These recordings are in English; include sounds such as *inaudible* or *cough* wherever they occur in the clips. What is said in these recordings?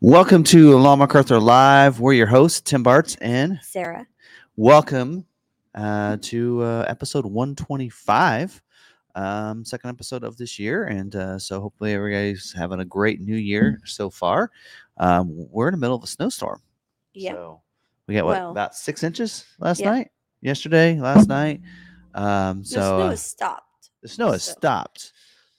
Welcome to Long McArthur Live. We're your hosts, Tim Bartz, and Sarah. welcome uh, to uh, episode 125, um, second episode of this year. And uh, so hopefully everybody's having a great new year so far. Um, we're in the middle of a snowstorm. Yeah. So we got what, Well- about six inches last Yeah. night, yesterday, last night. Um, the so snow uh, has stopped. the snow has so- stopped.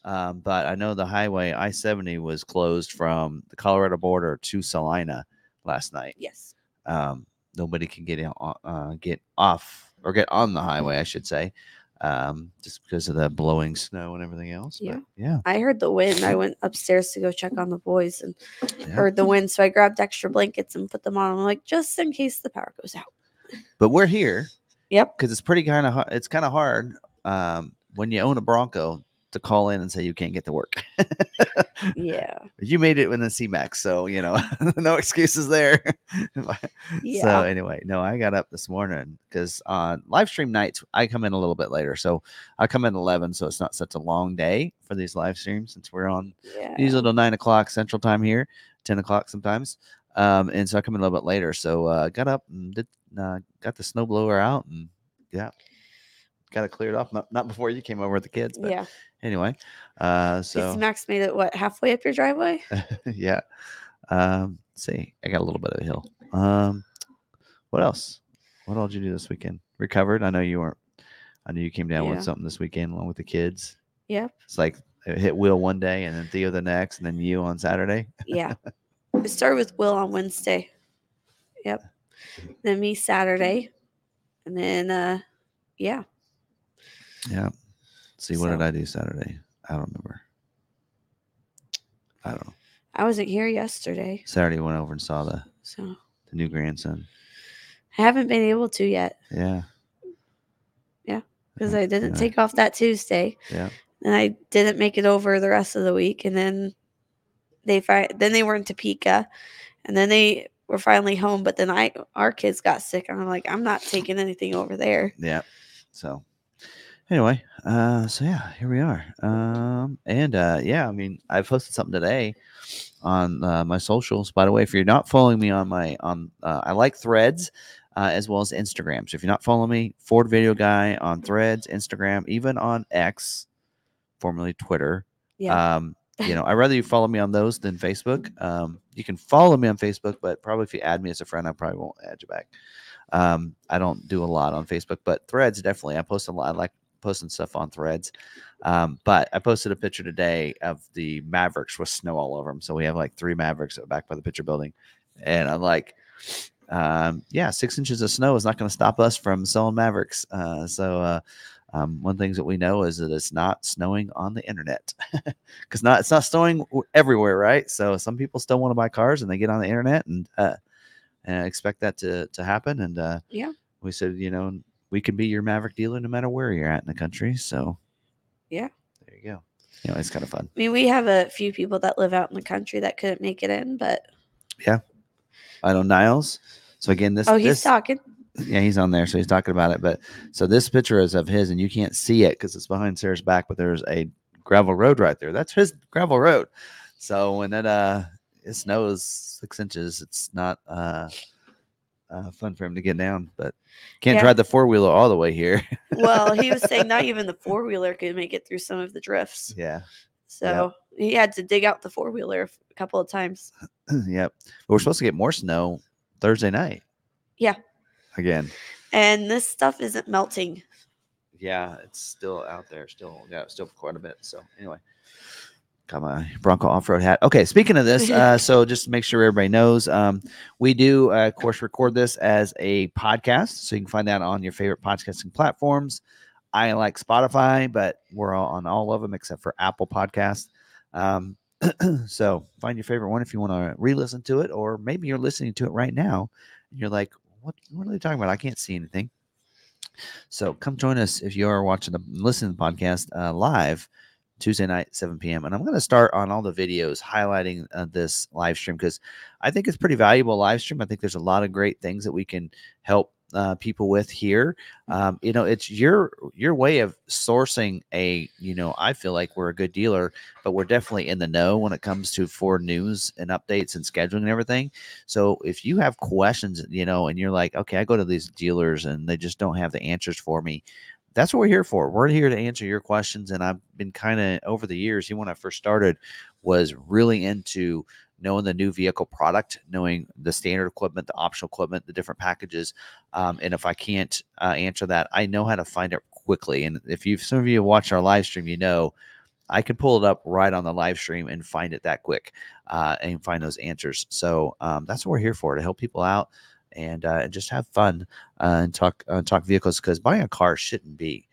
Um, but I know the highway I 70 was closed from the Colorado border to Salina last night. Yes. Um, nobody can get in, uh, get off or get on the highway, I should say, um, just because of the blowing snow and everything else. But Yeah. yeah, I heard the wind. I went upstairs to go check on the boys and yeah. heard the wind. So I grabbed extra blankets and put them on. I'm like, just in case the power goes out. But we're here Yep. because it's pretty kind of hard. It's kind of hard um, when you own a Bronco to call in and say you can't get to work. Yeah. *laughs* you made it with the CMAX, so you know *laughs* no excuses there. *laughs* yeah. So anyway, no, I got up this morning because on live stream nights I come in a little bit later, so I come in eleven, so it's not such a long day for these live streams since we're on yeah. usually till nine o'clock Central Time here, ten o'clock sometimes, um, and so I come in a little bit later. So uh, got up and did uh, got the snowblower out and yeah, got it cleared off. Not, not before you came over with the kids, but yeah. anyway, uh, So, so Max made it what halfway up your driveway? *laughs* yeah. Um, see, I got a little bit of a hill. Um, what else? What all did you do this weekend? Recovered? I know you weren't. I knew you came down Yeah. with something this weekend along with the kids. Yep. It's like it hit Will one day and then Theo the next, and then you on Saturday. Yeah. *laughs* I started with Will on Wednesday. Yep. Then me Saturday. And then uh yeah. Yeah. Let's see, what did I do Saturday? I don't remember. I don't know. I wasn't here yesterday. Saturday went over and saw the So the new grandson. I haven't been able to yet Yeah. Yeah. because Yeah, I didn't yeah, take off that Tuesday. Yeah. and I didn't make it over the rest of the week. And then they fi- then they were in Topeka, and then they were finally home. But then I our kids got sick, and I'm like, I'm not taking anything over there. Yeah. So anyway, uh so yeah, here we are. Um and uh yeah, I mean, I posted something today on uh, my socials. By the way, if you're not following me on my on uh, I like threads uh, as well as Instagram. So if you're not following me, Ford Video Guy on Threads, Instagram, even on X, formerly Twitter. Yeah, Um, you know, I'd rather you follow me on those than Facebook. Um, you can follow me on Facebook, but probably if you add me as a friend, I probably won't add you back. Um, I don't do a lot on Facebook, but Threads definitely. I post a lot. I like posting stuff on Threads. Um, but I posted a picture today of the Mavericks with snow all over them. So we have like three Mavericks back by the picture building, and I'm like, um, yeah, six inches of snow is not going to stop us from selling Mavericks. Uh, so uh, um, one things that we know is that it's not snowing on the internet *laughs* because not it's not snowing everywhere, right? So some people still want to buy cars and they get on the internet and uh, and expect that to to happen. And uh, Yeah. we said, you know, we can be your Maverick dealer no matter where you're at in the country. So Yeah. there you go. You know, it's kind of fun. I mean, we have a few people that live out in the country that couldn't make it in, but yeah, I know Niles. So again, this oh, he's this, talking. yeah, he's on there, so he's talking about it. But so this picture is of his, and you can't see it because it's behind Sarah's back, but there's a gravel road right there. That's his gravel road. So when it uh it snows six inches, it's not uh, uh fun for him to get down, but can't Yeah. drive the four wheeler all the way here. Well, he was saying not *laughs* even the four wheeler could make it through some of the drifts. yeah, So he had to dig out the four wheeler a couple of times. *clears throat* yep. But we're supposed to get more snow Thursday night. Yeah. Again. And this stuff isn't melting. Yeah, it's still out there. Still, yeah, still quite a bit. So anyway, got my Bronco off-road hat. Okay, speaking of this, *laughs* uh, so just to make sure everybody knows, um, we do, uh, of course, record this as a podcast, so you can find that on your favorite podcasting platforms. I like Spotify, but we're all on all of them except for Apple Podcast. Um, *clears throat* so find your favorite one if you want to re-listen to it, or maybe you're listening to it right now and you're like, "What? What are they talking about? I can't see anything." So come join us if you are watching the listening to the podcast uh, live Tuesday night, 7 p.m. And I'm going to start on all the videos highlighting uh, this live stream because I think it's pretty valuable live stream. I think there's a lot of great things that we can help uh, people with here. Um, you know, it's your your way of sourcing a. You know, I feel like we're a good dealer, but we're definitely in the know when it comes to for news and updates and scheduling and everything. So if you have questions, you know, and you're like, okay, I go to these dealers and they just don't have the answers for me. That's what we're here for. We're here to answer your questions. And I've been kind of over the years, even when I first started, was really into knowing the new vehicle product, knowing the standard equipment, the optional equipment, the different packages. Um, and if I can't uh, answer that, I know how to find it quickly. And if you some of you have watched our live stream, you know I can pull it up right on the live stream and find it that quick uh, and find those answers. So um, that's what we're here for to help people out and uh, just have fun uh, and talk uh, talk vehicles because buying a car shouldn't be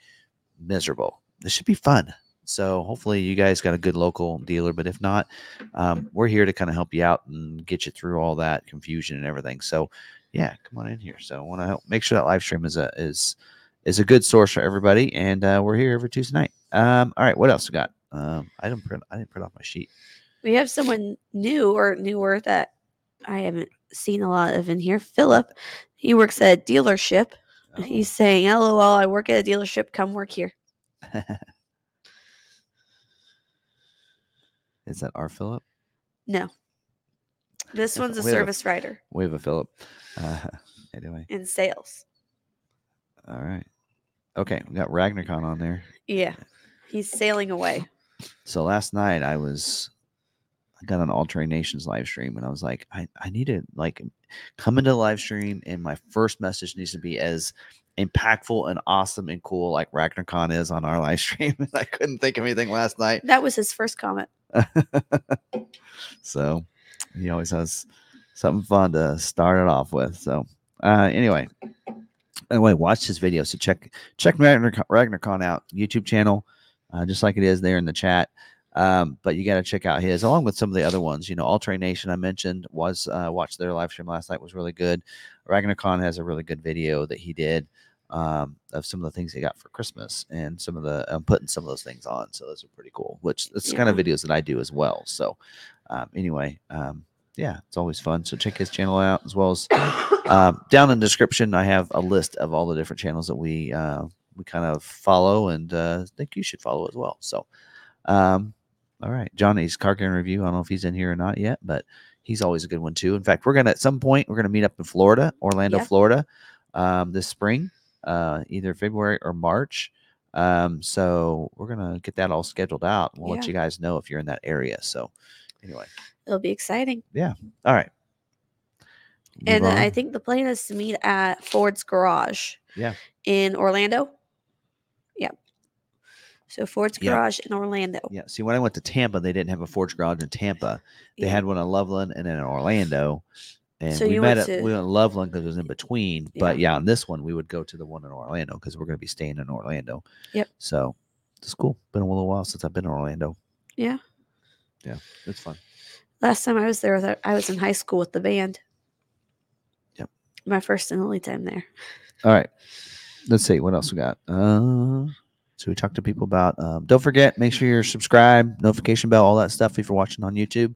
miserable. It should be fun. So hopefully you guys got a good local dealer, but if not, um, we're here to kind of help you out and get you through all that confusion and everything. So yeah, come on in here. So I want to help make sure that live stream is a is is a good source for everybody, and uh, we're here every Tuesday night. Um, all right, what else we got? Um, I didn't print. I didn't print off my sheet. We have someone new or newer that I haven't seen a lot of in here. Philip, he works at a dealership. Oh. He's saying, "LOL, I work at a dealership. Come work here." *laughs* Is that our Philip? No, this one's a We have a- service writer We have a Philip. Uh, *laughs* anyway, in sales. all right. Okay, we got RagnarKon on there. Yeah, he's sailing away. So last night I was got on All Terrain Nations live stream and I was like, I, I need to like come into the live stream and my first message needs to be as impactful and awesome and cool like RagnarKon is on our live *laughs* stream. And I couldn't think of anything last night. That was his first comment. *laughs* so he always has something fun to start it off with. So uh anyway. Anyway, watch his video. So check check RagnarKon, RagnarKon out YouTube channel, uh, just like it is there in the chat. Um, but you got to check out his along with some of the other ones. You know, All Terrain Nation I mentioned was uh, watched their live stream last night was really good. RagnarKon has a really good video that he did um, of some of the things he got for Christmas and some of the um, putting some of those things on. So those are pretty cool. Which it's kind of videos that I do as well. So um, anyway, um, yeah, it's always fun. So check his channel out as well as *coughs* um, down in the description. I have a list of all the different channels that we uh, we kind of follow and uh, think you should follow as well. So, um, all right, Johny's car care review. I don't know if he's in here or not yet, but he's always a good one too. In fact, we're gonna at some point we're gonna meet up in Florida, Orlando, Yeah. Florida, um, this spring, uh, either February or March. Um, so we're gonna get that all scheduled out. We'll let you guys know if you're in that area. So, anyway, It'll be exciting. Yeah. All right. And Move I think the plan is to meet at Ford's Garage. Yeah. In Orlando. So Ford's Yeah. Garage in Orlando. Yeah. See, when I went to Tampa, they didn't have a Ford's Garage in Tampa. They Yeah. had one in Loveland and then in Orlando. And So we you met went at to- we went to Loveland because it was in between. But yeah, on this one we would go to the one in Orlando because we're going to be staying in Orlando. Yep. So it's cool. Been a little while since I've been in Orlando. Yeah. Yeah, it's fun. Last time I was there, with- I was in high school with the band. Yep. My first and only time there. All right. Let's see what else we got. Uh, so we talked to people about. Um, don't forget, make sure you're subscribed, notification bell, all that stuff if you're watching on YouTube.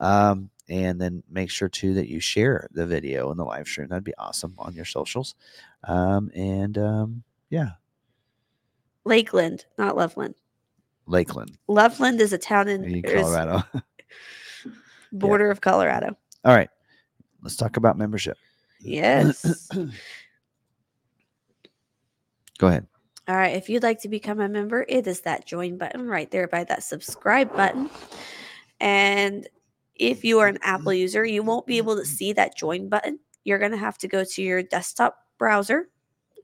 Um, and then make sure too that you share the video and the live stream. That'd be awesome on your socials. Um, and um, yeah, Lakeland, not Loveland. Lakeland Loveland is a town in, in Colorado. *laughs* *laughs* border of Colorado. all right. Let's talk about membership. Yes. *coughs* Go ahead. All right. If you'd like to become a member, it is that join button right there by that subscribe button. And if you are an Apple user, you won't be able to see that join button. You're going to have to go to your desktop browser,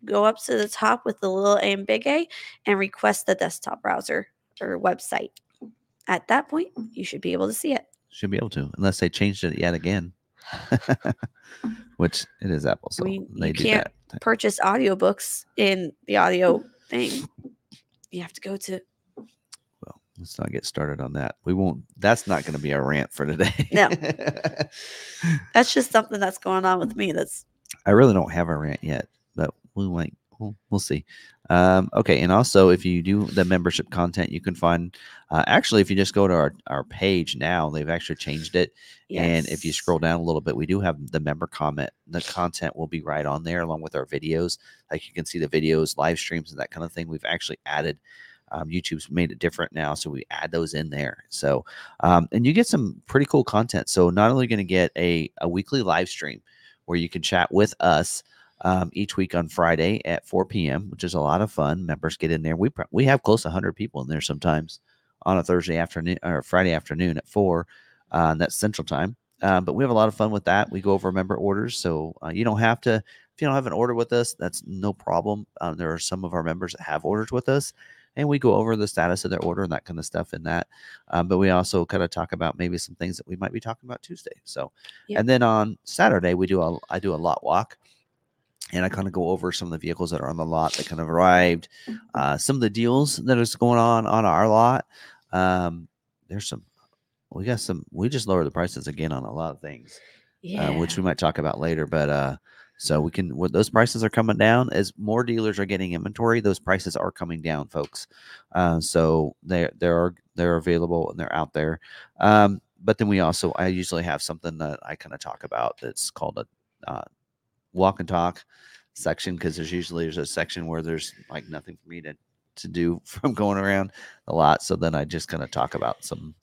go up to the top with the little A and big A, and request the desktop browser or website. At that point, you should be able to see it. Should be able to, unless they changed it yet again. *laughs* Which it is Apple, so We- they you can't. Purchase audiobooks in the audio thing. You have to go to Well, let's not get started on that. We won't. That's not going to be our rant for today. No. *laughs* That's just something that's going on with me. That's I really don't have a rant yet, but we might we'll, we'll see. Um, okay, and also if you do the membership content, you can find. Uh, actually, if you just go to our our page now, they've actually changed it. And if you scroll down a little bit, we do have the member comment. The content will be right on there along with our videos. Like you can see the videos, live streams, and that kind of thing. We've actually added. Um, YouTube's made it different now, so we add those in there. So, um, and you get some pretty cool content. So, not only going to get a a weekly live stream where you can chat with us um, each week on Friday at 4 p.m., which is a lot of fun. Members get in there. We we have close to 100 people in there sometimes on a Thursday afternoon or Friday afternoon at four. Uh, and that's Central Time. Um, but we have a lot of fun with that. We go over member orders, so uh, you don't have to. If you don't have an order with us, that's no problem. Um, there are some of our members that have orders with us, and we go over the status of their order and that kind of stuff in that. Um, but we also kind of talk about maybe some things that we might be talking about Tuesday. So, Yep. and then on Saturday we do a I do a lot walk and I kind of go over some of the vehicles that are on the lot that kind of arrived, uh, some of the deals that is going on on our lot. Um, there's some, we got some, we just lowered the prices again on a lot of things, Yeah. uh, which we might talk about later. But uh, so we can, what those prices are coming down as more dealers are getting inventory, those prices are coming down, folks. Uh, so they they are they're available and they're out there. Um, but then we also, I usually have something that I kind of talk about that's called a uh, walk and talk section because there's usually there's a section where there's like nothing for me to to do *laughs* from going around a lot. So then I just kind of talk about some.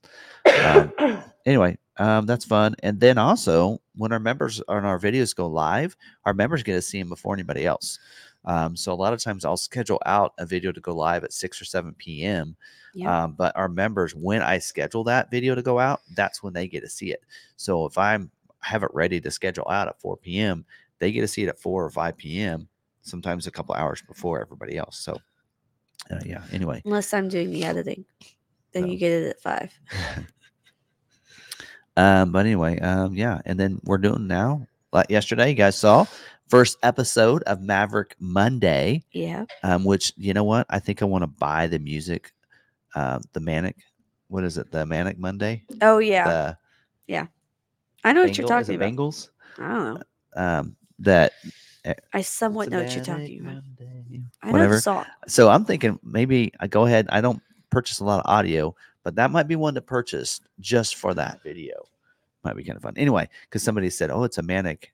Um, *coughs* anyway, um, that's fun. And then also when our members on our videos go live, our members get to see them before anybody else. Um, so a lot of times I'll schedule out a video to go live at six or seven p.m. Yeah. Um, but our members, when I schedule that video to go out, that's when they get to see it. So if I'm have it ready to schedule out at 4 p.m., they get to see it at 4 or 5 p.m. Sometimes a couple hours before everybody else. So uh, yeah. Anyway, Unless I'm doing the editing, then you get it at five. *laughs* um, but anyway, um, yeah. And then we're doing now, like yesterday, you guys saw first episode of Maverick Monday. Yeah. um, which you know what I think I want to buy the music, uh, the Manic, what is it, the Manic Monday? Oh yeah. The yeah I know what you're talking about. Bangles? I don't know. Um, that I somewhat know what you're talking about. Monday. I Whatever. So I'm thinking maybe I go ahead. I don't purchase a lot of audio, but that might be one to purchase just for that video. Might be kind of fun. Anyway, because somebody said, "Oh, it's a manic,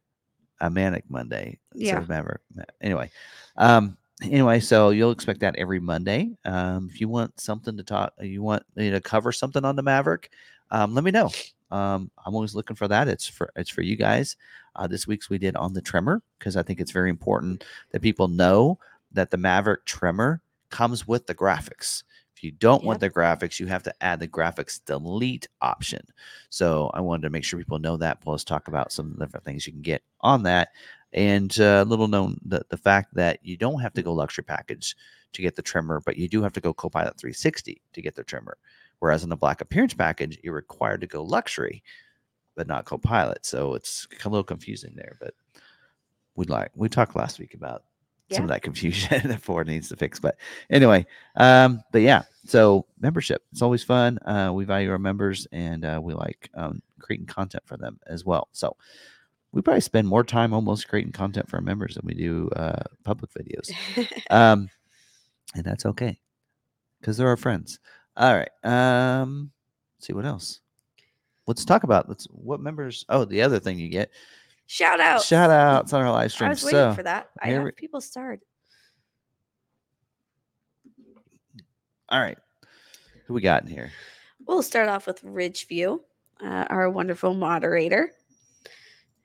a manic Monday." Yeah. of Maverick. Anyway, um, anyway, so you'll expect that every Monday. Um, if you want something to talk, you want me to cover something on the Maverick, um, let me know. Um, I'm always looking for that. It's for it's for you guys. Uh, this week's we did on the tremor because I think it's very important that people know that the Maverick tremor comes with the graphics. If you don't want the graphics, you have to add the graphics delete option. So I wanted to make sure people know that. Plus, talk about some of the different things you can get on that. And uh, little known the, the fact that you don't have to go luxury package to get the Tremor, but you do have to go Copilot 360 to get the Tremor. Whereas in the black appearance package, you're required to go luxury, but not Copilot. So it's a little confusing there. But we like we talked last week about some of that *laughs* confusion that Ford needs to fix. But anyway, um, but yeah, so membership, it's always fun. Uh, we value our members and uh, we like um, creating content for them as well. So we probably spend more time almost creating content for our members than we do uh, public videos. *laughs* Um, and that's okay because they're our friends. All right. Um, let's see what else. Let's talk about let's what members. Oh, the other thing you get Shout out. shout outs on our live stream. I was waiting So for that. I have we- people start. all right, who we got in here? We'll start off with Ridgeview, uh, our wonderful moderator.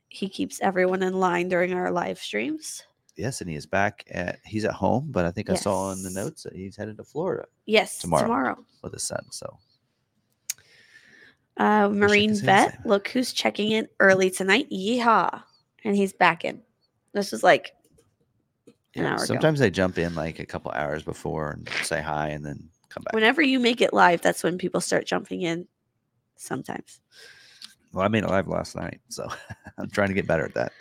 He keeps everyone in line during our live streams. Yes, and he is back at he's at home, but I think I saw in the notes that he's headed to Florida Yes, Tomorrow. tomorrow. with his son. So Uh, Marine could say the Vet, look who's checking in early tonight. Yeehaw. And he's back in. This is like an yeah, hour ago. sometimes they jump in like a couple hours before and say hi and then come back. whenever you make it live, that's when people start jumping in sometimes. well, I made it live last night, so *laughs* I'm trying to get better at that.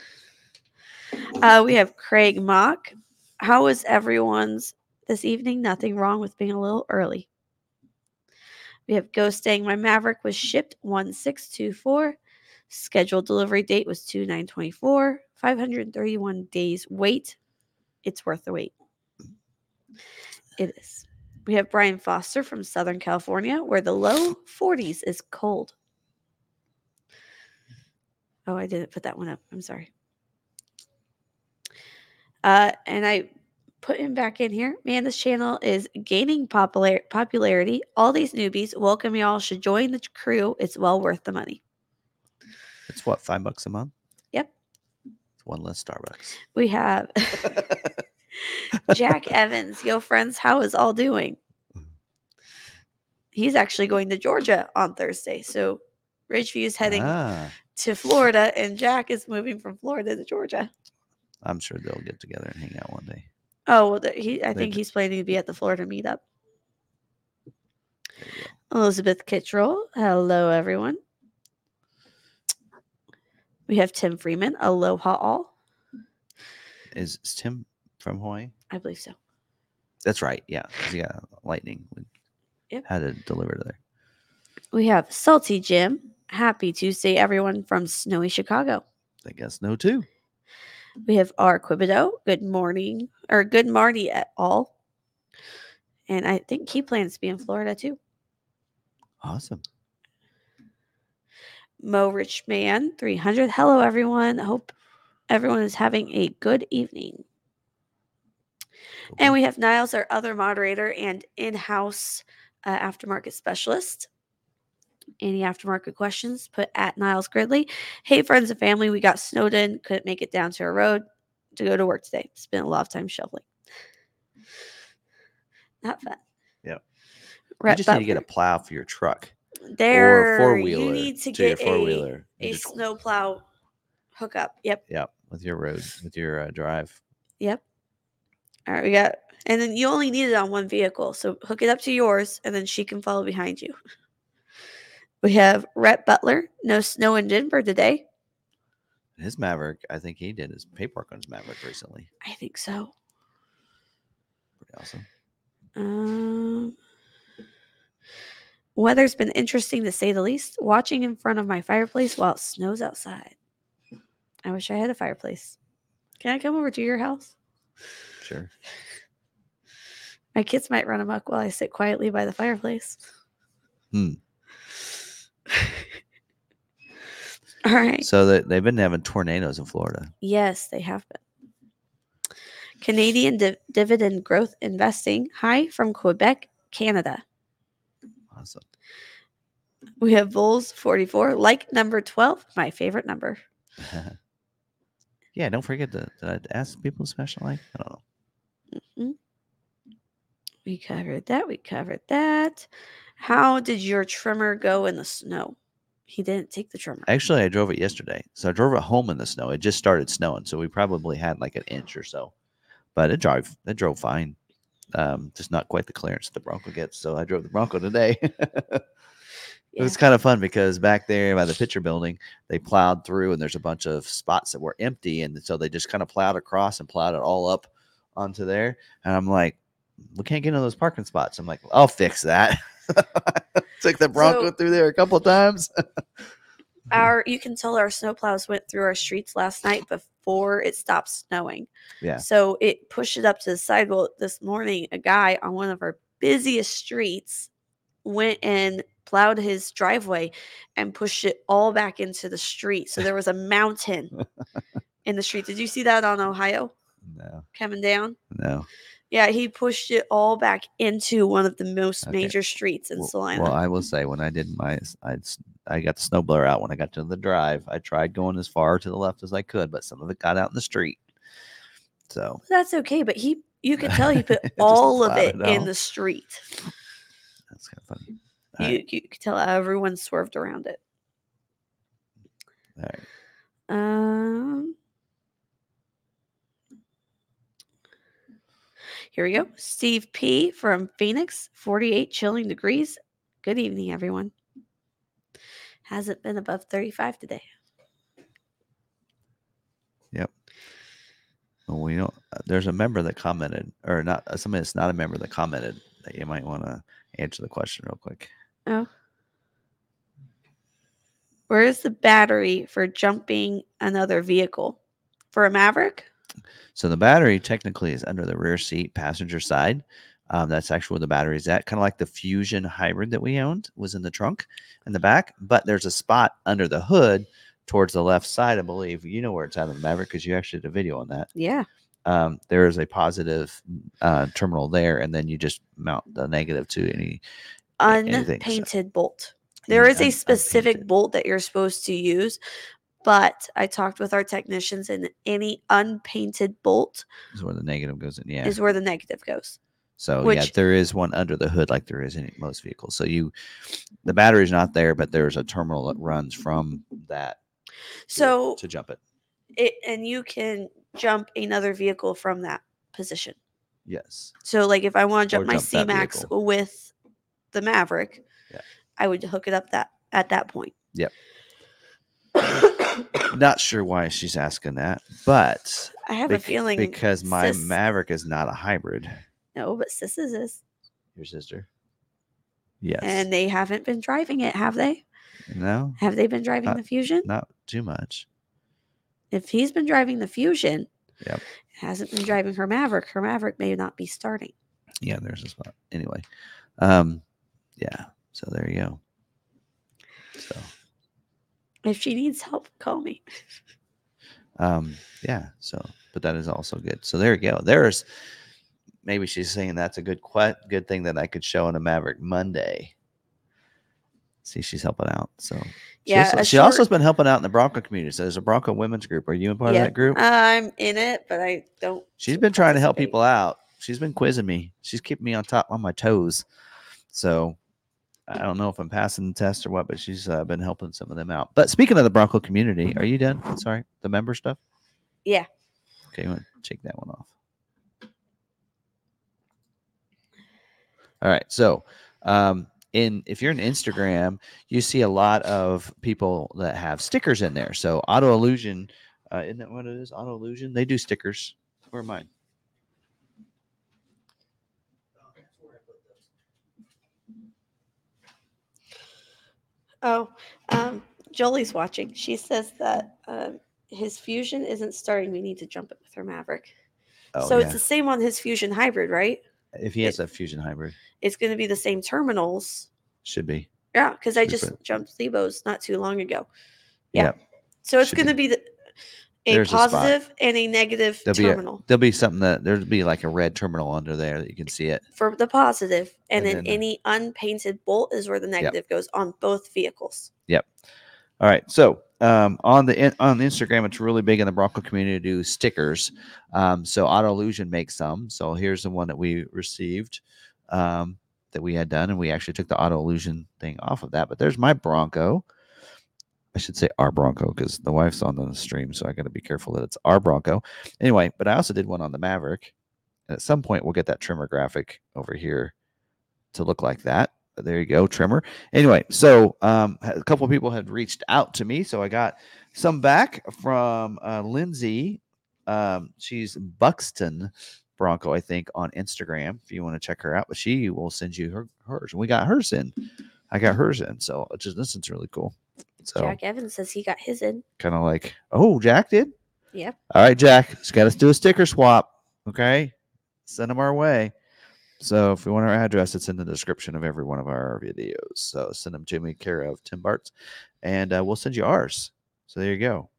Uh, we have Craig Mock. How was everyone's this evening? Nothing wrong with being a little early. We have Ghosting. My Maverick was shipped 1624. Scheduled delivery date was 2924. 531 days wait. It's worth the wait. It is. We have Brian Foster from Southern California, where the low 40s is cold. Oh, I didn't put that one up. I'm sorry. Uh, and I put him back in here. Man, this channel is gaining popular popularity. All these newbies, welcome y'all. Should join the crew. It's well worth the money. It's what five bucks a month. Yep. It's one less Starbucks. We have *laughs* Jack *laughs* Evans. Yo, friends, how is all doing? He's actually going to Georgia on Thursday. So Ridgeview is heading Ah, to Florida, and Jack is moving from Florida to Georgia. I'm sure they'll get together and hang out one day. Oh, well, the, he. I think he's planning to be at the Florida meetup. There you go. Elizabeth Kittrell. Hello, everyone. We have Tim Freeman. Aloha all. Is, is Tim from Hawaii? I believe so. That's right. Yeah, he got lightning. We Yep. Had to deliver there. We have Salty Jim. Happy Tuesday, everyone from snowy Chicago. I guess no too. We have R. Quibido. Good morning, or good Marty at all. And I think he plans to be in Florida too. Awesome. Mo Rich Man 300. Hello, everyone. Hope everyone is having a good evening. And we have Niles, our other moderator and in house uh, aftermarket specialist. Any aftermarket questions, put at Niles Gridley. Hey, friends and family, we got snowed in, couldn't make it down to our road to go to work today. Spent a lot of time shoveling. Not fun. Yep. you just need to get a plow for your truck there. or four wheeler. You need to get four a, wheeler. a snowplow hookup. Yep. Yep, with your road, with your uh, drive. Yep. All right, we got, and then you only need it on one vehicle. So hook it up to yours, and then she can follow behind you. We have Rhett Butler. No snow in Denver today. His Maverick, I think he did his paperwork on his Maverick recently. I think so. Pretty awesome. Um, weather's been interesting to say the least. Watching in front of my fireplace while it snows outside. I wish I had a fireplace. Can I come over to your house? Sure. My kids might run amok while I sit quietly by the fireplace. Hmm. *laughs* All right. So that they've been having tornadoes in Florida. Yes, they have been. Canadian Div- Dividend Growth Investing. Hi from Quebec, Canada. Awesome. We have Bulls 44, like number 12, my favorite number. *laughs* yeah, don't forget to, I ask people to smash the like. I don't know. Mhm. We covered that. We covered that. How did your Tremor go in the snow? He didn't take the Tremor. Actually, I drove it yesterday. So I drove it home in the snow. It just started snowing, so we probably had like an inch or so. But it drove it drove fine. Um, just not quite the clearance the Bronco gets. So I drove the Bronco today. *laughs* It was kind of fun because back there by the picture building, they plowed through and there's a bunch of spots that were empty. And so they just kind of plowed across and plowed it all up onto there. And I'm like, we can't get into those parking spots. I'm like, I'll fix that. *laughs* *laughs* Took the Bronco So- through there a couple times. *laughs* Our you can tell our snowplows went through our streets last night before it stopped snowing. Yeah. So it pushed it up to the sidewalk this morning. A guy on one of our busiest streets went and plowed his driveway and pushed it all back into the street. So there was a mountain *laughs* in the street. Did you see that on Ohio no, coming down? no. Yeah, he pushed it all back into one of the most Okay. major streets in Well, Salina. well, I will say when I did my, I I got the snowblower out when I got to the drive. I tried going as far to the left as I could, but some of it got out in the street. So That's okay, but he you could tell he put *laughs* all of it in the street. that's kind of funny. All You, right, you could tell everyone swerved around it. all right. Um, here we go. Steve P from Phoenix, 48 chilling degrees. Good evening, everyone. Hasn't been above 35 today. Yep. Well, we know uh, there's a member that commented, or not uh, somebody that's not a member that commented that you might want to answer the question real quick. Oh. Where is the battery for jumping another vehicle? For a Maverick? So the battery technically is under the rear seat passenger side. Um, that's actually where the battery is at. Kind of like the Fusion hybrid that we owned was in the trunk in the back, but there's a spot under the hood towards the left side, I believe. You know where it's at in the Maverick because you actually did a video on that. Yeah. Um, there is a positive uh, terminal there, and then you just mount the negative to any a- anything, so- Unpainted bolt. There is a specific unpainted. bolt that you're supposed to use, but I talked with our technicians, and any unpainted bolt is where the negative goes in. Yeah. is where the negative goes. So yeah, there is one under the hood, like there is in most vehicles. So you, the battery's not there, but there's a terminal that runs from that So to jump it. it and you can jump another vehicle from that position. Yes. So like if I want to Or jump my C Max with the Maverick, Yeah. I would hook it up that at that point. Yep. *coughs* Not sure why she's asking that, but I have a feeling because my sis- Maverick is not a hybrid. no, but sis is, Your sister. Yes. and they haven't been driving it, have they? no, Have they been driving Uh, the Fusion? not too much. If he's been driving the Fusion, Yep. hasn't been driving her Maverick, her Maverick may not be starting. Yeah, there's a spot. Anyway, um, yeah. So there you go. So If she needs help, call me. um yeah so but that is also good. So there you go. There's maybe she's saying that's a good que- good thing that i could show in a maverick monday. See she's helping out so. She, Yeah, also, a she also has been helping out in the bronco community. So there's a bronco women's group. Are you a part Yeah, of that group? I'm in it, but I don't. she's been trying to help people out. She's been quizzing me. She's keeping me on top on my toes. So i don't know if i'm passing the test or what but she's uh, been helping some of them out but speaking of the bronco community are you done sorry the member stuff Yeah. Okay, you want to check that one off. All right. So, um, in if you're in Instagram, you see a lot of people that have stickers in there. So, Auto Illusion, uh, isn't that what it is? Auto Illusion, they do stickers. Where mine? Oh, um, Jolie's watching. She says that um, his Fusion isn't starting. We need to jump it with her Maverick. Oh, so yeah. it's the same on his Fusion Hybrid, right? if he has a Fusion Hybrid, It's going to be the same terminals. should be. Yeah, because I just jumped Lebo's not too long ago. Yeah. Yep. So it's going to be the, a There's a positive and a negative There'll be a- terminal. There'll be something that there'll be like a red terminal under there that you can see it. for the positive, and, And then, then, any unpainted bolt is where the negative goes on both vehicles. Yep. All right. So um, on the on the Instagram, it's really big in the Bronco community to do stickers. Um, so Auto Illusion makes some. So here's the one that we received um, that we had done, and we actually took the Auto Illusion thing off of that. But there's my Bronco. I should say our Bronco because the wife's on the stream, so I got to be careful that it's our Bronco. Anyway, but I also did one on the Maverick. And at some point, we'll get that Tremor graphic over here to look like that. But there you go, Tremor. Anyway, so um, a couple people had reached out to me, so I got some back from uh, Lindsay. Um, she's Buxton Bronco, I think, on Instagram. If you want to check her out, but she will send you her hers. And we got hers in. I got hers in, so just this is really cool. So Jack Evans says he got his in. kind of like, oh, Jack did. Yep. All right, Jack, just got us do a sticker swap. Okay, send them our way. So if you want our address, it's in the description of every one of our videos. So send them to me, care of Tim Bartz, and uh, we'll send you ours. So there you go.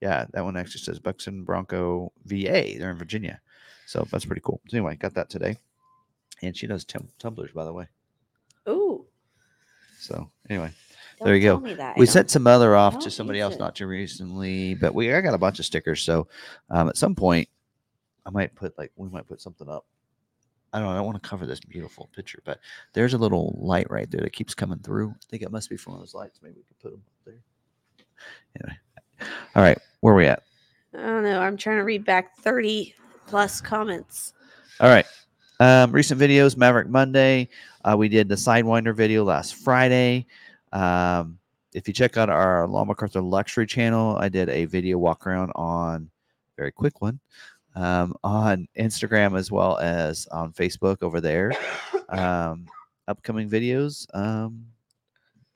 Yeah, that one actually says Buxton Bronco VA. They're in Virginia. So that's pretty cool. So anyway, got that today. And she does tum- tumblers, by the way. Ooh. So anyway, don't There you go. We sent some other off to somebody else it. not too recently, but we I got a bunch of stickers. So um, at some point, I might put like we might put something up. I don't know. I don't want to cover this beautiful picture, but there's a little light right there that keeps coming through. I think it must be from one of those lights. Maybe we could put them up there. Anyway, all right, where are we at? I don't know. I'm trying to read back 30 plus comments. All right. Um, recent videos, Maverick Monday. Uh, we did the Sidewinder video last Friday. Um, if you check out our Long McArthur Luxury channel, I did a video walk around on very quick one um, on Instagram as well as on Facebook over there. Um, upcoming videos, um,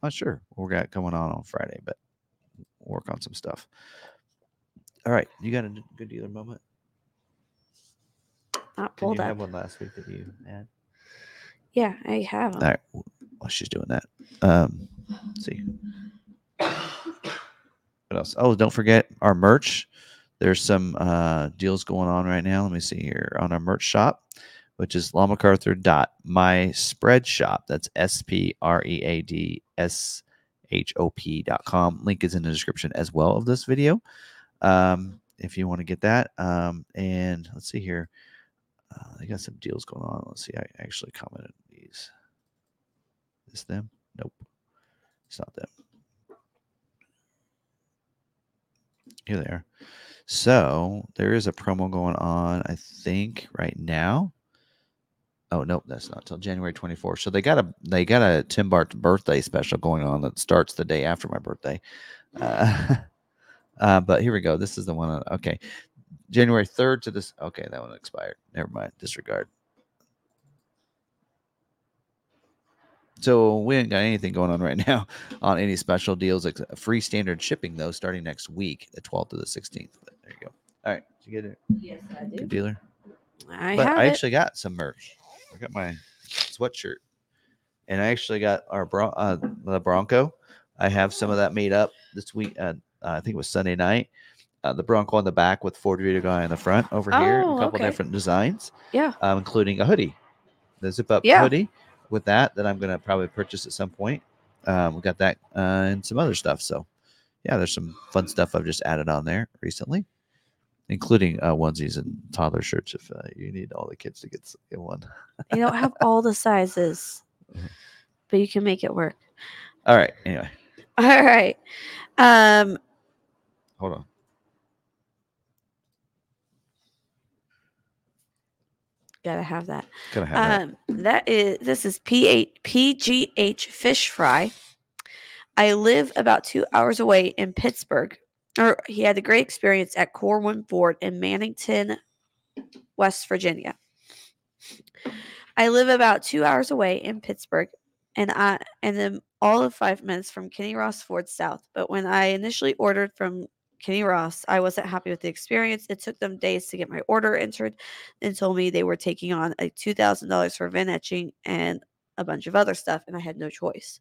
not sure what we got going on on Friday, but we'll work on some stuff. All right, you got a good dealer moment. not Did pulled you up. have one last week that you had? Yeah, I have. All right, While she's doing that, um, let's see. What else? Oh, don't forget our merch. There's some uh, deals going on right now. Let me see here on our merch shop, which is my. That's S P R E A D S H O P dot com. Link is in the description as well of this video. Um, if you want to get that. Um, and let's see here. Uh, got some deals going on. Let's see. I actually commented these. Is them? Nope. It's not them. Here they are. So there is a promo going on, I think, right now. Oh nope, that's not till January 24th. So they got a they got a Tim Bart birthday special going on that starts the day after my birthday. Uh, *laughs* uh, but here we go. This is the one. On, okay, January 3rd to this. Okay, that one expired. Never mind. Disregard. So we ain't got anything going on right *laughs* now on any special deals. Except free standard shipping though, starting next week, the 12th to the 16th. But there you go. All right, did you get it? Yes, I did. Good dealer. I but have I it. actually got some merch. I got my sweatshirt, and I actually got our Bron- uh, the Bronco. I have some of that made up this week. Uh, I think it was Sunday night. Uh, the Bronco on the back with Ford Video Guy on the front over here. Oh, A couple okay. different designs, Yeah. um, including a hoodie, the zip up Yeah. hoodie. With that, that I'm gonna probably purchase at some point. Um, we got that uh, and some other stuff. So, yeah, there's some fun stuff I've just added on there recently, including uh, onesies and toddler shirts. If uh, you need all the kids to get, one. They don't have *laughs* all the sizes, but you can make it work. All right. Anyway, All right. Um, hold on. Gotta have that. Gotta have that. Um, that is this is P8 PGH Fish Fry. I live about two hours away in Pittsburgh. Or he had a great experience at Corwin Ford in Mannington, West Virginia. I live about two hours away in Pittsburgh, and I and then all of five minutes from Kenny Ross Ford South. But when I initially ordered from Kenny Ross, I wasn't happy with the experience. It took them days to get my order entered and told me they were taking on a $2,000 for VIN etching and a bunch of other stuff, and I had no choice.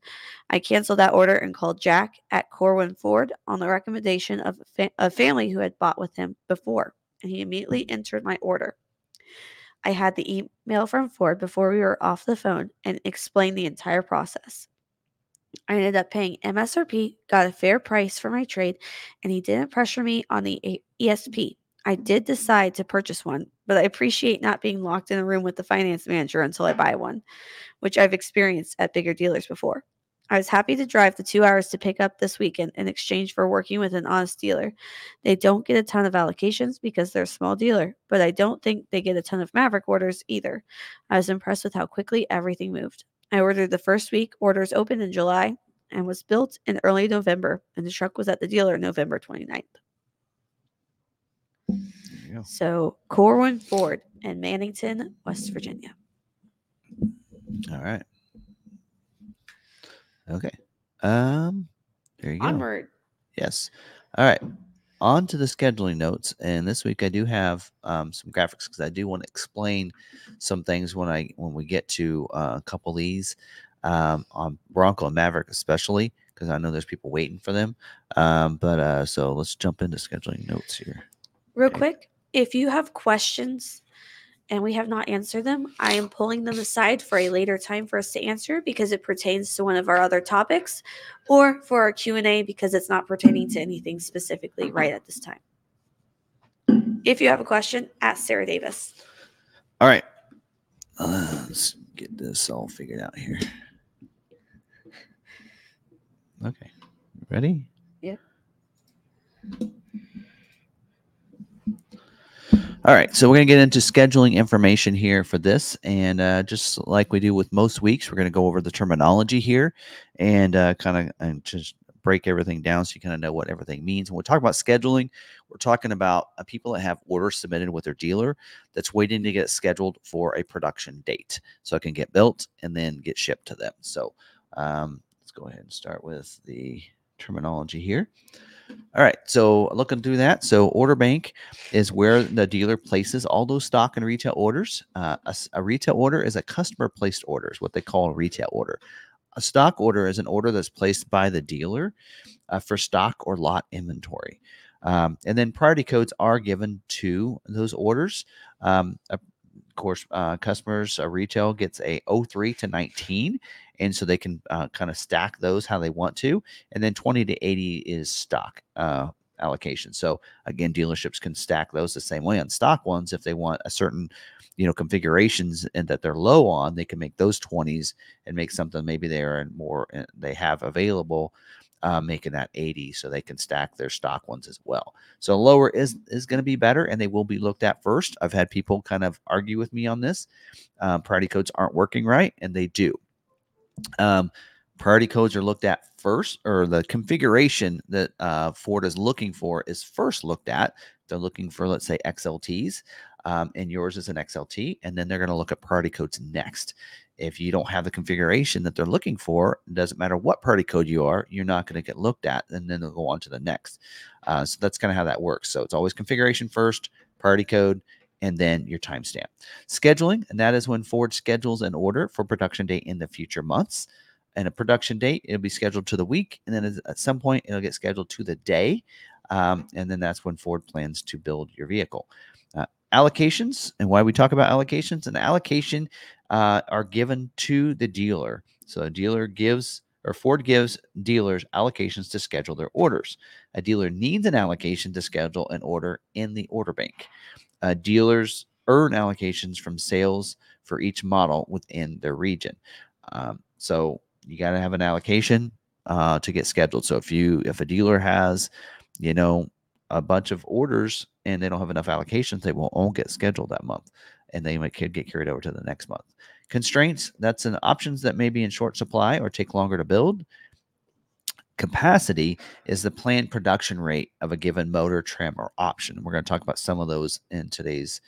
I canceled that order and called Jack at Corwin Ford on the recommendation of fa- a family who had bought with him before, and he immediately entered my order. I had the email from Ford before we were off the phone and explained the entire process. I ended up paying MSRP, got a fair price for my trade, and he didn't pressure me on the ESP. I did decide to purchase one, but I appreciate not being locked in a room with the finance manager until I buy one, which I've experienced at bigger dealers before. I was happy to drive the two hours to pick up this weekend in exchange for working with an honest dealer. They don't get a ton of allocations because they're a small dealer, but I don't think they get a ton of Maverick orders either. I was impressed with how quickly everything moved. I ordered the first week, orders opened in July, and was built in early November, and the truck was at the dealer November 29th. There you go. So Corwin Ford in Mannington, West Virginia. All right. Okay. Um. There you go. Onward. Yes. All right. On to the scheduling notes, and this week I do have um, some graphics because I do want to explain some things when I when we get to uh, a couple of these um, on Bronco and Maverick, especially because I know there's people waiting for them. Um, but uh, so let's jump into scheduling notes here. Real Okay. quick, if you have questions and we have not answered them, I am pulling them aside for a later time for us to answer because it pertains to one of our other topics or for our Q&A because it's not pertaining to anything specifically right at this time. If you have a question, ask Sarah Davis. All right. Uh, let's get this all figured out here. Okay. Ready? Yeah. All right. So we're going to get into scheduling information here for this. And uh, just like we do with most weeks, we're going to go over the terminology here and uh, kind of and just break everything down so you kind of know what everything means. When we talk about scheduling, we're talking about uh, people that have orders submitted with their dealer that's waiting to get scheduled for a production date so it can get built and then get shipped to them. So um, let's go ahead and start with the terminology here. All right, so looking through that, so order bank is where the dealer places all those stock and retail orders. Uh, a, a retail order is a customer placed order, is what they call a retail order. A stock order is an order that's placed by the dealer uh, for stock or lot inventory. Um, and then priority codes are given to those orders. Um, of course, uh, customers, uh, retail gets a 03 to 19, and so they can uh, kind of stack those how they want to. And then 20 to 80 is stock uh, allocation. So again, dealerships can stack those the same way on stock ones if they want a certain you know configurations and that they're low on they can make those 20s and make something maybe they are more uh, they have available uh, making that 80 so they can stack their stock ones as well so lower is is going to be better and they will be looked at first i've had people kind of argue with me on this um, priority codes aren't working right and they do um, priority codes are looked at first or the configuration that uh, ford is looking for is first looked at they're looking for let's say xlts um, and yours is an xlt and then they're going to look at priority codes next if you don't have the configuration that they're looking for, it doesn't matter what priority code you are, you're not going to get looked at, and then they'll go on to the next. Uh, so that's kind of how that works. So it's always configuration first, priority code, and then your timestamp. Scheduling, and that is when Ford schedules an order for production date in the future months. And a production date, it'll be scheduled to the week, and then at some point, it'll get scheduled to the day. Um, and then that's when Ford plans to build your vehicle. Uh, allocations, and why we talk about allocations, an allocation uh, are given to the dealer. So a dealer gives or Ford gives dealers allocations to schedule their orders. A dealer needs an allocation to schedule an order in the order bank. Uh, dealers earn allocations from sales for each model within their region. Um, so you got to have an allocation uh, to get scheduled. So if you if a dealer has, you know, a bunch of orders and they don't have enough allocations, they won't all get scheduled that month and they might could get carried over to the next month. Constraints, that's an options that may be in short supply or take longer to build. Capacity is the planned production rate of a given motor, trim, or option. We're going to talk about some of those in today's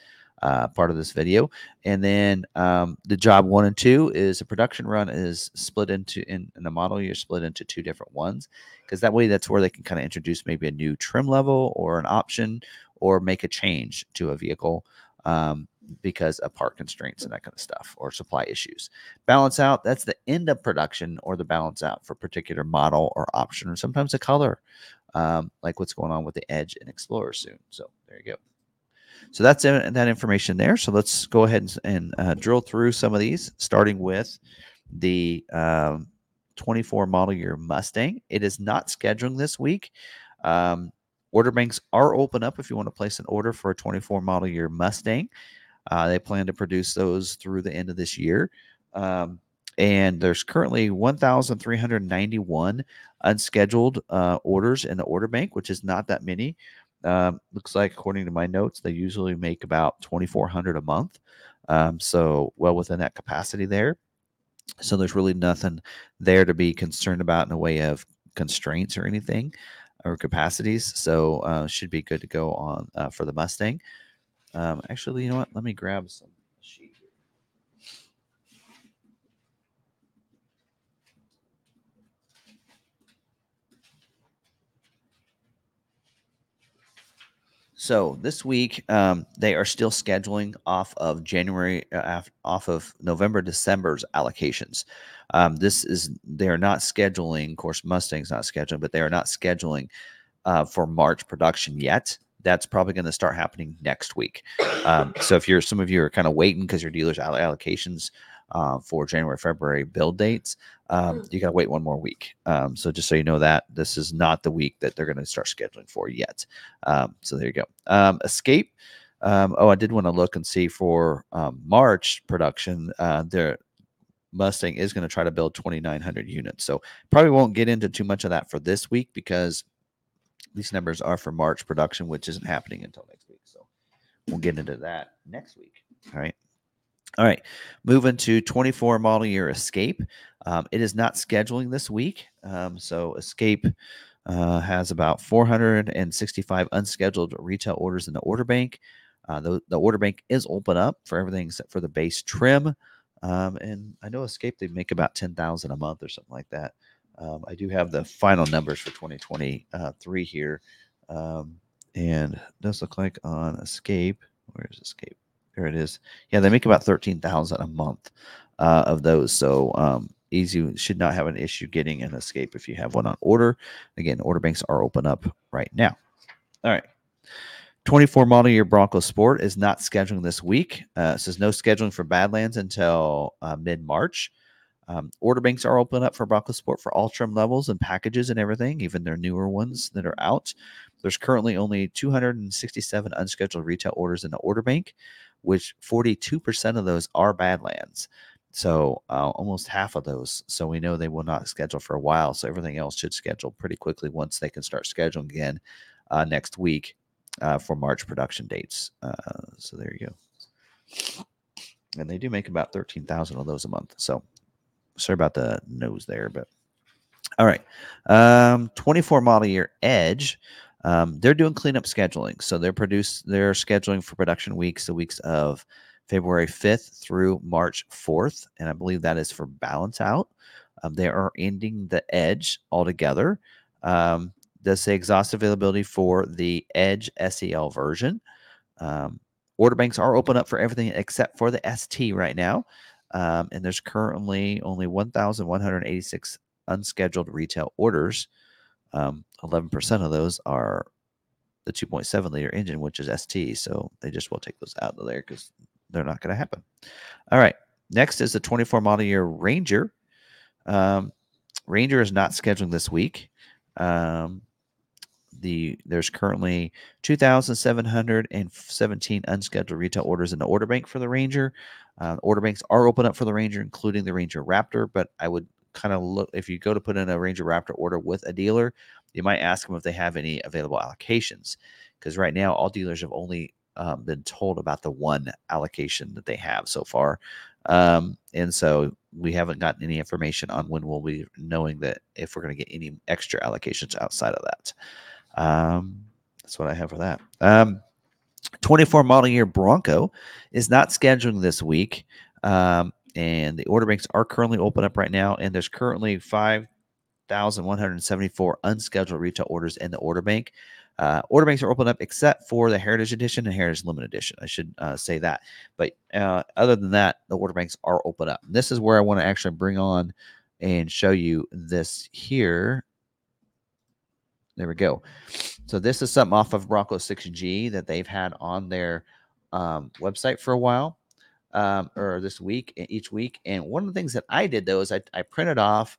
uh, part of this video. And then um, the job one and two is a production run is split into in, in the model you're split into two different ones because that way that's where they can kind of introduce maybe a new trim level or an option or make a change to a vehicle um, because of part constraints and that kind of stuff or supply issues. Balance out, that's the end of production or the balance out for particular model or option or sometimes a color, um, like what's going on with the Edge and Explorer soon. So there you go. So that's in, that information there. So let's go ahead and, and uh, drill through some of these, starting with the um, 24 model year Mustang. It is not scheduling this week. Um, order banks are open up if you want to place an order for a 24 model year Mustang. Uh, they plan to produce those through the end of this year. Um, and there's currently 1,391 unscheduled uh, orders in the order bank, which is not that many. Um, looks like, according to my notes, they usually make about 2,400 a month. Um, so, well within that capacity there. So, there's really nothing there to be concerned about in a way of constraints or anything or capacities. So, uh, should be good to go on uh, for the Mustang. Um, actually, you know what? Let me grab some sheet. So this week, um, they are still scheduling off of January, uh, off of November, December's allocations. Um, this is they are not scheduling. Of course, Mustang's not scheduling, but they are not scheduling uh, for March production yet that's probably going to start happening next week. Um, so if you're some of you are kind of waiting because your dealers all- allocations uh, for January, February build dates, um, you got to wait one more week. Um, so just so you know that this is not the week that they're going to start scheduling for yet. Um, so there you go. Um, Escape. Um, oh, I did want to look and see for um, March production. Uh, their Mustang is going to try to build 2,900 units. So probably won't get into too much of that for this week because these numbers are for March production, which isn't happening until next week. So we'll get into that next week. All right. All right. Moving to 24 model year Escape. Um, it is not scheduling this week. Um, so Escape uh, has about 465 unscheduled retail orders in the order bank. Uh, the, the order bank is open up for everything except for the base trim. Um, and I know Escape, they make about 10,000 a month or something like that. Um, I do have the final numbers for 2023 here. Um, and does look like on Escape, where's Escape? There it is. Yeah, they make about 13,000 a month uh, of those. So um, easy, should not have an issue getting an Escape if you have one on order. Again, order banks are open up right now. All right. 24 model year Bronco Sport is not scheduling this week. Uh, says no scheduling for Badlands until uh, mid March. Um, order banks are open up for Bronco Sport for all trim levels and packages and everything, even their newer ones that are out. There's currently only 267 unscheduled retail orders in the order bank, which 42% of those are Badlands. So uh, almost half of those. So we know they will not schedule for a while. So everything else should schedule pretty quickly once they can start scheduling again uh, next week uh, for March production dates. Uh, so there you go. And they do make about 13,000 of those a month. So sorry about the nose there, but all right. Um, 24 model year Edge. Um, they're doing cleanup scheduling. So they're produce they're scheduling for production weeks, the weeks of February 5th through March 4th. And I believe that is for balance out. Um, they are ending the edge altogether. Um, does say exhaust availability for the Edge SEL version. Um, order banks are open up for everything except for the ST right now. Um, and there's currently only 1,186 unscheduled retail orders. Um, 11% of those are the 2.7 liter engine, which is ST. So they just will take those out of there because they're not going to happen. All right. Next is the 24 model year Ranger. Um, Ranger is not scheduling this week. Um, the there's currently 2,717 unscheduled retail orders in the order bank for the Ranger. Uh, order banks are open up for the Ranger, including the Ranger Raptor. But I would kind of look if you go to put in a Ranger Raptor order with a dealer, you might ask them if they have any available allocations, because right now all dealers have only um, been told about the one allocation that they have so far. Um, and so we haven't gotten any information on when we'll be knowing that if we're going to get any extra allocations outside of that. Um, that's what I have for that. Um, 24 model year Bronco is not scheduling this week. Um, and the order banks are currently open up right now. And there's currently 5,174 unscheduled retail orders in the order bank. Uh, order banks are open up except for the Heritage Edition and Heritage Limited Edition. I should uh, say that. But uh, other than that, the order banks are open up. And this is where I want to actually bring on and show you this here. There we go. So this is something off of Bronco 6G that they've had on their um, website for a while, um, or this week, each week. And one of the things that I did though is I, I printed off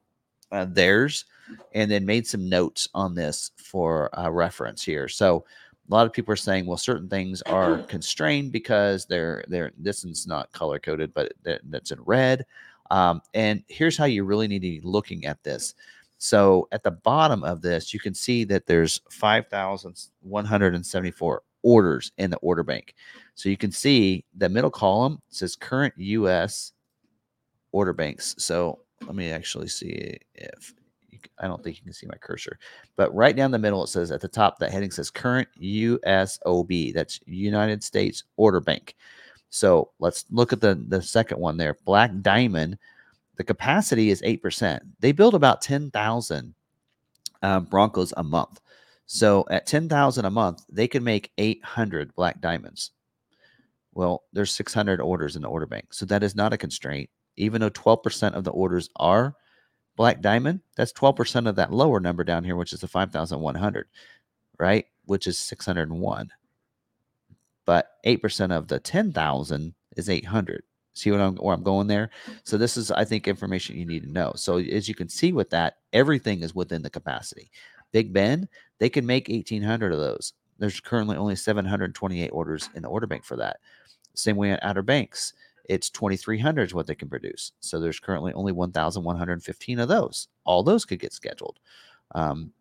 uh, theirs and then made some notes on this for uh, reference here. So a lot of people are saying, well, certain things are *clears throat* constrained because they're they're this is not color coded, but that's in red. Um, and here's how you really need to be looking at this. So at the bottom of this, you can see that there's 5,174 orders in the order bank. So you can see the middle column says current US order banks. So let me actually see if I don't think you can see my cursor, but right down the middle, it says at the top, that heading says current USOB. That's United States Order Bank. So let's look at the, the second one there. Black Diamond the capacity is 8%. They build about 10,000 um, Broncos a month. So at 10,000 a month, they can make 800 black diamonds. Well, there's 600 orders in the order bank. So that is not a constraint. Even though 12% of the orders are black diamond, that's 12% of that lower number down here, which is the 5,100, right? Which is 601. But 8% of the 10,000 is 800. See what I'm where I'm going there? So this is, I think, information you need to know. So as you can see with that, everything is within the capacity. Big Bend, they can make 1,800 of those. There's currently only 728 orders in the order bank for that. Same way at Outer Banks, it's 2,300 is what they can produce. So there's currently only 1,115 of those. All those could get scheduled. Um,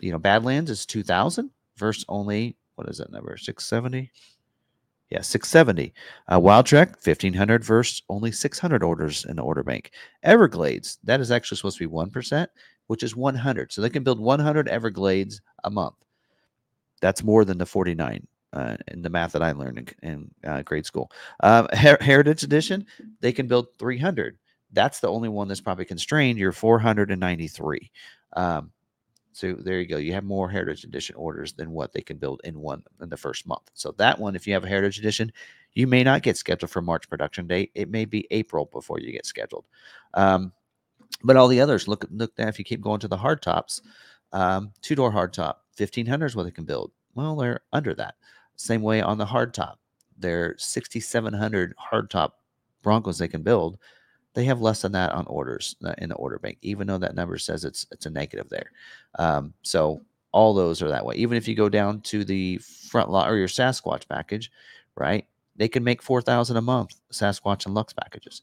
you know, Badlands is 2,000 versus only what is that number? 670. Yeah, 670. Uh, Wildtrak, 1500 versus only 600 orders in the order bank. Everglades, that is actually supposed to be 1%, which is 100. So they can build 100 Everglades a month. That's more than the 49 uh, in the math that I learned in, in uh, grade school. Um, Her- Heritage Edition, they can build 300. that's the only one that's probably constrained. You're 493. Um, so there you go. You have more Heritage Edition orders than what they can build in one in the first month. So that one, if you have a Heritage Edition, you may not get scheduled for March production date. It may be April before you get scheduled. Um, but all the others, look look now. if you keep going to the hard tops, um, two door hard top, 1500 is what they can build. Well, they're under that. Same way on the hard top, they're 6700 hard top Broncos they can build. They have less than that on orders in the order bank, even though that number says it's it's a negative there. Um, so all those are that way. Even if you go down to the front lot or your Sasquatch package, right? They can make four thousand a month Sasquatch and Lux packages.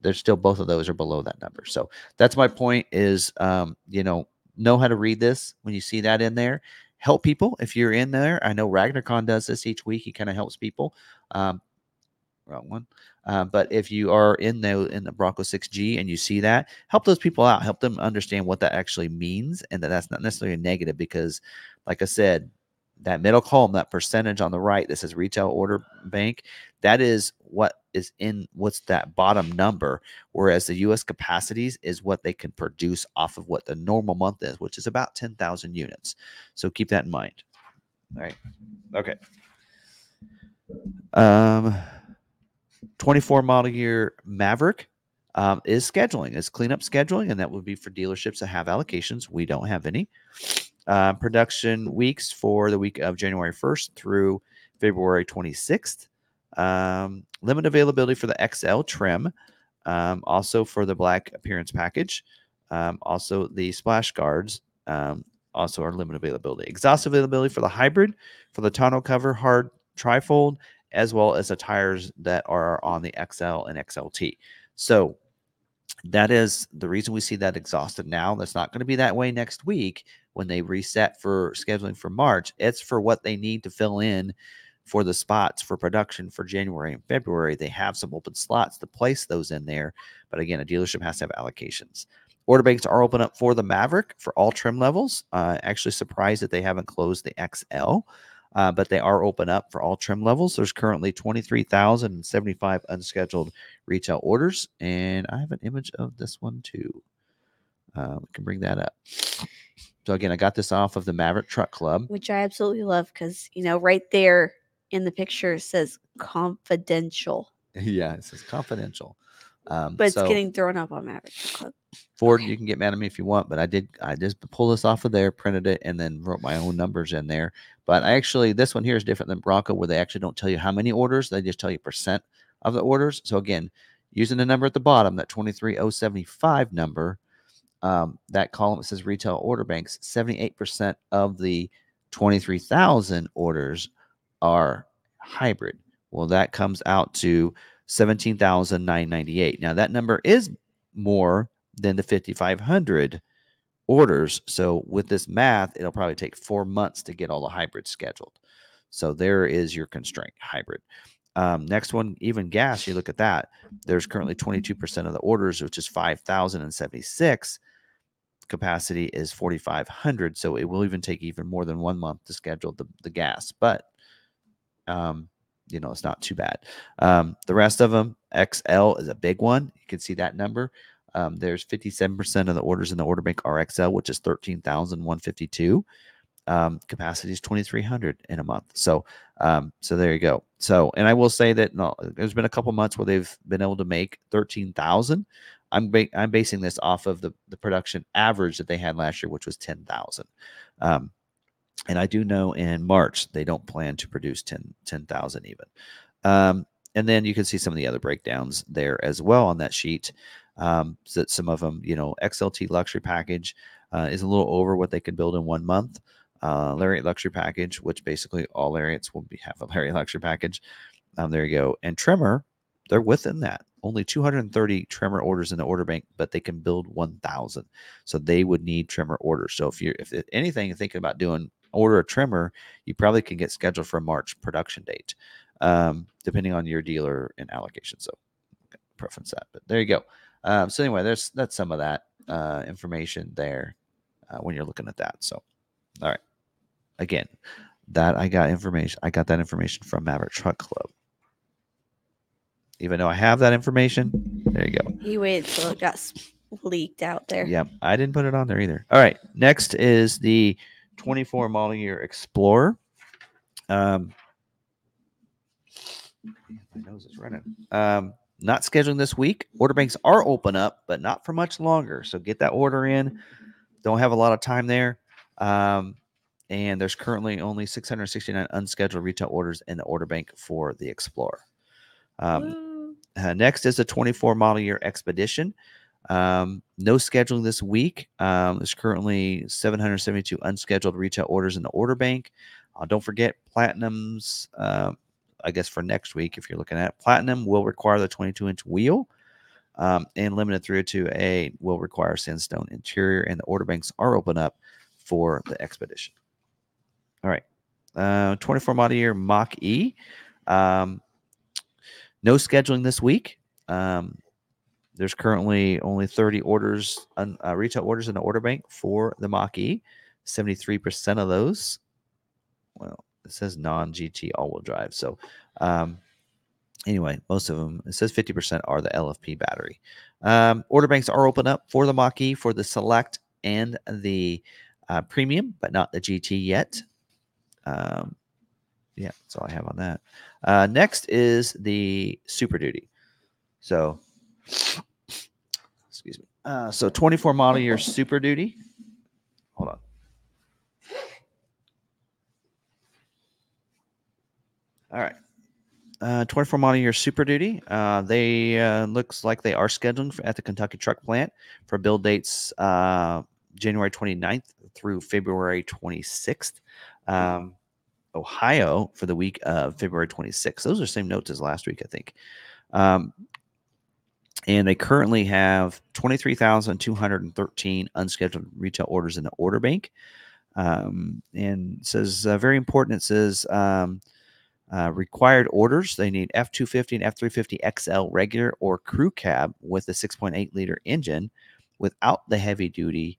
They're still both of those are below that number. So that's my point. Is um, you know know how to read this when you see that in there. Help people if you're in there. I know RagnarKon does this each week. He kind of helps people. Um, wrong one. Uh, but if you are in the in the Bronco 6G and you see that, help those people out. Help them understand what that actually means, and that that's not necessarily a negative. Because, like I said, that middle column, that percentage on the right that says retail order bank, that is what is in what's that bottom number. Whereas the U.S. capacities is what they can produce off of what the normal month is, which is about ten thousand units. So keep that in mind. All right. Okay. Um. 24 model year Maverick um, is scheduling, is cleanup scheduling, and that would be for dealerships that have allocations. We don't have any. Uh, production weeks for the week of January 1st through February 26th. Um, limit availability for the XL trim, um, also for the black appearance package. Um, also, the splash guards um, also are limited availability. Exhaust availability for the hybrid, for the tonneau cover hard trifold, as well as the tires that are on the XL and XLT. So that is the reason we see that exhausted now. That's not going to be that way next week when they reset for scheduling for March. It's for what they need to fill in for the spots for production for January and February. They have some open slots to place those in there. But again, a dealership has to have allocations. Order banks are open up for the Maverick for all trim levels. Uh, actually, surprised that they haven't closed the XL uh, but they are open up for all trim levels. There's currently 23,075 unscheduled retail orders, and I have an image of this one too. Uh, we can bring that up. So again, I got this off of the Maverick Truck Club, which I absolutely love because you know right there in the picture says confidential. *laughs* yeah, it says confidential. Um, but it's so getting thrown up on Maverick Club. Ford, you can get mad at me if you want, but I did. I just pulled this off of there, printed it, and then wrote my own numbers in there. But I actually, this one here is different than Bronco, where they actually don't tell you how many orders; they just tell you percent of the orders. So again, using the number at the bottom, that twenty three oh seventy five number, um, that column says retail order banks. Seventy eight percent of the twenty three thousand orders are hybrid. Well, that comes out to 17,998. Now that number is more than the 5,500 orders. So with this math, it'll probably take four months to get all the hybrids scheduled. So there is your constraint hybrid. Um, next one, even gas, you look at that. There's currently 22% of the orders, which is 5,076. Capacity is 4,500. So it will even take even more than one month to schedule the, the gas. But um, you know, it's not too bad. Um, the rest of them, XL is a big one. You can see that number. Um, there's 57% of the orders in the order bank are XL, which is 13,152. Um, capacity is 2,300 in a month. So, um, so there you go. So, and I will say that no, there's been a couple months where they've been able to make 13,000. I'm ba- I'm basing this off of the the production average that they had last year, which was 10,000. Um, and I do know in March they don't plan to produce 10 10,000 even. Um, and then you can see some of the other breakdowns there as well on that sheet. Um, so that some of them, you know, XLT luxury package uh, is a little over what they can build in one month. Uh, Lariat luxury package, which basically all Lariats will be *laughs* have a Lariat luxury package. Um, there you go. And Tremor, they're within that. Only 230 Tremor orders in the order bank, but they can build 1,000. So they would need Tremor orders. So if you're, if anything, thinking about doing order a Tremor, you probably can get scheduled for a March production date, um, depending on your dealer and allocation. So preference that, but there you go. Um, so anyway, there's that's some of that uh, information there uh, when you're looking at that. So, all right, again, that I got information. I got that information from Maverick Truck Club. even though I have that information. There you go. He waited till it got leaked out there. Yep, I didn't put it on there either. All right, next is the 24 model year Explorer. Um, my nose is running. Um, not scheduling this week. Order banks are open up, but not for much longer. So get that order in. Don't have a lot of time there. Um, and there's currently only 669 unscheduled retail orders in the order bank for the Explorer. Um, uh, next is the 24 model year Expedition. Um, no scheduling this week. Um, there's currently 772 unscheduled retail orders in the order bank. Uh, don't forget Platinum's, um, I guess for next week, if you're looking at it, Platinum will require the 22 inch wheel. Um, and limited 302A will require sandstone interior, and the order banks are open up for the Expedition. All right. Uh, 24 model year Mach E. Um, no scheduling this week. Um, there's currently only 30 orders, uh, retail orders in the order bank for the Mach E. 73% of those, well, it says non GT all wheel drive. So, um, anyway, most of them, it says 50% are the LFP battery. Um, order banks are open up for the Mach E for the Select and the uh, Premium, but not the GT yet. Um, yeah, that's all I have on that. Uh, next is the Super Duty. So. Uh, so 24 model year Super Duty. Hold on. All right. Uh, 24 model year Super Duty. Uh, they uh, looks like they are scheduling for, at the Kentucky Truck Plant for build dates uh, January 29th through February 26th. Um, Ohio for the week of February 26th. Those are the same notes as last week, I think. Um, and they currently have 23,213 unscheduled retail orders in the order bank. Um, and says uh, very important. It says um, uh, required orders. They need F250 and F350 XL regular or crew cab with a 6.8 liter engine without the heavy duty,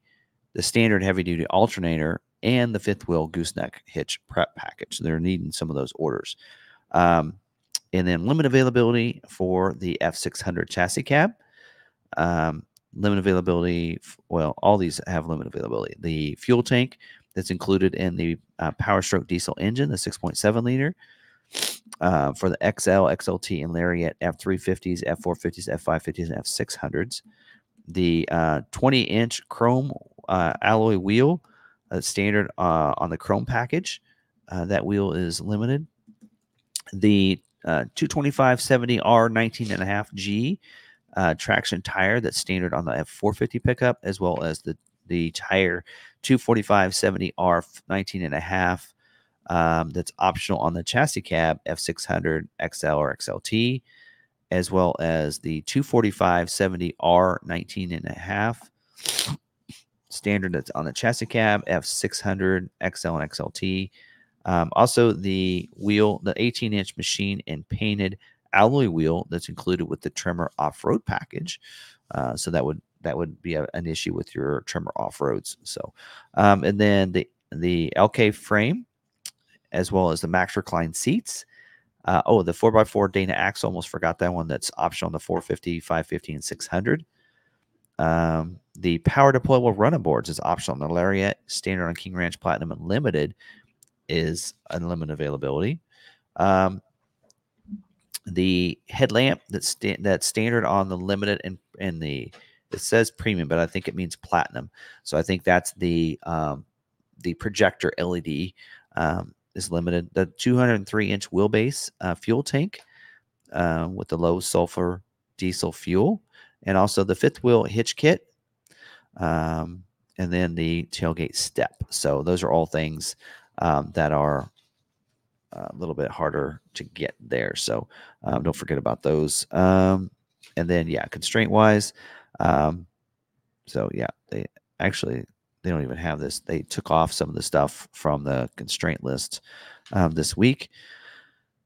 the standard heavy duty alternator, and the fifth wheel gooseneck hitch prep package. They're needing some of those orders. Um, and then limit availability for the F600 chassis cab. Um, limit availability, well, all these have limit availability. The fuel tank that's included in the uh, Power Stroke diesel engine, the 6.7 liter. Uh, for the XL, XLT, and Lariat F350s, F450s, F550s, and F600s. The uh, 20 inch chrome uh, alloy wheel, uh, standard uh, on the chrome package. Uh, that wheel is limited. The uh, 225-70R 19 and a half G uh, traction tire that's standard on the F450 pickup, as well as the the tire 245-70R 19 and a half um, that's optional on the chassis cab F600 XL or XLT, as well as the 245-70R 19 and a half standard that's on the chassis cab F600 XL and XLT. Um, also, the wheel, the 18 inch machine and painted alloy wheel that's included with the Tremor off road package. Uh, so that would that would be a, an issue with your Tremor off roads. So, um, and then the the LK frame, as well as the Max recline seats. Uh, oh, the 4x4 Dana axle, almost forgot that one. That's optional on the 450, 550, and 600. Um, the power deployable running boards is optional on the Lariat, standard on King Ranch Platinum, and limited is unlimited availability. Um, the headlamp that's sta- that's standard on the limited and and the it says premium, but I think it means platinum. So I think that's the um, the projector LED um, is limited. The 203 inch wheelbase uh, fuel tank uh, with the low sulfur diesel fuel, and also the fifth wheel hitch kit, um, and then the tailgate step. So those are all things um, that are a little bit harder to get there. So um, don't forget about those. Um, and then yeah, constraint wise, um, so yeah, they actually they don't even have this. They took off some of the stuff from the constraint list um, this week.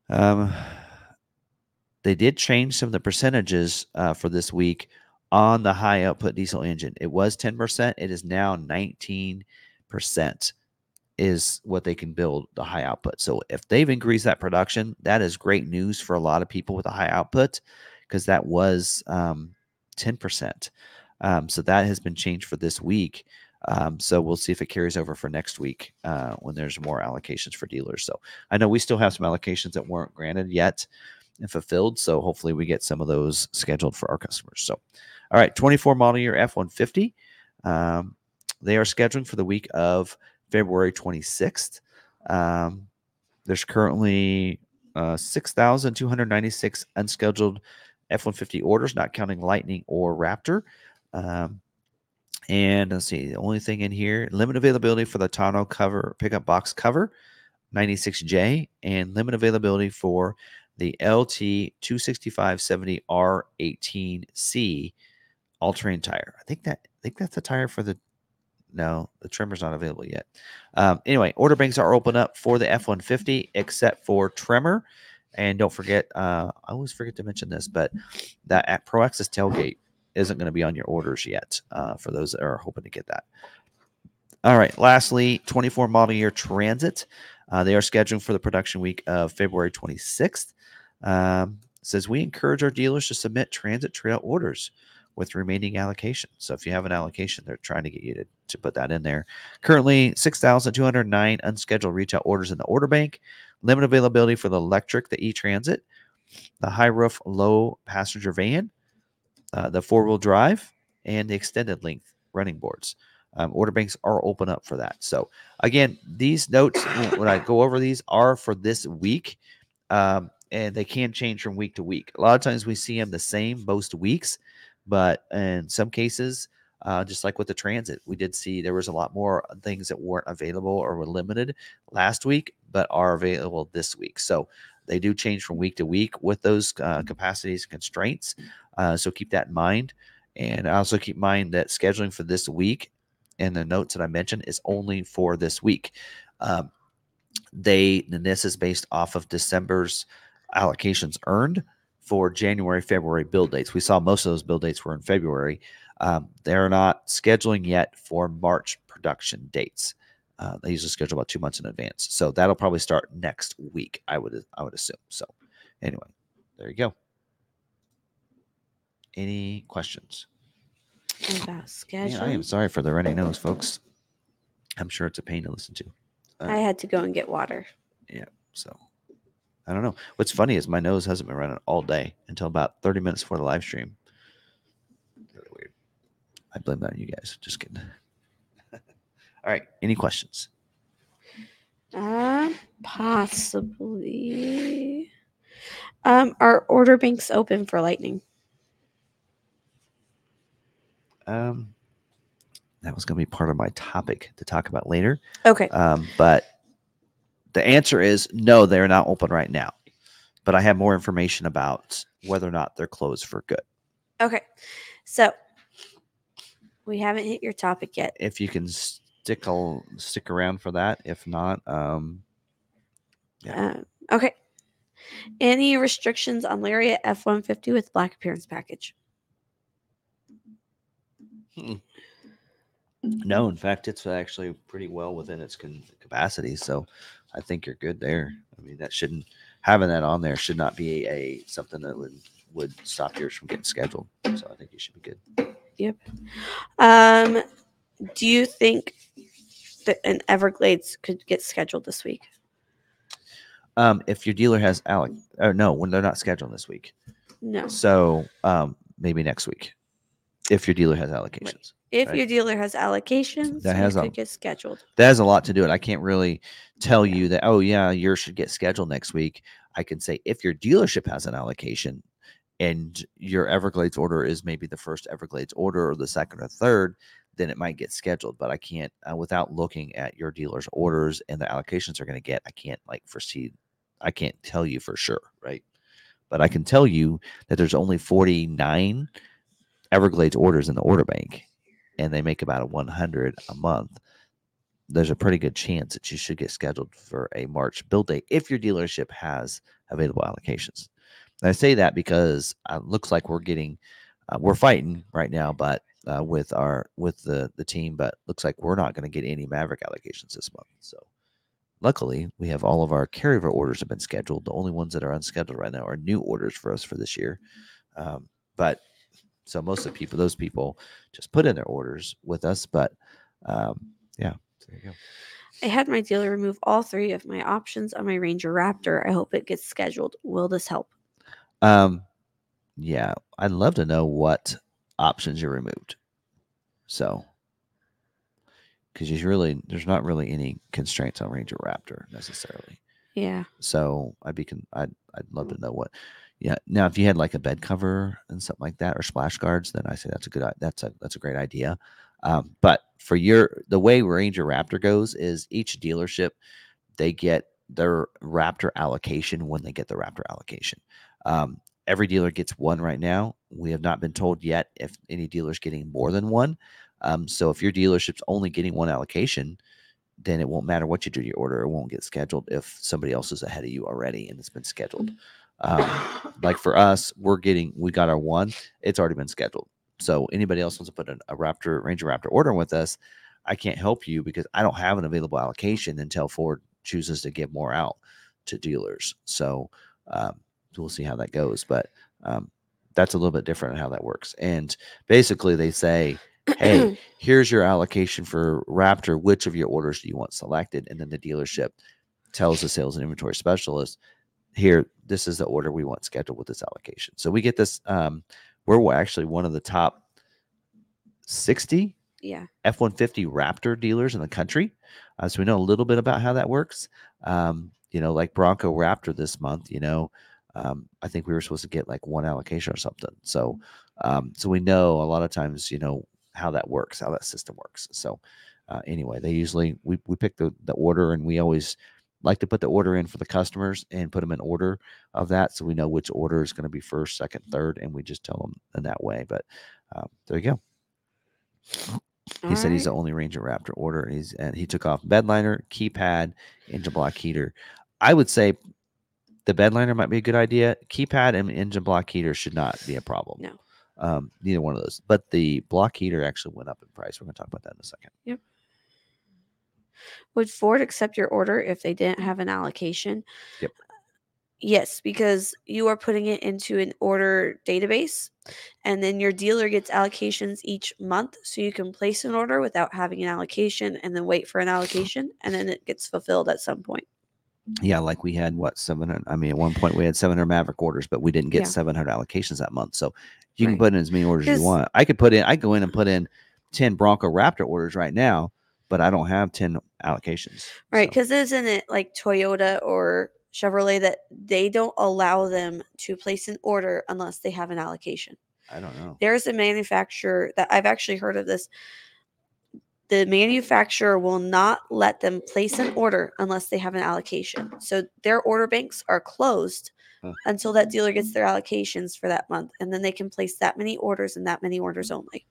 Um, they did change some of the percentages uh, for this week on the high output diesel engine. It was 10%. It is now 19%. Is what they can build the high output. So if they've increased that production, that is great news for a lot of people with a high output because that was um, 10%. Um, so that has been changed for this week. Um, so we'll see if it carries over for next week uh, when there's more allocations for dealers. So I know we still have some allocations that weren't granted yet and fulfilled. So hopefully we get some of those scheduled for our customers. So, all right, 24 model year F 150. Um, they are scheduling for the week of February 26th. Um, there's currently uh, 6,296 unscheduled F 150 orders, not counting Lightning or Raptor. Um, and let's see, the only thing in here limit availability for the tonneau cover pickup box cover 96J and limit availability for the LT 26570R18C all terrain tire. I think that I think that's the tire for the no, the Tremor's not available yet. Um, anyway, order banks are open up for the F 150 except for Tremor. And don't forget, uh, I always forget to mention this, but that at Pro Access tailgate isn't going to be on your orders yet uh, for those that are hoping to get that. All right. Lastly, 24 model year Transit. Uh, they are scheduling for the production week of February 26th. Um, says we encourage our dealers to submit Transit Trail orders with remaining allocation. So if you have an allocation, they're trying to get you to, to put that in there. Currently, 6,209 unscheduled retail orders in the order bank. Limit availability for the electric, the e-transit, the high roof, low passenger van, uh, the four wheel drive, and the extended length running boards. Um, order banks are open up for that. So again, these notes when I go over these are for this week, um, and they can change from week to week. A lot of times we see them the same most weeks, but in some cases, uh, just like with the transit, we did see there was a lot more things that weren't available or were limited last week, but are available this week. So they do change from week to week with those uh, capacities and constraints. Uh, so keep that in mind. And also keep in mind that scheduling for this week and the notes that I mentioned is only for this week. Um, they and this is based off of December's allocations earned for January, February build dates. We saw most of those build dates were in February. Um, they're not scheduling yet for March production dates. Uh, they usually schedule about two months in advance, so that'll probably start next week. I would I would assume. So, anyway, there you go. Any questions? About Man, schedule. I am sorry for the runny nose, folks. I'm sure it's a pain to listen to. I had to go and get water. Yeah. So I don't know. What's funny is my nose hasn't been running all day until about 30 minutes before the live stream. Really weird. I blame that on you guys. Just kidding. *laughs* all right. Any questions? Um, possibly. Um, are order banks open for lightning? Um, that was going to be part of my topic to talk about later. Okay. Um, but the answer is no, they're not open right now. But I have more information about whether or not they're closed for good. Okay. So we haven't hit your topic yet. If you can stick al- stick around for that, if not, um, Yeah. Um, okay. Any restrictions on Lariat F one fifty with black appearance package? No, in fact, it's actually pretty well within its con- capacity. So I think you're good there. I mean, that shouldn't having that on there should not be a something that would would stop yours from getting scheduled. So I think you should be good. Yep. Um, do you think that an Everglades could get scheduled this week? Um, if your dealer has Alec, or no, when they're not scheduled this week, No. so um, maybe next week, if your dealer has allocations. If Right. your dealer has allocations, That has a- get scheduled. that has a lot to do it. I can't really tell you that, oh, yeah, yours should get scheduled next week. I can say if your dealership has an allocation and your Everglades order is maybe the first Everglades order or the second or third, then it might get scheduled. But I can't, uh, without looking at your dealer's orders and the allocations they're going to get, I can't like foresee, I can't tell you for sure. Right. But I can tell you that there's only 49 Everglades orders in the order bank and they make about a 100 a month there's a pretty good chance that you should get scheduled for a March build date if your dealership has available allocations. And I say that because uh, it looks like we're getting uh, we're fighting right now, but uh, with our with the the team, but looks like we're not going to get any Maverick allocations this month. So luckily, we have all of our carryover orders have been scheduled. The only ones that are unscheduled right now are new orders for us for this year. Um, but so most of the people, those people, just put in their orders with us. But um, yeah, there you go. I had my dealer remove all three of my options on my Ranger Raptor. I hope it gets scheduled. Will this help? Um, yeah, I'd love to know what options you removed. So, because you really, there's not really any constraints on Ranger Raptor necessarily. Yeah. So I'd be, con- I'd, I'd love to know what. Yeah. Now, if you had like a bed cover and something like that, or splash guards, then I say that's a good, that's a, that's a great idea. Um, but for your, the way Ranger Raptor goes is each dealership, they get their Raptor allocation when they get the Raptor allocation. Um, every dealer gets one right now. We have not been told yet if any dealer's getting more than one. Um, so if your dealership's only getting one allocation, then it won't matter what you do to your order. It won't get scheduled if somebody else is ahead of you already and it's been scheduled. Um, like for us, we're getting, we got our one, it's already been scheduled. So anybody else wants to put an, a Raptor, Ranger Raptor order with us, I can't help you because I don't have an available allocation until Ford chooses to give more out to dealers. So, um, we'll see how that goes. But um, that's a little bit different how that works. And basically, they say, hey, *clears throat* here's your allocation for Raptor. Which of your orders do you want selected? And then the dealership tells the sales and inventory specialist, here, this is the order we want scheduled with this allocation. So we get this. Um, we're actually one of the top 60 yeah. F 150 Raptor dealers in the country. Uh, so we know a little bit about how that works. Um, you know, like Bronco Raptor this month, you know, um, I think we were supposed to get like one allocation or something. So, um, so we know a lot of times, you know, how that works, how that system works. So, uh, anyway, they usually we we pick the the order, and we always like to put the order in for the customers and put them in order of that, so we know which order is going to be first, second, third, and we just tell them in that way. But um, there you go. He said he's the only Ranger Raptor order. and He's and he took off bedliner, keypad, engine block heater. I would say the bedliner might be a good idea. Keypad and engine block heater should not be a problem. No. Um, neither one of those. But the block heater actually went up in price. We're going to talk about that in a second. Would Ford accept your order if they didn't have an allocation? Yep. Yes, because you are putting it into an order database and then your dealer gets allocations each month. So you can place an order without having an allocation and then wait for an allocation and then it gets fulfilled at some point. Yeah, like we had what seven hundred. I mean, at one point we had seven hundred Maverick orders, but we didn't get Yeah. seven hundred allocations that month. So you can put in as many orders as you want. I could put in. I go in and put in ten Bronco Raptor orders right now, but I don't have ten allocations. Right. So, Because isn't it like Toyota or Chevrolet that they don't allow them to place an order unless they have an allocation? I don't know. there's a manufacturer that I've actually heard of this. The manufacturer will not let them place an order unless they have an allocation. So their order banks are closed Huh. until that dealer gets their allocations for that month. And then they can place that many orders and that many orders only.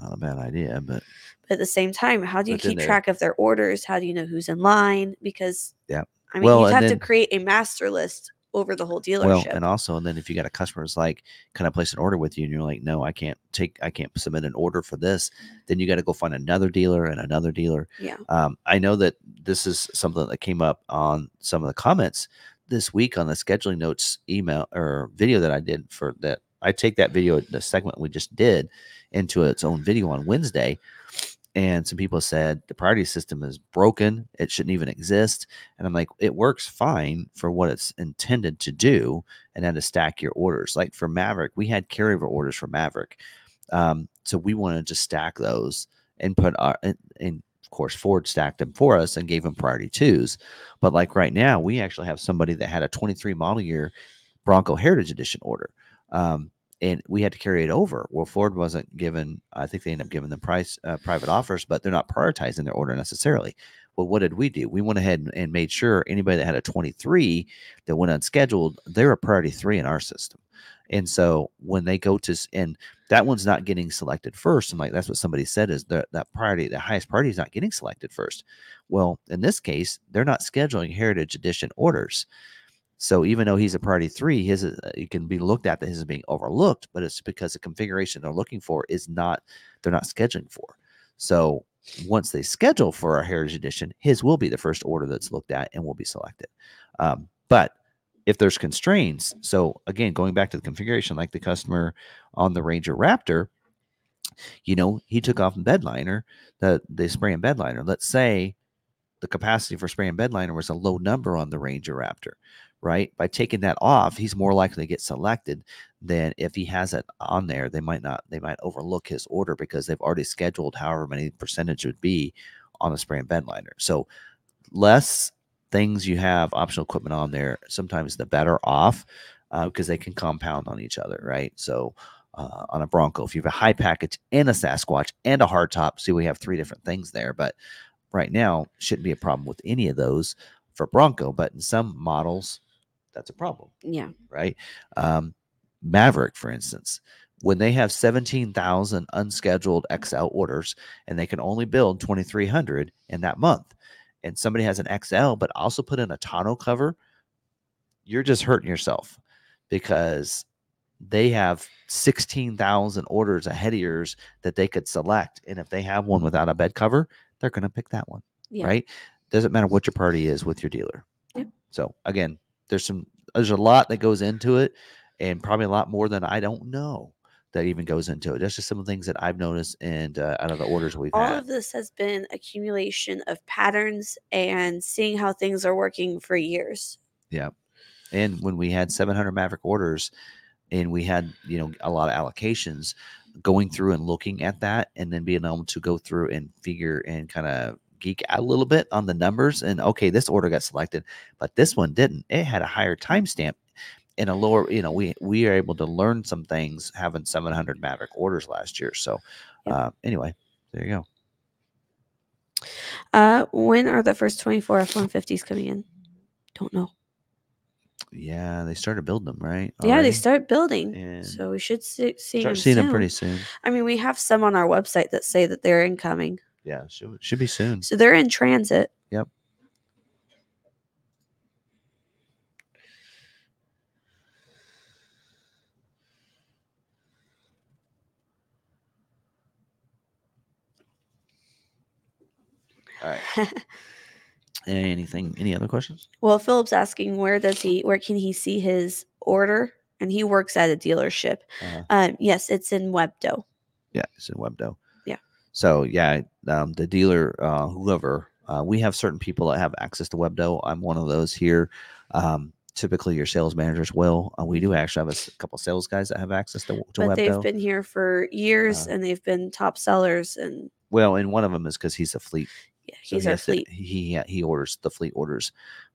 Not a bad idea, but But at the same time, how do you keep track of their orders? How do you know who's in line? Because Yeah. I mean, Well, you have then- to create a master list over the whole dealership. well, and also, and then if you got a customer that's like, "Can I place an order with you?" and you're like, "No, I can't take. I can't submit an order for this." Then you got to go find another dealer and another dealer. yeah. Um, I know that this is something that came up on some of the comments this week on the scheduling notes email or video that I did for that. I take that video, the segment we just did, into its own video on Wednesday. And some people said the priority system is broken. It shouldn't even exist. And I'm like, it works fine for what it's intended to do and then to stack your orders. Like for Maverick, we had carryover orders for Maverick. Um, so we wanted to stack those and put our, and, and of course, Ford stacked them for us and gave them priority twos. But like right now, we actually have somebody that had a 23 model year Bronco Heritage Edition order. Um, and we had to carry it over. Well, Ford wasn't given, I think they ended up giving them price uh, private offers, but they're not prioritizing their order necessarily. Well, what did we do? We went ahead and, and made sure anybody that had a 23 that went unscheduled, they're a priority three in our system. And so when they go to, and that one's not getting selected first. And like that's what somebody said is that that priority, the highest priority is not getting selected first. Well, in this case, they're not scheduling Heritage Edition orders. So even though he's a priority three, his uh, it can be looked at that his is being overlooked, but it's because the configuration they're looking for is not they're not scheduling for. So once they schedule for a Heritage Edition, his will be the first order that's looked at and will be selected. Um, but if there's constraints, so again, going back to the configuration, like the customer on the Ranger Raptor, you know, he took off bedliner, the the spray and bedliner. Let's say the capacity for spray and bedliner was a low number on the Ranger Raptor, right? By taking that off, he's more likely to get selected than if he has it on there. They might not, they might overlook his order because they've already scheduled however many percentage would be on the spray and bedliner. So less things you have optional equipment on there, sometimes the better off because they can compound on each other, right? So uh, on a Bronco, if you have a high package and a Sasquatch and a hardtop, see we have three different things there, but right now shouldn't be a problem with any of those for Bronco, but in some models, that's a problem, Yeah. right? Um, Maverick, for instance, when they have 17,000 unscheduled XL orders and they can only build 2,300 in that month, and somebody has an XL but also put in a tonneau cover, you're just hurting yourself because they have 16,000 orders ahead of yours that they could select. And if they have one without a bed cover, they're going to pick that one, Yeah. right? Doesn't matter what your party is with your dealer. Yep. So again, there's some, there's a lot that goes into it and probably a lot more than I don't know that even goes into it. That's just some of the things that I've noticed and uh, out of the orders we've All had. of this has been accumulation of patterns and seeing how things are working for years. Yeah. And when we had 700 maverick orders and we had you know a lot of allocations going through and looking at that and then being able to go through and figure and kind of geek out a little bit on the numbers and okay this order got selected but this one didn't it had a higher timestamp and a lower you know we we are able to learn some things having 700 maverick orders last year so uh anyway there you go Uh, when are the first 24 F 150s coming in? Don't know. yeah they started building them right Yeah, they start building. So we should see, see start them seeing soon. them pretty soon I mean, we have some on our website that say that they're incoming. Yeah should, should be soon So they're in transit. Yep. all right *laughs* anything any other questions well, Philip's asking where does he, where can he see his order? And he works at a dealership. uh Um, yes, it's in Webdo. Yeah, it's in Webdo. So yeah, um, the dealer, uh, whoever, uh, we have certain people that have access to Webdo. I'm one of those here. Um, typically, your sales managers will. Uh, we do actually have a couple sales guys that have access to, to but Webdo. they've been here for years Uh, and they've been top sellers. And well, and one of them is because he's a fleet. yeah, so he's he our to- fleet. he he he orders the fleet orders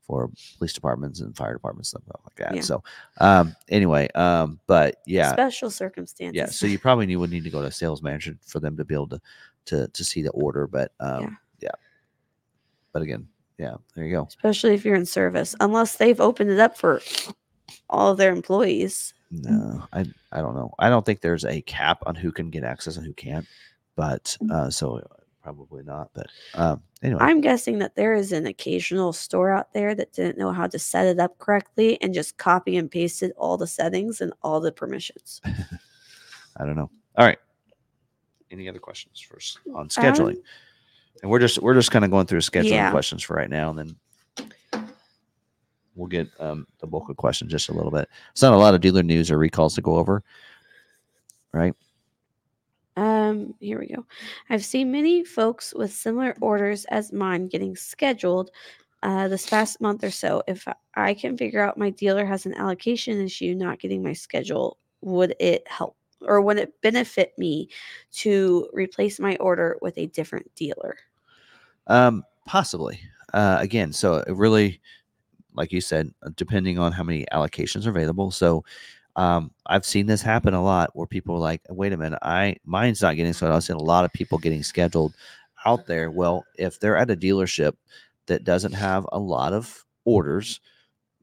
for police departments and fire departments stuff like that. Yeah. So um, anyway, um, but yeah, Special circumstances. yeah so you probably would need to go to a sales manager for them to be able to to to see the order but um yeah, but again yeah there you go especially if you're in service, unless they've opened it up for all of their employees. no i i don't know i don't think there's a cap on who can get access and who can't but uh so probably not but um anyway. I'm guessing that there is an occasional store out there that didn't know how to set it up correctly and just copy and pasted all the settings and all the permissions. *laughs* i don't know. All right. Any other questions first on scheduling? Um, and we're just we're just kind of going through scheduling Yeah. questions for right now and then we'll get um the bulk of questions just a little bit. It's not a lot of dealer news or recalls to go over right Um, here we go. I've seen many folks with similar orders as mine getting scheduled uh, this past month or so. If I- can figure out my dealer has an allocation issue not getting my schedule, would it help or would it benefit me to replace my order with a different dealer? Um, possibly. Uh, again, so it really, like you said, uh, depending on how many allocations are available. So, um, I've seen this happen a lot where people are like, "Wait a minute, I mine's not getting scheduled." I've seen a lot of people getting scheduled out there. Well, if they're at a dealership that doesn't have a lot of orders,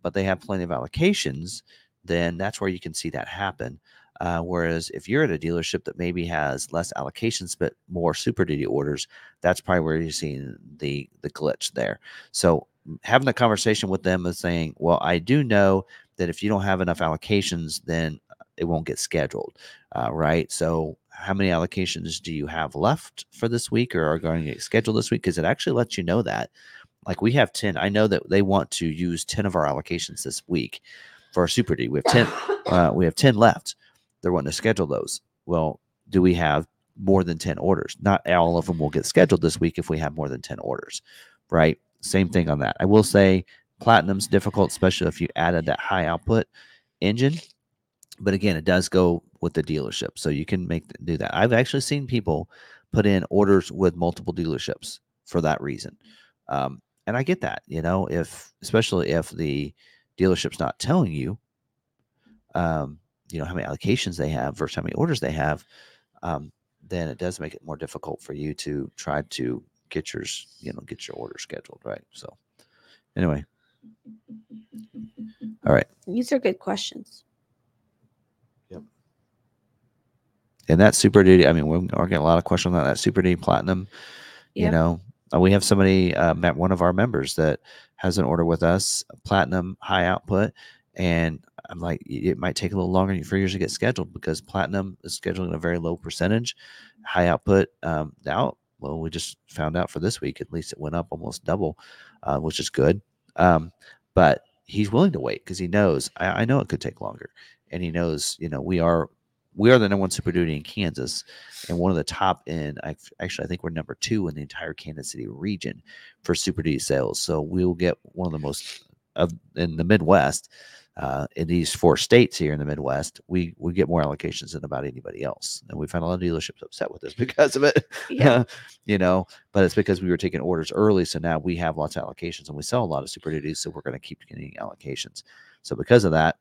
but they have plenty of allocations, then that's where you can see that happen. Uh, whereas if you're at a dealership that maybe has less allocations but more super duty orders, that's probably where you're seeing the the glitch there. So having that conversation with them and saying, well, I do know that if you don't have enough allocations, then it won't get scheduled, uh, right? So how many allocations do you have left for this week or are going to get scheduled this week? Because it actually lets you know that. Like we have 10, I know that they want to use 10 of our allocations this week for our Super D. We have 10, *laughs* uh, we have 10 left. They're wanting to schedule those. Well, do we have more than 10 orders? Not all of them will get scheduled this week if we have more than 10 orders, right? Same thing on that. I will say platinum's difficult, especially if you added that high output engine. But again, it does go with the dealership, so you can make do that. I've actually seen people put in orders with multiple dealerships for that reason, um, and I get that. You know, if especially if the dealership's not telling you, um, you know, how many allocations they have versus how many orders they have, um, then it does make it more difficult for you to try to get yours, you know, get your order scheduled, right? So, anyway, all right. These are good questions. Yep. And that super duty i mean we're, we're getting a lot of questions on that super duty platinum you know uh, we have somebody uh, met one of our members that has an order with us platinum high output and i'm like it might take a little longer for yours to get scheduled because platinum is scheduling a very low percentage high output um, now well we just found out for this week at least it went up almost double uh, which is good um, but he's willing to wait because he knows I, I know it could take longer and he knows you know we are we are the number one super duty in Kansas and one of the top in I actually I think we're number two in the entire Kansas City region for super duty sales. So we'll get one of the most of in the Midwest, uh, in these four states here in the Midwest, we we get more allocations than about anybody else. And we found a lot of dealerships upset with us *laughs* because of it. Yeah. *laughs* you know, but it's because we were taking orders early. So now we have lots of allocations and we sell a lot of super duties. So we're going to keep getting allocations. So because of that,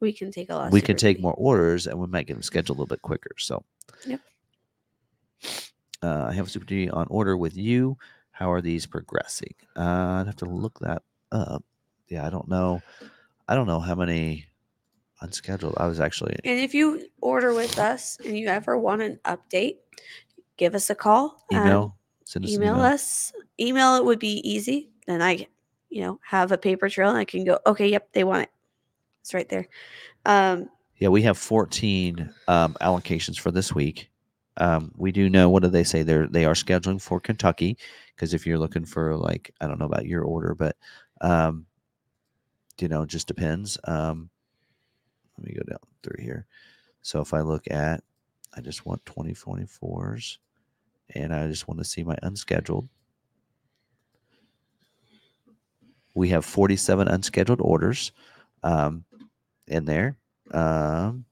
We can take a lot. we can take more orders and we might get them scheduled a little bit quicker. So, Yep. Uh, I have a super duty on order with you. How are these progressing? Uh, I'd have to look that up. Yeah, I don't know. I don't know how many unscheduled. I was actually And if you order with us and you ever want an update, give us a call. email. Send us an email us. Email it would be easy. Then I, you know, have a paper trail and I can go, okay, yep, they want it. It's right there. Um, Yeah, we have 14 um, allocations for this week. Um, we do know what do they say? They're they are scheduling for Kentucky because if you're looking for like I don't know about your order, but um, you know, just depends. Um, let me go down through here. So if I look at, I just want 2024s, and I just want to see my unscheduled. We have 47 unscheduled orders um, in there. Um,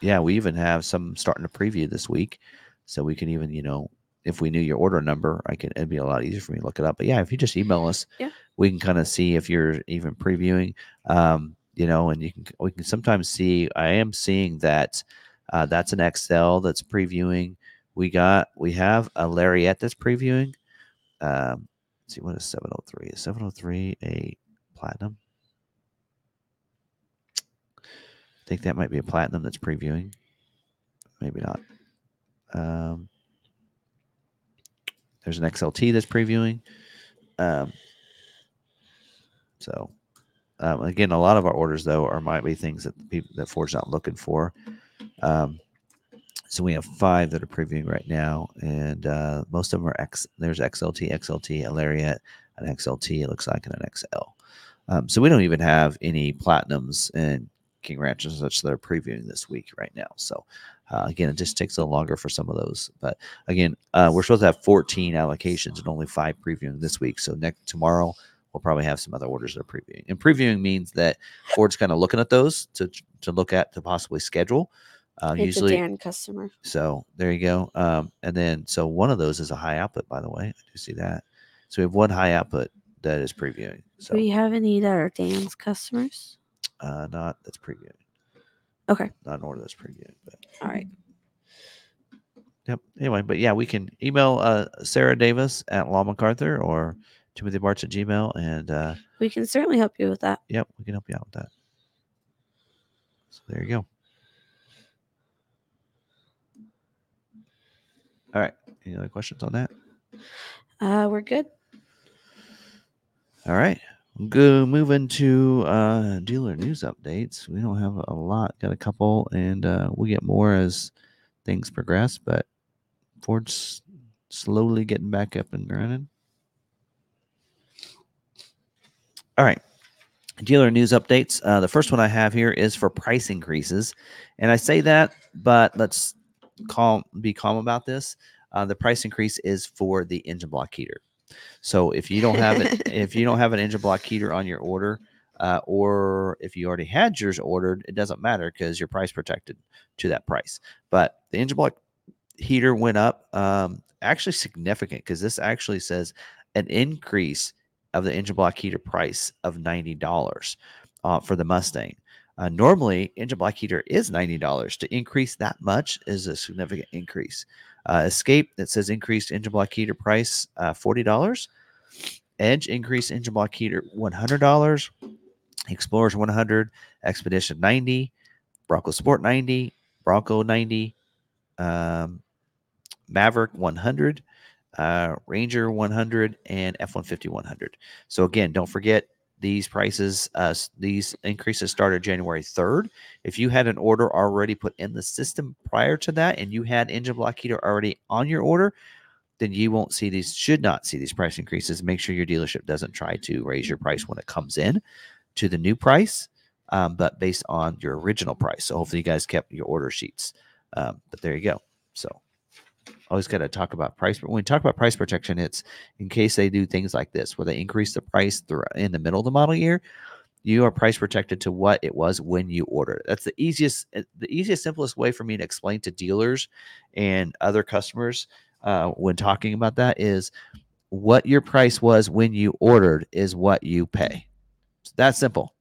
yeah, we even have some starting to preview this week, so we can even, you know, if we knew your order number, I can. It'd be a lot easier for me to look it up. But yeah, if you just email us, Yeah. we can kind of see if you're even previewing. Um, you know, and you can we can sometimes see. I am seeing that uh, that's an XL that's previewing. We got we have a Lariat that's previewing. Um, let's see what is seven hundred three? Is seven hundred three a platinum? I think that might be a platinum that's previewing. Maybe not. Um, there's an XLT that's previewing. Um, so um, again, a lot of our orders though are might be things that people that Ford's not looking for. Um, so we have five that are previewing right now, and uh, most of them are X. There's XLT, XLT, a Lariat, an XLT. It looks like and an XL. Um, so we don't even have any platinums and King Ranches such that are previewing this week right now. So uh, again, it just takes a little longer for some of those. But again, uh, we're supposed to have 14 allocations and only five previewing this week. So next tomorrow we'll probably have some other orders that are previewing. And previewing means that Ford's kind of looking at those to to look at to possibly schedule. Uh, it's usually, a Dan customer. so there you go. Um, and then so one of those is a high output, by the way. I do see that. So we have one high output that is previewing. So Do we have any that are Dan's customers? uh, not that's previewing. Okay. Not an order that's previewing, but All right. Yep. Anyway, but yeah, we can email uh, Sarah Davis at Long McArthur or Timothy Bartz at Gmail, and uh, We can certainly help you with that. yep, we can help you out with that. So there you go. All right. Any other questions on that? Uh, we're good. All right. Go moving to uh, dealer news updates. We don't have a lot. Got a couple, and uh, we'll get more as things progress. But Ford's slowly getting back up and running. All right. Dealer news updates. Uh, the first one I have here is for price increases, and I say that, but let's calm, be calm about this. Uh, the price increase is for the engine block heater. So if you don't have it, *laughs* if you don't have an engine block heater on your order, uh, or if you already had yours ordered, it doesn't matter because you're price protected to that price. But the engine block heater went up, um, actually significant because this actually says an increase of the engine block heater price of ninety dollars uh, for the Mustang. Uh, normally, engine block heater is ninety dollars. To increase that much is a significant increase. Uh, Escape that says increased engine block heater price uh, forty dollars. Edge increased engine block heater one hundred dollars. Explorers one hundred. Expedition ninety. Bronco Sport ninety. Bronco ninety. Um, Maverick one hundred. Uh, Ranger 100 and F-150 100. So again, don't forget these prices, uh, these increases started January 3rd. If you had an order already put in the system prior to that and you had engine block heater already on your order, then you won't see these, should not see these price increases. Make sure your dealership doesn't try to raise your price when it comes in to the new price, um, but based on your original price. So hopefully you guys kept your order sheets. Um, but there you go. So always got to talk about price. But when we talk about price protection, it's in case they do things like this, where they increase the price through, in the middle of the model year, you are price protected to what it was when you ordered. That's the easiest, eh, the easiest, simplest way for me to explain to dealers and other customers uh, when talking about that is what your price was when you ordered is what you pay. It's that simple.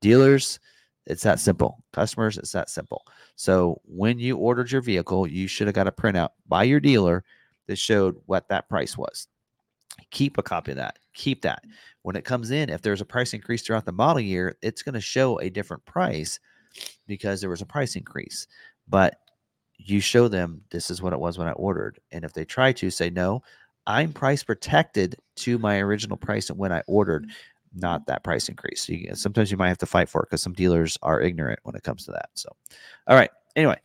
Dealers, it's that simple. Customers, it's that simple. So when you ordered your vehicle, you should have got a printout by your dealer that showed what that price was. Keep a copy of that. Keep that. When it comes in, if there's a price increase throughout the model year, it's going to show a different price because there was a price increase. But you show them this is what it was when I ordered. And if they try to say, no, I'm price protected to my original price and when I ordered, mm-hmm. Not that price increase. You, sometimes you might have to fight for it because some dealers are ignorant when it comes to that. So, all right. Anyway,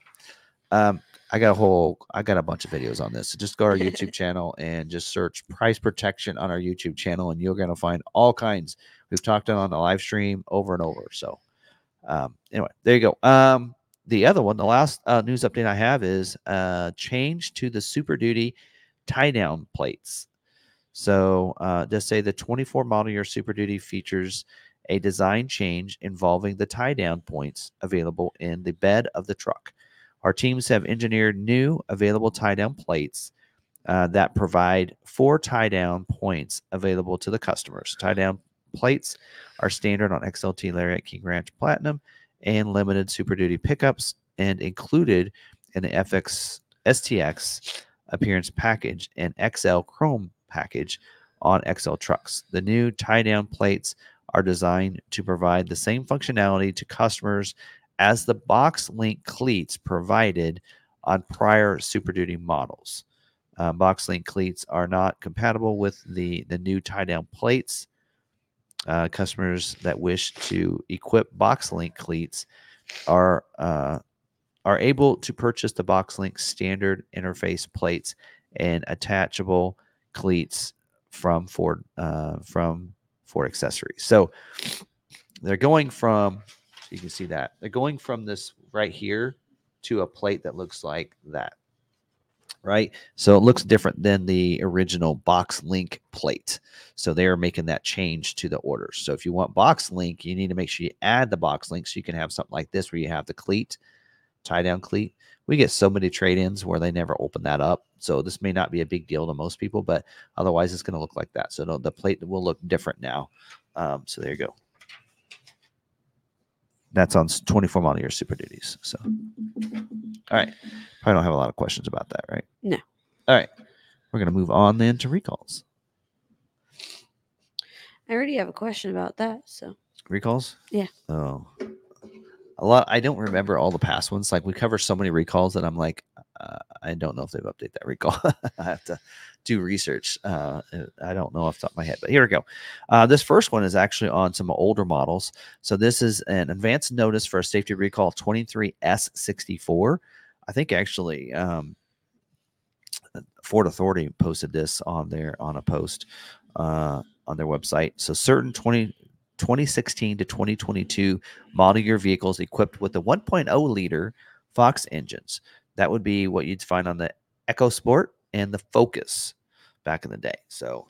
um, I got a whole, I got a bunch of videos on this. So just go to our *laughs* YouTube channel and just search price protection on our YouTube channel, and you're going to find all kinds. We've talked on the live stream over and over. So, um, anyway, there you go. Um, the other one, the last uh, news update I have is uh, change to the Super Duty tie down plates. So uh, just say the 24 model year Super Duty features a design change involving the tie down points available in the bed of the truck. Our teams have engineered new available tie down plates uh, that provide four tie down points available to the customers. Tie down plates are standard on XLT Lariat King Ranch Platinum and limited Super Duty pickups and included in the FX STX appearance package and XL Chrome package on XL trucks. The new tie down plates are designed to provide the same functionality to customers as the box link cleats provided on prior Super Duty models. Uh, box link cleats are not compatible with the, the new tie down plates. Uh, customers that wish to equip box link cleats are uh, are able to purchase the box link standard interface plates and attachable cleats from Ford uh, from Ford accessories. So they're going from you can see that they're going from this right here to a plate that looks like that. Right. So it looks different than the original box link plate. So they are making that change to the orders. So if you want box link, you need to make sure you add the box link so you can have something like this where you have the cleat, tie down cleat. We get so many trade ins where they never open that up. So this may not be a big deal to most people, but otherwise it's going to look like that. So the plate will look different now. Um, so there you go. That's on 24 model year Super Duties. So, all right. Probably don't have a lot of questions about that, right? No. All right. We're going to move on then to recalls. I already have a question about that. So Recalls? Yeah. Oh. A lot. I don't remember all the past ones. Like we cover so many recalls that I'm like, uh, I don't know if they've updated that recall. *laughs* I have to do research. Uh, I don't know off the top of my head, but here we go. Uh, this first one is actually on some older models. So this is an advance notice for a safety recall 23S64. I think actually um, Ford Authority posted this on their on a post uh, on their website. So certain 20, 2016 to 2022 model year vehicles equipped with the 1.0 liter Fox engines. That would be what you'd find on the EcoSport and the Focus back in the day. So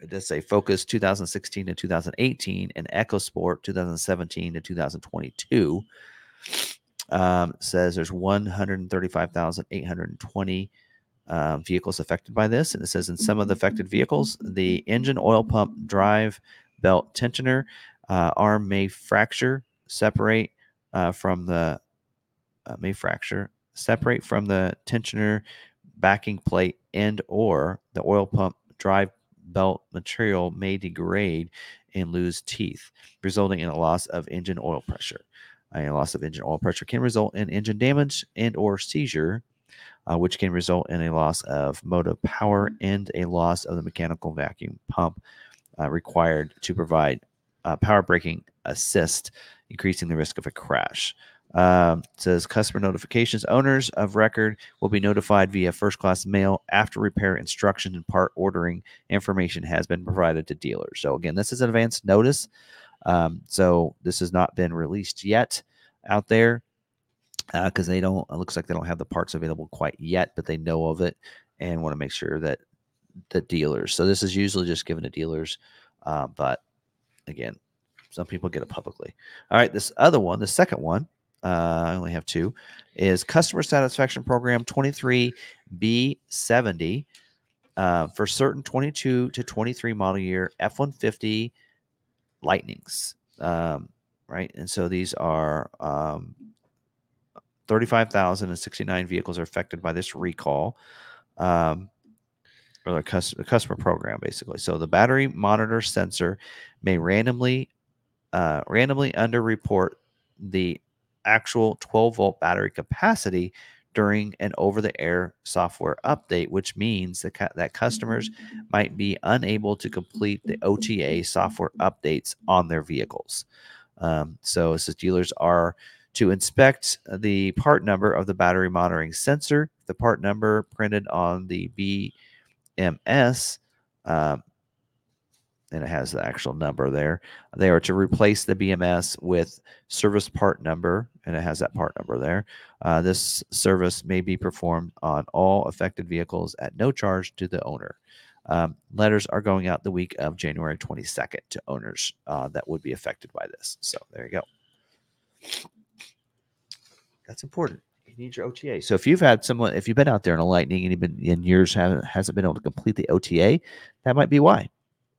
it does say Focus 2016 to 2018 and EcoSport 2017 to 2022. Um, says there's 135,820 uh, vehicles affected by this. And it says in some of the affected vehicles, the engine oil pump drive belt tensioner uh, arm may fracture, separate uh, from the uh, may fracture, separate from the tensioner backing plate and or the oil pump drive belt material may degrade and lose teeth, resulting in a loss of engine oil pressure. A loss of engine oil pressure can result in engine damage and or seizure, uh, which can result in a loss of motive power and a loss of the mechanical vacuum pump uh, required to provide uh, power braking assist, increasing the risk of a crash. Um, says customer notifications. Owners of record will be notified via first class mail after repair instructions and part ordering information has been provided to dealers. So, again, this is an advance notice. Um, so, this has not been released yet out there because uh, they don't, it looks like they don't have the parts available quite yet, but they know of it and want to make sure that the dealers, so this is usually just given to dealers, uh, but again, some people get it publicly. All right, this other one, the second one, uh, I only have two, is Customer Satisfaction Program 23B70 uh, for certain 22 to 23 model year F 150 Lightnings. Um, right. And so these are um, 35,069 vehicles are affected by this recall. Um, or the customer, customer program basically. So the battery monitor sensor may randomly uh, randomly underreport the actual 12 volt battery capacity during an over the air software update, which means that, cu- that customers might be unable to complete the OTA software updates on their vehicles. Um, so, says dealers are to inspect the part number of the battery monitoring sensor, the part number printed on the BMS. Um, and it has the actual number there. They are to replace the BMS with service part number, and it has that part number there. Uh, this service may be performed on all affected vehicles at no charge to the owner. Um, letters are going out the week of January 22nd to owners uh, that would be affected by this. So there you go. That's important. You need your OTA. So if you've had someone, if you've been out there in a lightning and you've been in years haven't hasn't been able to complete the OTA, that might be why.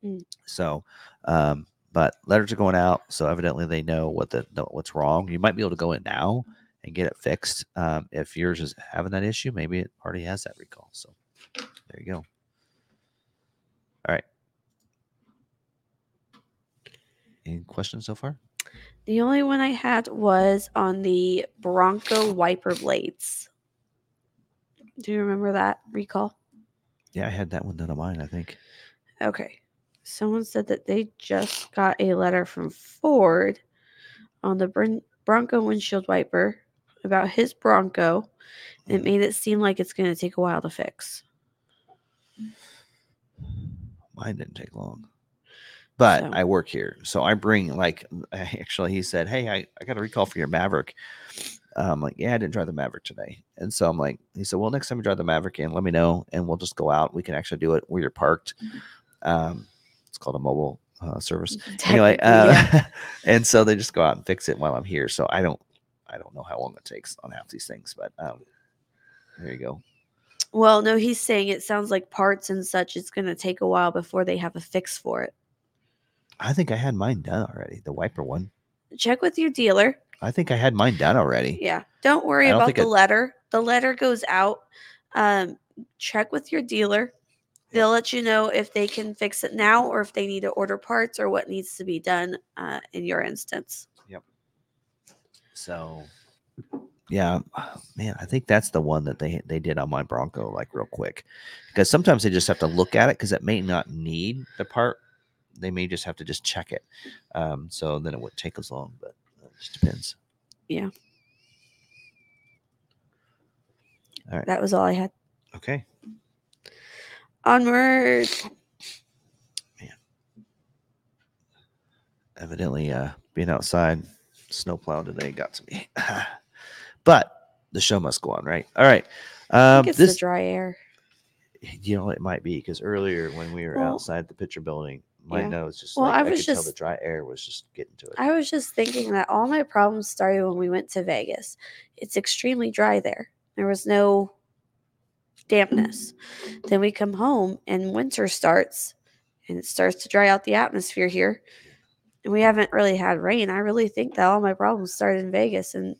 Mm. So, um, but letters are going out, so evidently they know what the what's wrong. You might be able to go in now and get it fixed. Um, if yours is having that issue, maybe it already has that recall. So there you go. All right. Any questions so far? The only one I had was on the Bronco wiper blades. Do you remember that recall? Yeah, I had that one done on mine. I think. Okay. Someone said that they just got a letter from Ford on the Bron- Bronco windshield wiper about his Bronco. It hmm. made it seem like it's going to take a while to fix. Mine didn't take long. But So- I work here. So I bring like *laughs* actually he said, Hey, I, I got a recall for your Maverick. I'm like, Yeah, I didn't drive the Maverick today. And so I'm like, he said, Well, next time you drive the Maverick in, let me know and we'll just go out. We can actually do it where you're parked. Um, it's called a mobile uh, service. *laughs* Anyway, uh, yeah. *laughs* and so they just go out and fix it while I'm here. So I don't I don't know how long it takes on half these things, but um there you go. well, no, he's saying it sounds like parts and such. It's going to take a while before they have a fix for it. I think I had mine done already. The wiper one. Check with your dealer. I think I had mine done already. Yeah. Don't worry I don't about think the letter. The letter goes out. Um, check with your dealer. They'll let you know if they can fix it now or if they need to order parts or what needs to be done uh, in your instance. Yep. So Yeah, man, I think that's the one that they they did on my Bronco like real quick, because sometimes they just have to look at it because it may not need the part. They may just have to just check it, um, so then it wouldn't take as long. But it just depends. Yeah. All right. That was all I had. Okay, Onward. evidently, uh, being outside, snowplow today got to me, *sighs* but the show must go on, right? All right, I um, think it's this the dry air. you know it might be because earlier when we were Well, outside the picture building, my yeah. nose just Well, like, I I, was could tell the just- dry air was just getting to it. I was just thinking that all my problems started when we went to Vegas. It's extremely dry there. There was no dampness. Then we come home and winter starts and it starts to dry out the atmosphere here. And we haven't really had rain. I really think that all my problems started in Vegas and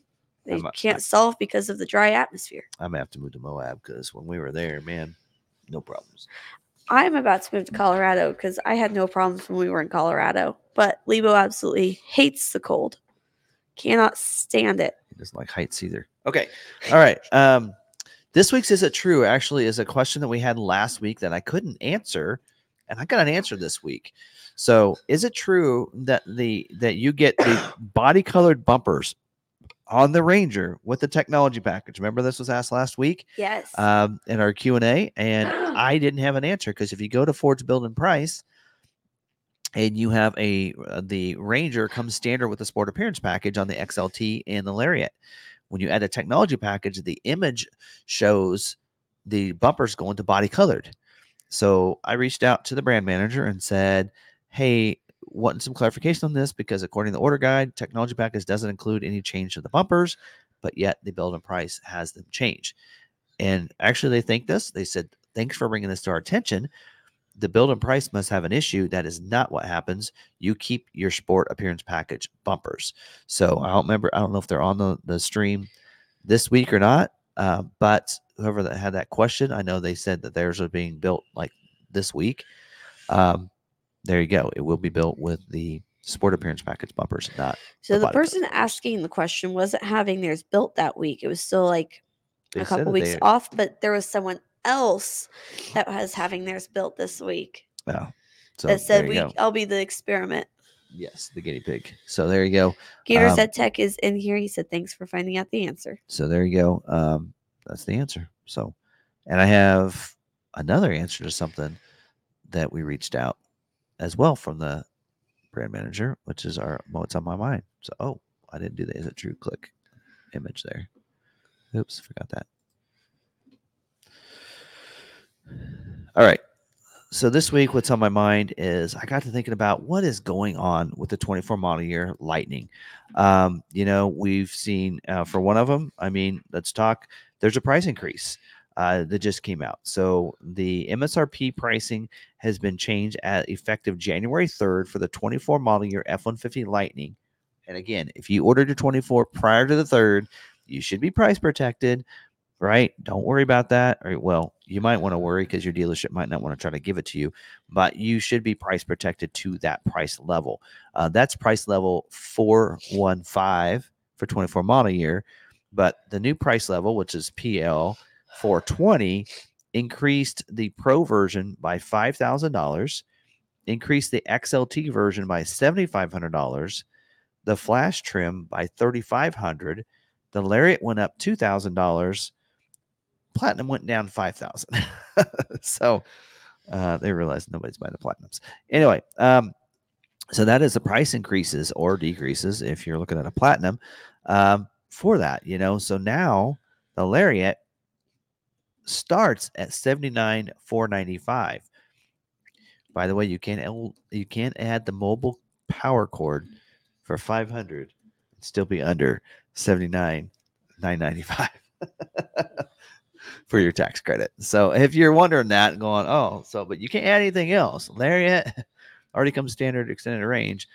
they I'm- can't I- solve because of the dry atmosphere. I'm gonna have to move to Moab because when we were there, man, no problems. I'm about to move to Colorado because I had no problems when we were in Colorado. But Lebo absolutely hates the cold. Cannot stand it. He doesn't like heights either. Okay. All right. Um, this week's is it true actually is a question that we had last week that I couldn't answer, and I got an answer this week. So, is it true that the that you get the *coughs* body colored bumpers on the Ranger with the technology package? Remember this was asked last week Yes. um, in our Q and A, and *gasps* I didn't have an answer because if you go to Ford's Build and Price, and you have a uh, the Ranger comes standard with the Sport Appearance package on the XLT and the Lariat. When you add a technology package, the image shows the bumpers going to body colored. So I reached out to the brand manager and said, "Hey, wanting some clarification on this because according to the order guide, technology package doesn't include any change to the bumpers, but yet the build and price has them change." And actually, they thanked us. They said, "Thanks for bringing this to our attention." The build and price must have an issue. That is not what happens. You keep your sport appearance package bumpers. So I don't remember. I don't know if they're on the, the stream this week or not. Uh, but whoever that had that question, I know they said that theirs are being built like this week. Um, there you go. It will be built with the sport appearance package bumpers, not So the the person asking the question wasn't having theirs built that week. It was still like they a couple weeks they- off, but there was someone else that was having theirs built this week Oh, so that said we go. I'll be the experiment. Yes, the guinea pig. So there you go. Gator Um, Zed Tech is in here. He said thanks for finding out the answer. So there you go. Um, that's the answer. So, and I have another answer to something that we reached out as well from the brand manager, which is our what's on my mind. So, oh, I didn't do that. Is it true? Click image there. Oops, forgot that. All right. So this week, what's on my mind is I got to thinking about what is going on with the 24 model year Lightning. Um, you know, we've seen uh, for one of them. I mean, let's talk. There's a price increase uh, that just came out. So the MSRP pricing has been changed at effective January 3rd for the 24 model year F-150 Lightning. And again, if you ordered your 24 prior to the third, you should be price protected, right? Don't worry about that. Well, you might want to worry because your dealership might not want to try to give it to you, but you should be price protected to that price level. Uh, that's price level 415 for 24 model year. But the new price level, which is PL 420, increased the Pro version by $5,000, increased the XLT version by $7,500, the Flash trim by 3,500, the Lariat went up $2,000, Platinum went down 5000 *laughs* So uh, they realized nobody's buying the Platinums. Anyway, um, so that is the price increases or decreases if you're looking at a Platinum um, for that, you know. So now the Lariat starts at 79 495 by the way you can you can add the mobile power cord for 500 and still be under 79 995 *laughs* for your tax credit. So if you're wondering that going oh so but you can't add anything else lariat *laughs* already comes standard extended range.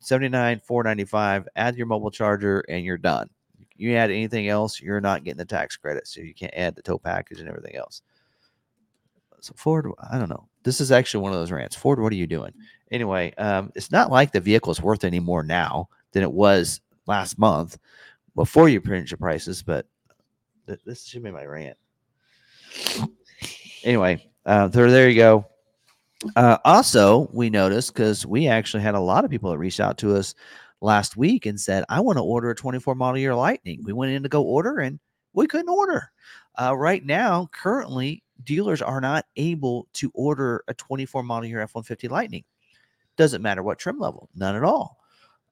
79 495 add your mobile charger and you're done you add anything else, you're not getting the tax credit. So you can't add the tow package and everything else. So Ford, I don't know. This is actually one of those rants. Ford, what are you doing? Anyway, um, it's not like the vehicle is worth any more now than it was last month, before you print your prices, but th- this should be my rant. Anyway, uh, there, there you go. Uh, also, we noticed because we actually had a lot of people that reached out to us last week and said, I want to order a 24 model year Lightning. We went in to go order and we couldn't order. Uh, right now, currently, dealers are not able to order a 24 model year F 150 Lightning. Doesn't matter what trim level, none at all.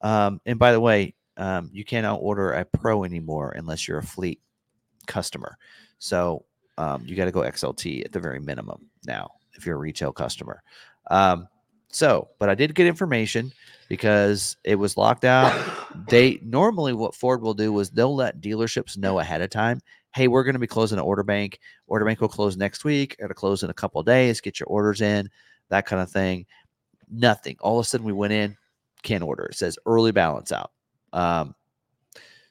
Um, and by the way, um, you cannot order a Pro anymore unless you're a fleet customer. So um, you got to go XLT at the very minimum now if you're a retail customer. Um, so, but I did get information because it was locked out. They normally what Ford will do is they'll let dealerships know ahead of time. Hey, we're going to be closing an order bank. Order bank will close next week. It'll close in a couple days. Get your orders in, that kind of thing. Nothing. All of a sudden, we went in, can't order. It says early balance out. Um,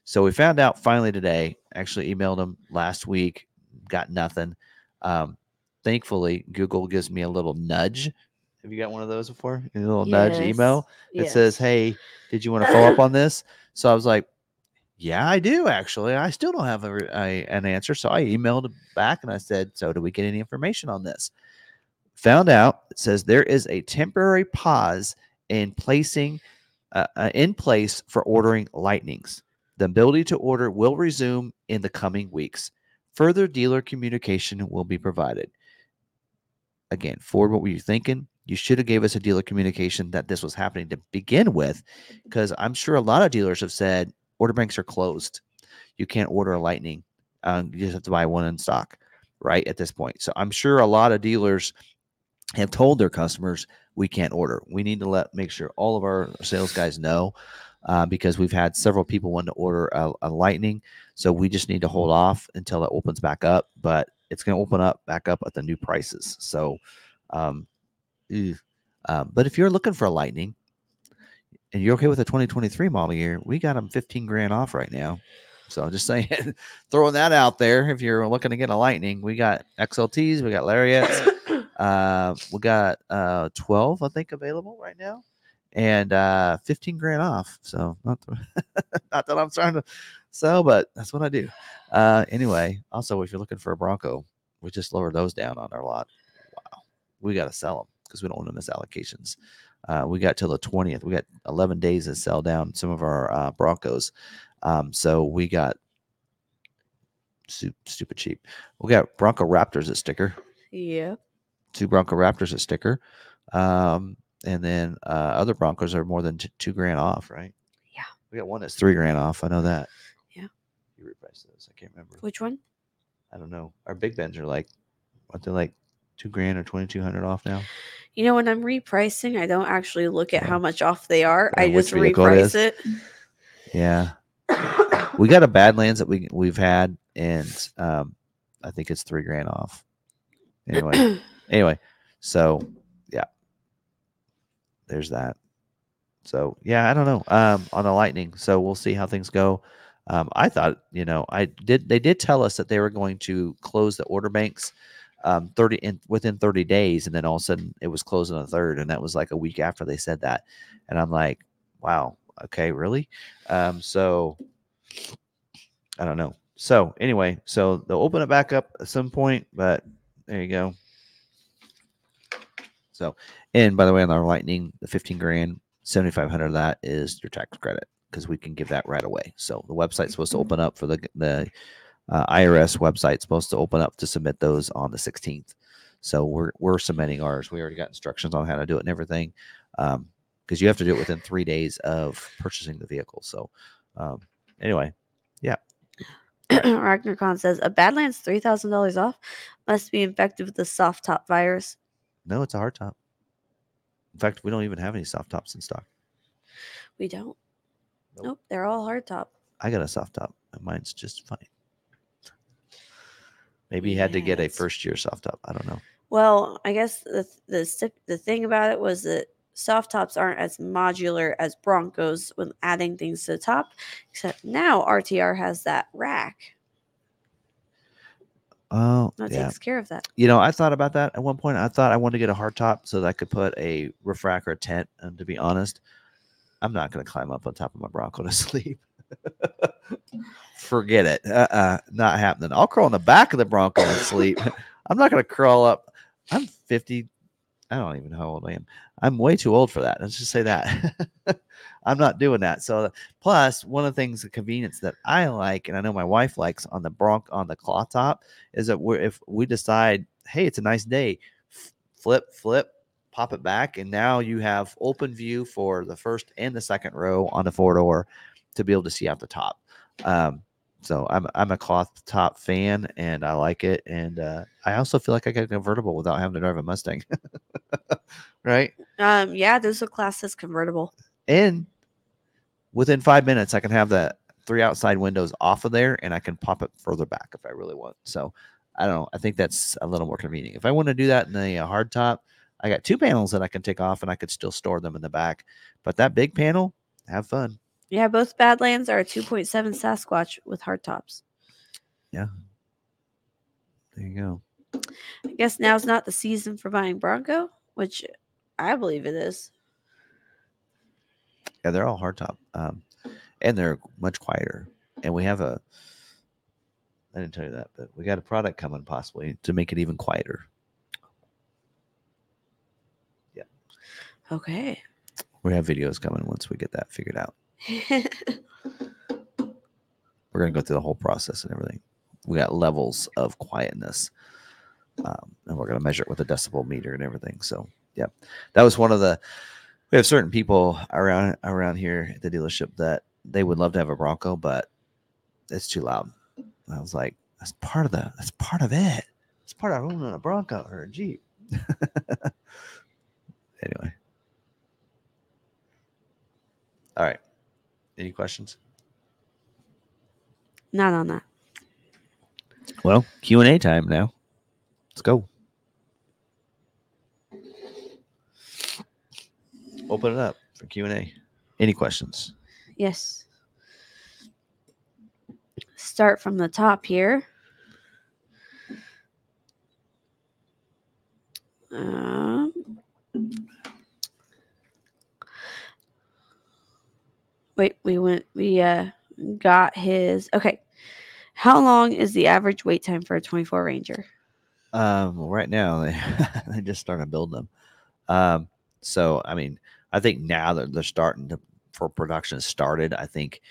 so we found out finally today. Actually, emailed them last week, got nothing. Um, thankfully, Google gives me a little nudge. Have you got one of those before? A little nudge email. It says, "Hey, did you want to follow up on this?" So I was like, "Yeah, I do actually. I still don't have a, a, an answer." So I emailed back and I said, "So do we get any information on this?" Found out it says there is a temporary pause in placing uh, uh, in place for ordering lightnings. The ability to order will resume in the coming weeks. Further dealer communication will be provided. Again, Ford, what were you thinking? You should have gave us a dealer communication that this was happening to begin with, because I'm sure a lot of dealers have said order banks are closed. You can't order a Lightning. Um, you just have to buy one in stock, right? At this point, so I'm sure a lot of dealers have told their customers we can't order. We need to let make sure all of our sales guys know uh, because we've had several people want to order a, a, Lightning. So we just need to hold off until it opens back up. But it's going to open up back up at the new prices. So, um, um, but if you're looking for a Lightning and you're okay with a 2023 model year, we got them 15 grand off right now. So I'm just *laughs* saying, throwing that out there. If you're looking to get a Lightning, we got XLTs, we got Lariats. *coughs* Uh, we got uh 12, I think, available right now, and uh 15 grand off. So not, *laughs* not that I'm trying to sell, but that's what I do. Uh, anyway, also if you're looking for a Bronco, we just lowered those down on our lot. Wow, we got to sell them because we don't want to miss allocations. Uh, we got till the 20th. We got 11 days to sell down some of our uh, Broncos. Um, so we got stupid cheap. We got Bronco Raptors at sticker. Yeah two Bronco Raptors a sticker. Um, and then uh, other Broncos are more than t- two grand off, right? Yeah. We got one that's three grand off. I know that. Yeah. You repriced those. I can't remember. Which one? I don't know. Our Big Bends are like, what they're like two grand or 2200 off now. You know, when I'm repricing, I don't actually look at yeah. how much off they are. I just reprice it, it. Yeah. *coughs* we got a Badlands that we, we've had, and um, I think it's three grand off. Anyway. *coughs* Anyway, so yeah, there's that. So yeah, I don't know um, on the Lightning. So we'll see how things go. Um, I thought, you know, I did. They did tell us that they were going to close the order banks um, 30 in within 30 days, and then all of a sudden it was closed on the third, and that was like a week after they said that. And I'm like, wow, okay, really? Um, so I don't know. So anyway, so they'll open it back up at some point, but there you go. So, and by the way, on our Lightning, the 15 grand, 7,500 of that is your tax credit because we can give that right away. So the website's supposed to open up for the, the uh, IRS website supposed to open up to submit those on the 16th. So we're, we're submitting ours. We already got instructions on how to do it and everything. Um, because you have to do it within three days of purchasing the vehicle. So, um, anyway, yeah. *clears throat* RagnarKon says a Badlands three thousand dollars off must be infected with the soft top virus. No, it's a hard top. In fact, we don't even have any soft tops in stock. We don't. Nope, nope they're all hard top. I got a soft top, mine's just fine. Maybe you had to get a first year soft top. I don't know. Well, I guess the the the thing about it was that soft tops aren't as modular as Broncos when adding things to the top. Except now RTR has that rack. Oh, that yeah. takes care of that. You know, I thought about that at one point. I thought I wanted to get a hard top so that I could put a refractor tent. And to be honest, I'm not going to climb up on top of my Bronco to *laughs* sleep. Forget it. Uh, uh not happening. I'll crawl in the back of the Bronco and sleep. *laughs* I'm not gonna crawl up. I'm 50. I don't even know how old I am. I'm way too old for that. Let's just say that. *laughs* I'm not doing that. So plus one of the things, the convenience that I like, and I know my wife likes on the Bronc on the cloth top, is that we're if we decide, hey, it's a nice day, flip, flip, pop it back, and now you have open view for the first and the second row on the four door to be able to see out the top. Um, so I'm I'm a cloth top fan and I like it. And uh, I also feel like I get a convertible without having to drive a Mustang. *laughs* right? Um, yeah, there's a class that's convertible. And within five minutes, I can have the three outside windows off of there and I can pop it further back if I really want. So I don't know. I think that's a little more convenient. If I want to do that in a, uh, hard top, I got two panels that I can take off and I could still store them in the back. But that big panel, have fun. Yeah, both Badlands are a 2.7 Sasquatch with hard tops. Yeah. There you go. I guess now's not the season for buying Bronco, which I believe it is. Yeah, they're all hardtop, um, and they're much quieter. And we have a, I didn't tell you that, but we got a product coming possibly to make it even quieter. Yeah. Okay. We have videos coming once we get that figured out. *laughs* We're gonna go through the whole process and everything. We got levels of quietness, um, and we're gonna measure it with a decibel meter and everything. So, yeah, that was one of the. We have certain people around around here at the dealership that they would love to have a Bronco, but it's too loud. And I was like, that's part of the. That's part of it. It's part of owning a Bronco or a Jeep. *laughs* anyway. All right. Any questions? Not on that. Well, Q and A time now. Let's go. Open it up for Q and A. Any questions? Yes. Start from the top here. Um, wait, we went, we uh got his. Okay. How long is the average wait time for a 24 Ranger? Um, right now they *laughs* they just starting to build them. Um, so I mean, I think now that they're starting to for production started, I think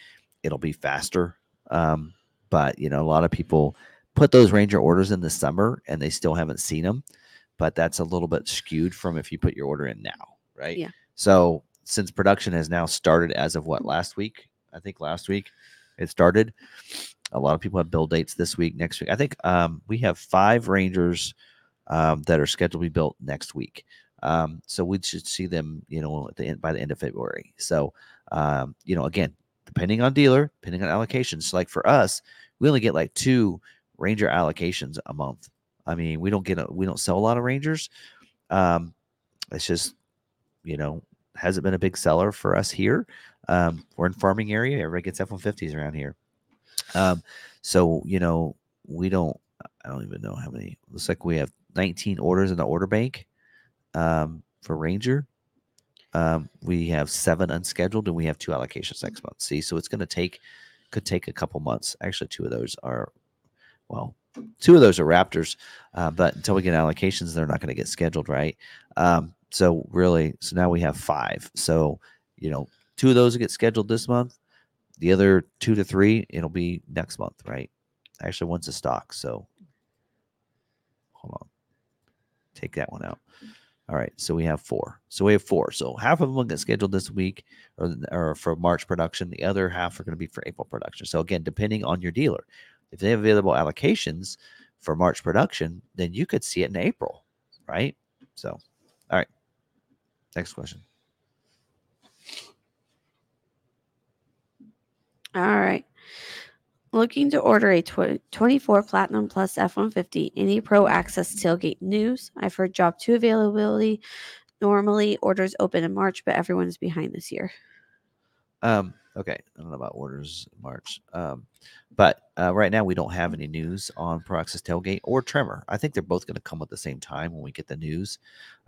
it'll be faster. Um, but you know, a lot of people put those Ranger orders in the summer and they still haven't seen them. But that's a little bit skewed from if you put your order in now, right? Yeah. So since production has now started as of what last week, I think last week it started. A lot of people have build dates this week, next week. I think um, we have five Rangers um, that are scheduled to be built next week. Um, so we should see them, you know, at the end by the end of February. So, um, you know, again, depending on dealer, depending on allocations. Like for us, we only get like two Ranger allocations a month. I mean, we don't get a, we don't sell a lot of Rangers. Um, it's just, you know, hasn't been a big seller for us here. Um, we're in farming area. Everybody gets F one fifties around here. Um, so you know, we don't. I don't even know how many. Looks like we have 19 orders in the order bank um, for Ranger. Um, we have seven unscheduled, and we have two allocations next month. See, so it's going to take could take a couple months. Actually, two of those are well, two of those are Raptors, uh, but until we get allocations, they're not going to get scheduled, right? Um, so really, so now we have five. So you know, two of those get scheduled this month. The other two to three, it'll be next month, right? Actually, one's a stock. So hold on, take that one out. All right, so we have four. So we have four. So half of them get scheduled this week, or, or for March production. The other half are going to be for April production. So again, depending on your dealer, if they have available allocations for March production, then you could see it in April, right? So, all right. Next question. All right. Looking to order a tw- 24 Platinum Plus F 150, any Pro Access tailgate news? I've heard job two availability. Normally, orders open in March, but everyone's behind this year. Um, okay. I don't know about orders in March. Um, but uh, right now we don't have any news on Pro Access Tailgate or Tremor. I think they're both going to come at the same time when we get the news.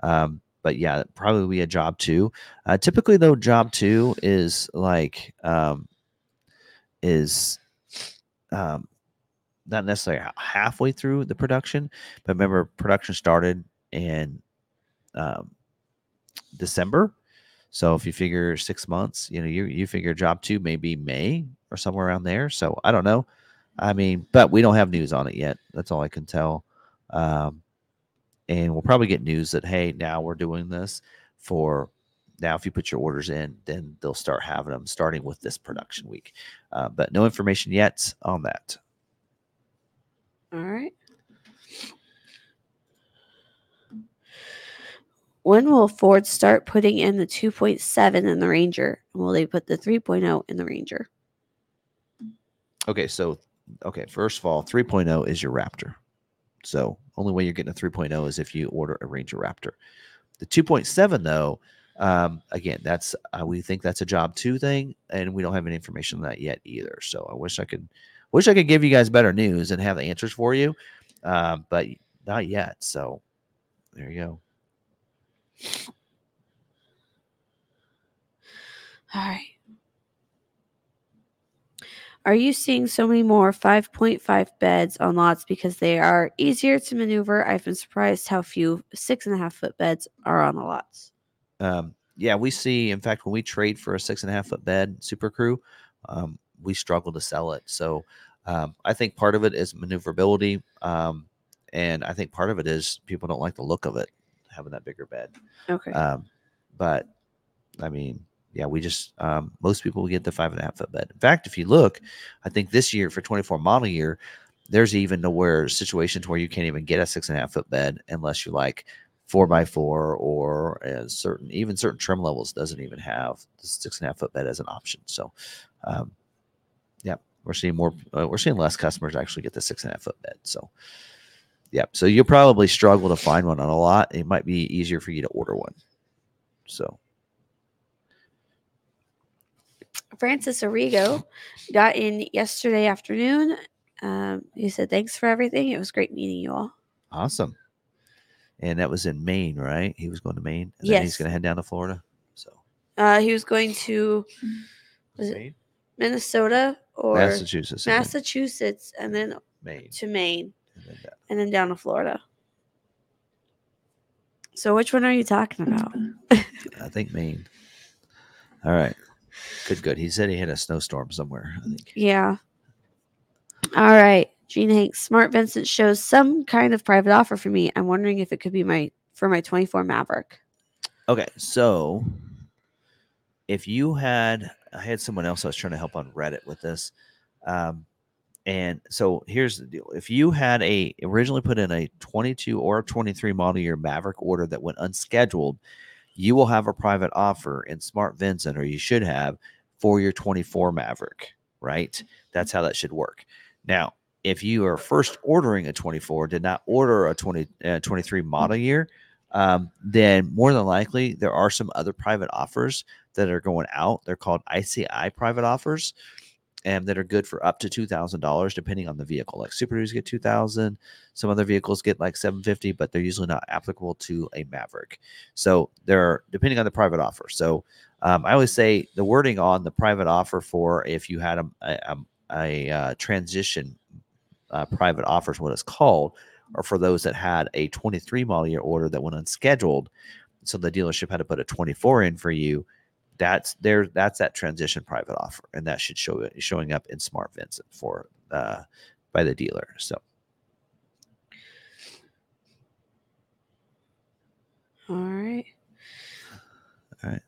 Um, but yeah, probably be a job two. Uh, typically, though, job two is like um, is um, not necessarily halfway through the production, but remember production started in um, December. So if you figure six months, you know, you you figure job two maybe May or somewhere around there. So I don't know. I mean, but we don't have news on it yet. That's all I can tell. Um, and we'll probably get news that hey, now we're doing this for now. If you put your orders in, then they'll start having them starting with this production week. Uh, but no information yet on that. All right. When will Ford start putting in the 2.7 in the Ranger? And will they put the 3.0 in the Ranger? Okay, so okay, first of all, 3.0 is your Raptor. So only way you're getting a 3.0 is if you order a Ranger Raptor. The 2.7 though, um, again, that's uh, we think that's a job two thing, and we don't have any information on that yet either. So I wish I could, wish I could give you guys better news and have the answers for you, um, but not yet. So there you go. All right. Are you seeing so many more 5.5 beds on lots because they are easier to maneuver? I've been surprised how few six and a half foot beds are on the lots. Um, yeah, we see. In fact, when we trade for a six and a half foot bed Super Crew, um, we struggle to sell it. So um, I think part of it is maneuverability, um, and I think part of it is people don't like the look of it having that bigger bed. Okay. Um, but I mean, yeah, we just um, most people will get the five and a half foot bed. In fact, if you look, I think this year for 24 model year, there's even to where situations where you can't even get a six and a half foot bed unless you like four by four or a certain even certain trim levels doesn't even have the six and a half foot bed as an option. So, um, yeah, we're seeing more. Uh, we're seeing less customers actually get the six and a half foot bed. So, yeah, so you'll probably struggle to find one on a lot. It might be easier for you to order one. So. Francis Arrigo got in yesterday afternoon. Um, he said, Thanks for everything. It was great meeting you all. Awesome. And that was in Maine, right? He was going to Maine. And then he's going to head down to Florida. So Uh, he was going to Was Maine? Minnesota or Massachusetts. Massachusetts and then Maine. to Maine and then down. and then down to Florida. So, which one are you talking about? I think Maine. All right. Good, good. He said he had a snowstorm somewhere. I think. Yeah. All right. Gene Hanks, Smart Vincent shows some kind of private offer for me. I'm wondering if it could be my for my 24 Maverick. Okay, so if you had, I had someone else I was trying to help on Reddit with this, um, and so here's the deal: if you had a originally put in a 22 or 23 model year Maverick order that went unscheduled, you will have a private offer in Smart Vincent, or you should have for your 24 Maverick. Right? That's how that should work. Now, if you are first ordering a 24, did not order a 20 uh, 23 model year, um, then more than likely there are some other private offers that are going out. They're called ICI private offers, and that are good for up to two thousand dollars, depending on the vehicle. Like Super Duties get two thousand, some other vehicles get like seven fifty, but they're usually not applicable to a Maverick. So they're depending on the private offer. So um, I always say the wording on the private offer for if you had a a, a, uh, transition uh, private offer is what it's called or for those that had a 23 model year order that went unscheduled so the dealership had to put a 24 in for you that's there that's that transition private offer and that should show it showing up in smart vincent for uh by the dealer so All right. All right.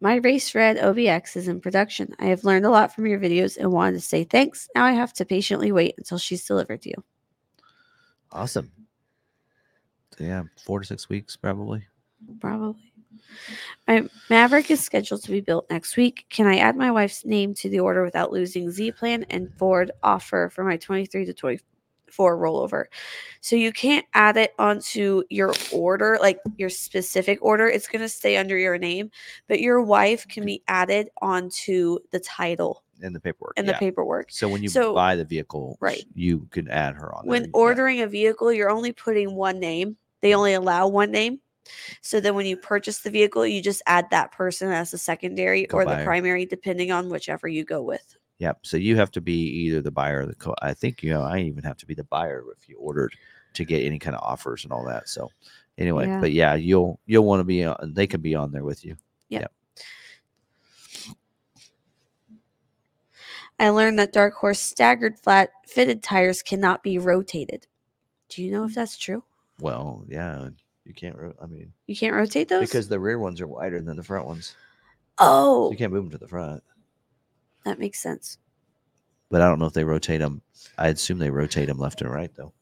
My race red OBX is in production. I have learned a lot from your videos and wanted to say thanks. Now I have to patiently wait until she's delivered to you. awesome so yeah four to six weeks probably Probably. My Maverick is scheduled to be built next week. Can I add my wife's name to the order without losing Z Plan and Ford offer for my 23 to 24 rollover? So you can't add it onto your order, like your specific order. It's going to stay under your name, but your wife can be added onto the title in the paperwork and yeah. the paperwork. so when you So- buy the vehicle Right. you can add her on there. When Yeah. ordering a vehicle, you're only putting one name. They only allow one name. So then when you purchase the vehicle, you just add that person as a secondary or the primary, depending on whichever you go with. Yep. So you have to be either the buyer or the co. I think you know I even have to be the buyer if you ordered to get any kind of offers and all that. So anyway, Yeah. but yeah, you'll you'll want to be on. They can be on there with you. Yep. I learned that Dark Horse staggered flat fitted tires cannot be rotated. Do you know if that's true? Well, yeah, you can't. ro- I mean, You can't rotate those? because the rear ones are wider than the front ones, so oh, you can't move them to the front. that makes sense. But I don't know if they rotate them. I assume they rotate them left and right though.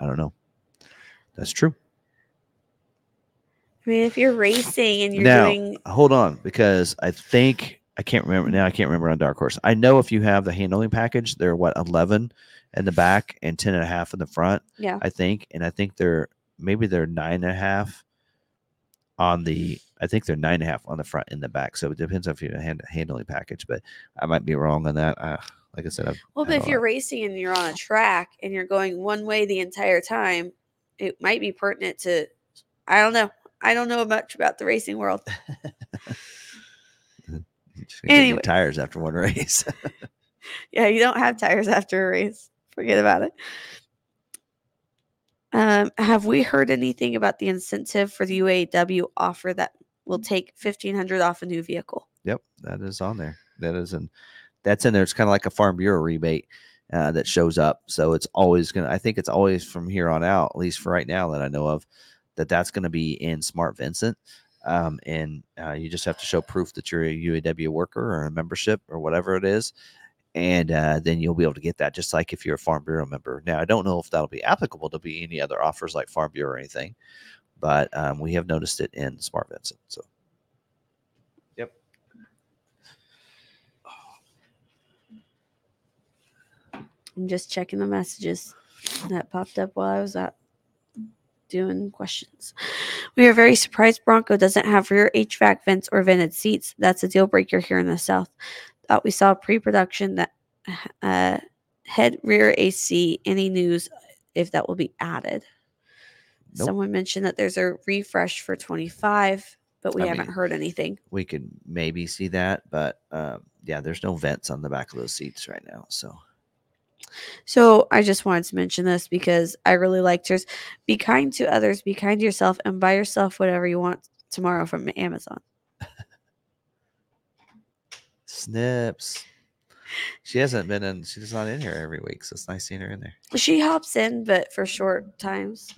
I don't know. That's true. I mean, if you're racing and you're Now, doing hold on because I think I can't remember now. I can't remember on Dark Horse. I know if you have the handling package, they're what 11 in the back and 10 and a half in the front, yeah, I think. And I think they're maybe they're nine and a half on the, I think they're nine and a half on the front and the back. So it depends on if you have a hand, handling package, but I might be wrong on that. Uh, like I said, I've, Well, I but if you're know. racing and you're on a track and you're going one way the entire time, it might be pertinent to. I don't know. I don't know much about the racing world. You just gonna get new anyway. tires after one race. *laughs* Yeah, you don't have tires after a race. Forget about it. Um, have we heard anything about the incentive for the UAW offer that will take fifteen hundred off a new vehicle? Yep, that is on there. That is in that's in there. It's kind of like a farm bureau rebate uh, that shows up. So it's always gonna. I think it's always from here on out, at least for right now that I know of, that that's going to be in Smart Vincent. Um, and uh, you just have to show proof that you're a UAW worker or a membership or whatever it is, and uh, then you'll be able to get that. Just like if you're a Farm Bureau member. Now I don't know if that'll be applicable to be any other offers like Farm Bureau or anything, but um, we have noticed it in Smart Vincent. So. Yep. I'm just checking the messages that popped up while I was out doing questions. We are very surprised Bronco doesn't have rear HVAC vents or vented seats. That's a deal breaker here in the South. Thought we saw pre-production that uh, head rear AC. Any news if that will be added? Nope. Someone mentioned that there's a refresh for 25, but we I haven't mean, heard anything. we could maybe see that, but um, yeah, there's no vents on the back of those seats right now. So So I just wanted to mention this because I really liked yours. Be kind to others, be kind to yourself, and buy yourself whatever you want tomorrow from Amazon. Snips. She hasn't been in. She's not in here every week, so it's nice seeing her in there. She hops in, but for short times.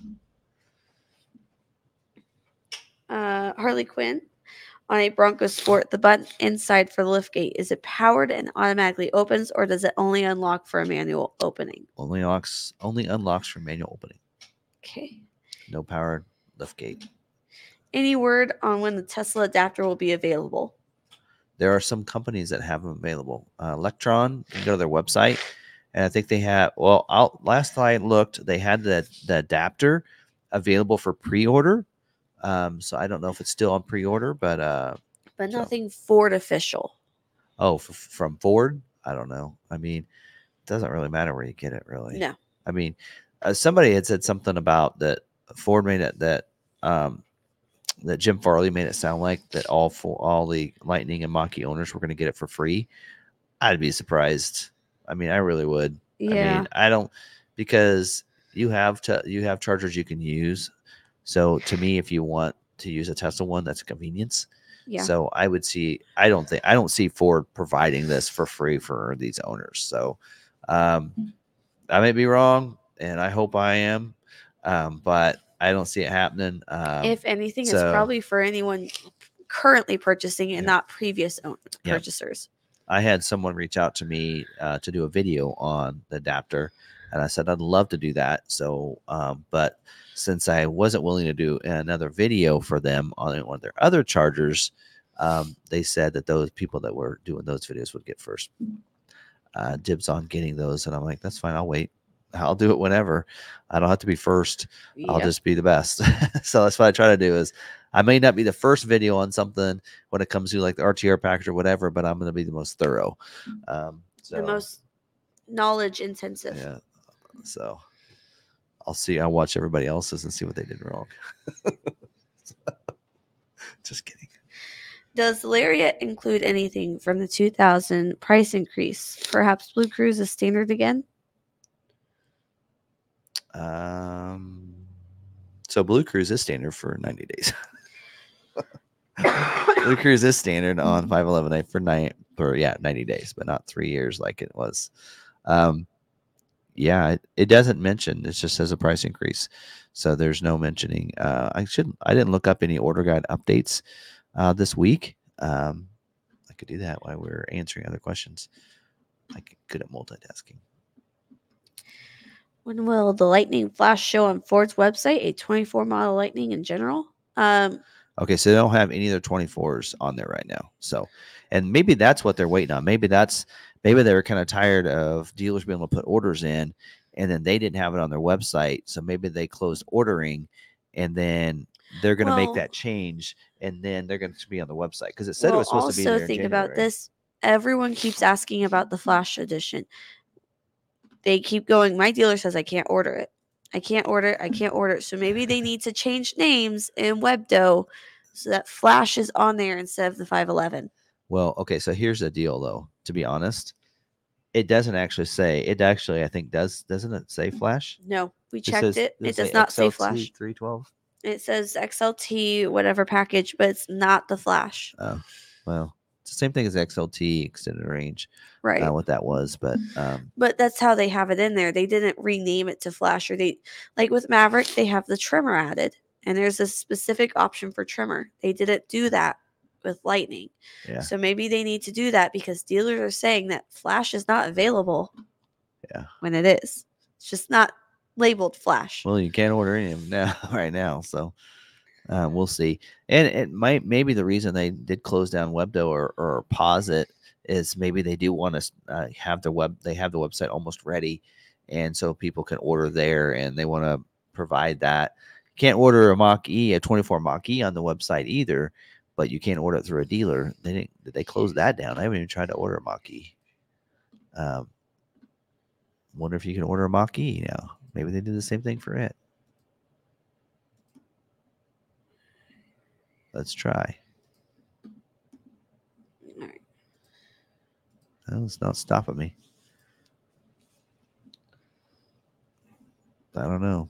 Uh, Harley Quinn on a Bronco Sport. The button inside for the liftgate is it powered and automatically opens, or does it only unlock for a manual opening? Only unlocks. Only unlocks for manual opening. Okay. No power lift gate. Any word on when the Tesla adapter will be available? There are some companies that have them available. Uh, Lectron. You can go to their website, and I think they have. Well, out last I looked, they had the the adapter available for pre-order. Um, so I don't know if it's still on pre-order, but uh, But So- nothing Ford official. Oh, f- from Ford? I don't know. I mean, it doesn't really matter where you get it, really. No. I mean, uh, somebody had said something about that Ford made it that um that Jim Farley made it sound like that all for all the Lightning and Mach-E owners were going to get it for free. I'd be surprised. I mean, I really would. I Yeah. mean, I don't because you have to you have chargers you can use. So to me, if you want to use a Tesla one, that's a convenience. yeah. So I would see. I don't think I don't see Ford providing this for free for these owners. So um, I may be wrong, and I hope I am, um, but I don't see it happening. Um, if anything, it's probably for anyone currently purchasing and Yeah. not previous own- Yeah. purchasers. I had someone reach out to me uh, to do a video on the adapter, and I said I'd love to do that. So, um, but since I wasn't willing to do another video for them on one of their other chargers, um, they said that those people that were doing those videos would get first uh, dibs on getting those, and I'm like, that's fine. I'll wait. I'll do it whenever. I don't have to be first. I'll just be the best. *laughs* so that's what I try to do is I may not be the first video on something when it comes to like the RTR package or whatever, but I'm going to be the most thorough. Um, so the most knowledge intensive. yeah. So I'll see. I'll watch everybody else's and see what they did wrong. *laughs* just kidding. Does Lariat include anything from the 2000 price increase? Perhaps Blue Cruise is standard again? Um, so Blue Cruise is standard for 90 days. Blue *coughs* Cruise is standard on 511A for nine for yeah 90 days, but not three years like it was. Um, yeah, it, it doesn't mention. It just says a price increase, so there's no mentioning. Uh, I should I didn't look up any order guide updates uh, this week. Um, I could do that while we're answering other questions. I get good at multitasking. When will the Lightning Flash show on Ford's website? A 24 model Lightning in general? Um, Okay, so they don't have any of their 24s on there right now. So, and maybe that's what they're waiting on. Maybe that's maybe they were kind of tired of dealers being able to put orders in and then they didn't have it on their website. So maybe they closed ordering and then they're going to make that change and then they're going to be on the website because it said it was supposed to be also think about this. Everyone keeps asking about the Flash edition. They keep going. My dealer says I can't order it. I can't order it. I can't order it. So maybe they need to change names in Webdo so that Flash is on there instead of the 511. Well, okay, so here's the deal though. To be honest, it doesn't actually say. It actually, I think, does doesn't it say mm, Flash? No, we It checked says- it. It does not say Flash. Three twelve. It says XLT, whatever package, but it's not the Flash. Oh, well, it's the same thing as XLT extended range. Right. uh, what that was, but um, but that's how they have it in there. They didn't rename it to Flash or they like with Maverick, they have the Tremor added and there's a specific option for Tremor. They didn't do that with Lightning. yeah, So maybe they need to do that because dealers are saying that Flash is not available. Yeah. When it is. It's just not labeled Flash. well, you can't order any of them now, *laughs* right now, so uh, we'll see. And it might maybe the reason they did close down Webdo or, or pause it is maybe they do want to uh, have the web they have the website almost ready, and so people can order there, and they want to provide that. Can't order a Mach E, a 24 Mach E on the website either, but you can't order it through a dealer. They didn't. They close that down? I haven't even tried to order a Mach E. Um, wonder if you can order a Mach E now. Maybe they do the same thing for it. Let's try. All right. It's not stopping me. I don't know.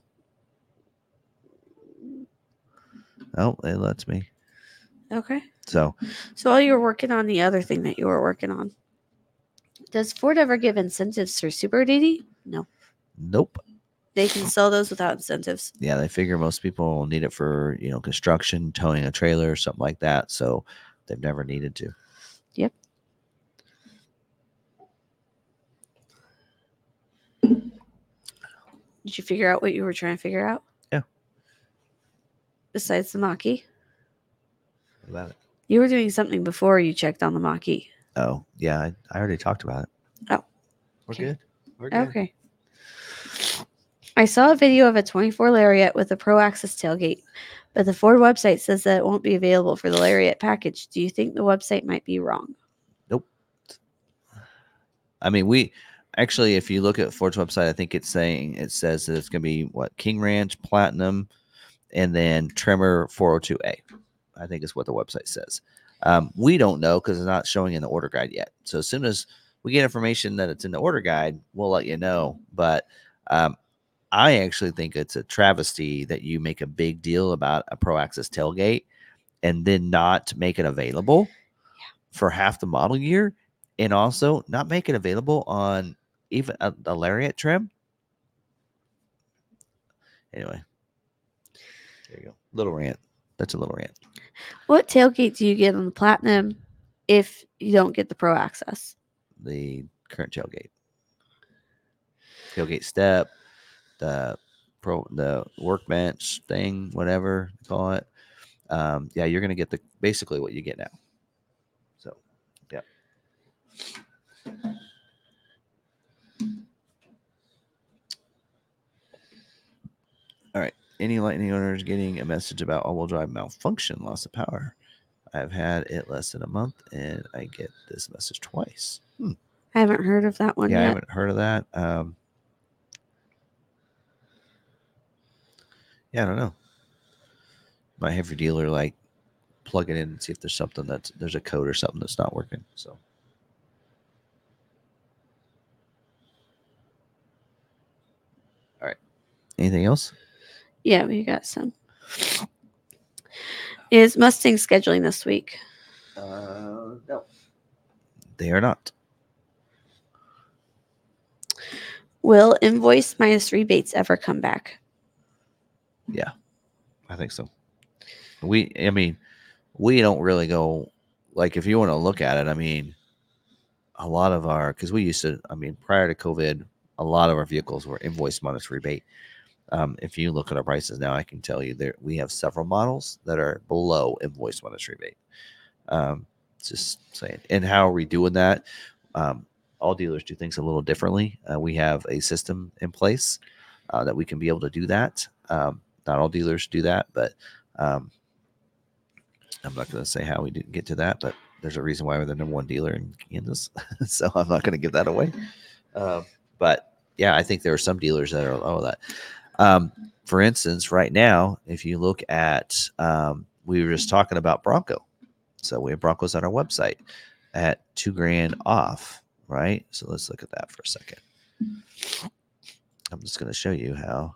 Oh, it lets me. Okay. So So while you were working on the other thing that you were working on, does Ford ever give incentives for Super Duty? No. nope. They can sell those without incentives. Yeah, they figure most people need it for you know construction, towing a trailer, or something like that. So they've never needed to. Yep. Did you figure out what you were trying to figure out? Yeah. Besides the Mach-E? About it? You were doing something before you checked on the Mach-E. Oh, yeah, I, I already talked about it. Oh, we're okay. good. We're good. Okay. I saw a video of a 24 Lariat with a Pro Access tailgate, but the Ford website says that it won't be available for the Lariat package. Do you think the website might be wrong? Nope. I mean, we actually, if you look at Ford's website, I think it's saying it says that it's going to be what King Ranch Platinum, and then Tremor 402A. I think is what the website says. Um, we don't know because it's not showing in the order guide yet. So as soon as we get information that it's in the order guide, we'll let you know. But um, I actually think it's a travesty that you make a big deal about a Pro Access tailgate and then not make it available for half the model year and mm-hmm. also not make it available on even a, a lariat trim. Anyway, there you go. Little rant. That's a little rant. What tailgate do you get on the Platinum if you don't get the Pro Access? The current tailgate, tailgate step, the pro, the workbench thing, whatever you call it. Um, yeah, you're gonna get the basically what you get now. So, yeah. All right. Any Lightning owners getting a message about all-wheel drive malfunction, loss of power? I've had it less than a month, and I get this message twice. Hmm. I haven't heard of that one yeah, I haven't heard of that. Um, yeah, I don't know. Might have your dealer like plug it in and see if there's something that's there's a code or something that's not working. So. All right. Anything else? Yeah, we got some. Is Mustang scheduling this week? Uh, no. They are not. Will invoice minus rebates ever come back? I think so. We, I mean, we don't really go like if you want to look at it. I mean, a lot of our because we used to. I mean, prior to COVID, a lot of our vehicles were invoice minus rebate. Um, if you look at our prices now, I can tell you that we have several models that are below invoice minus rebate. Um, just saying. And how are we doing that? Um, all dealers do things a little differently. Uh, we have a system in place uh, that we can be able to do that. Um, not all dealers do that, but um, I'm not going to say how we didn't get to that, but there's a reason why we're the number one dealer in Kansas. *laughs* so I'm not going to give that away. Uh, but yeah, I think there are some dealers that are oh that. Um, for instance, right now, if you look at, um, we were just talking about Bronco. So we have Broncos on our website at two grand off, right? So let's look at that for a second. I'm just going to show you how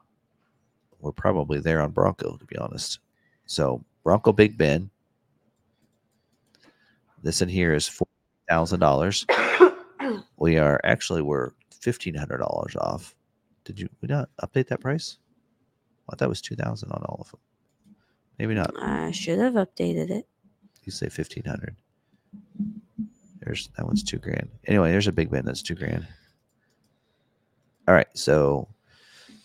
we're probably there on Bronco, to be honest. So Bronco Big Bend. This in here is four thousand dollars. *coughs* We are actually we're fifteen hundred dollars off. Did you we not update that price? I thought it was two thousand on all of them. Maybe not. I should have updated it. You say fifteen hundred. There's that one's two grand. Anyway, there's a Big Bend that's two grand. All right, so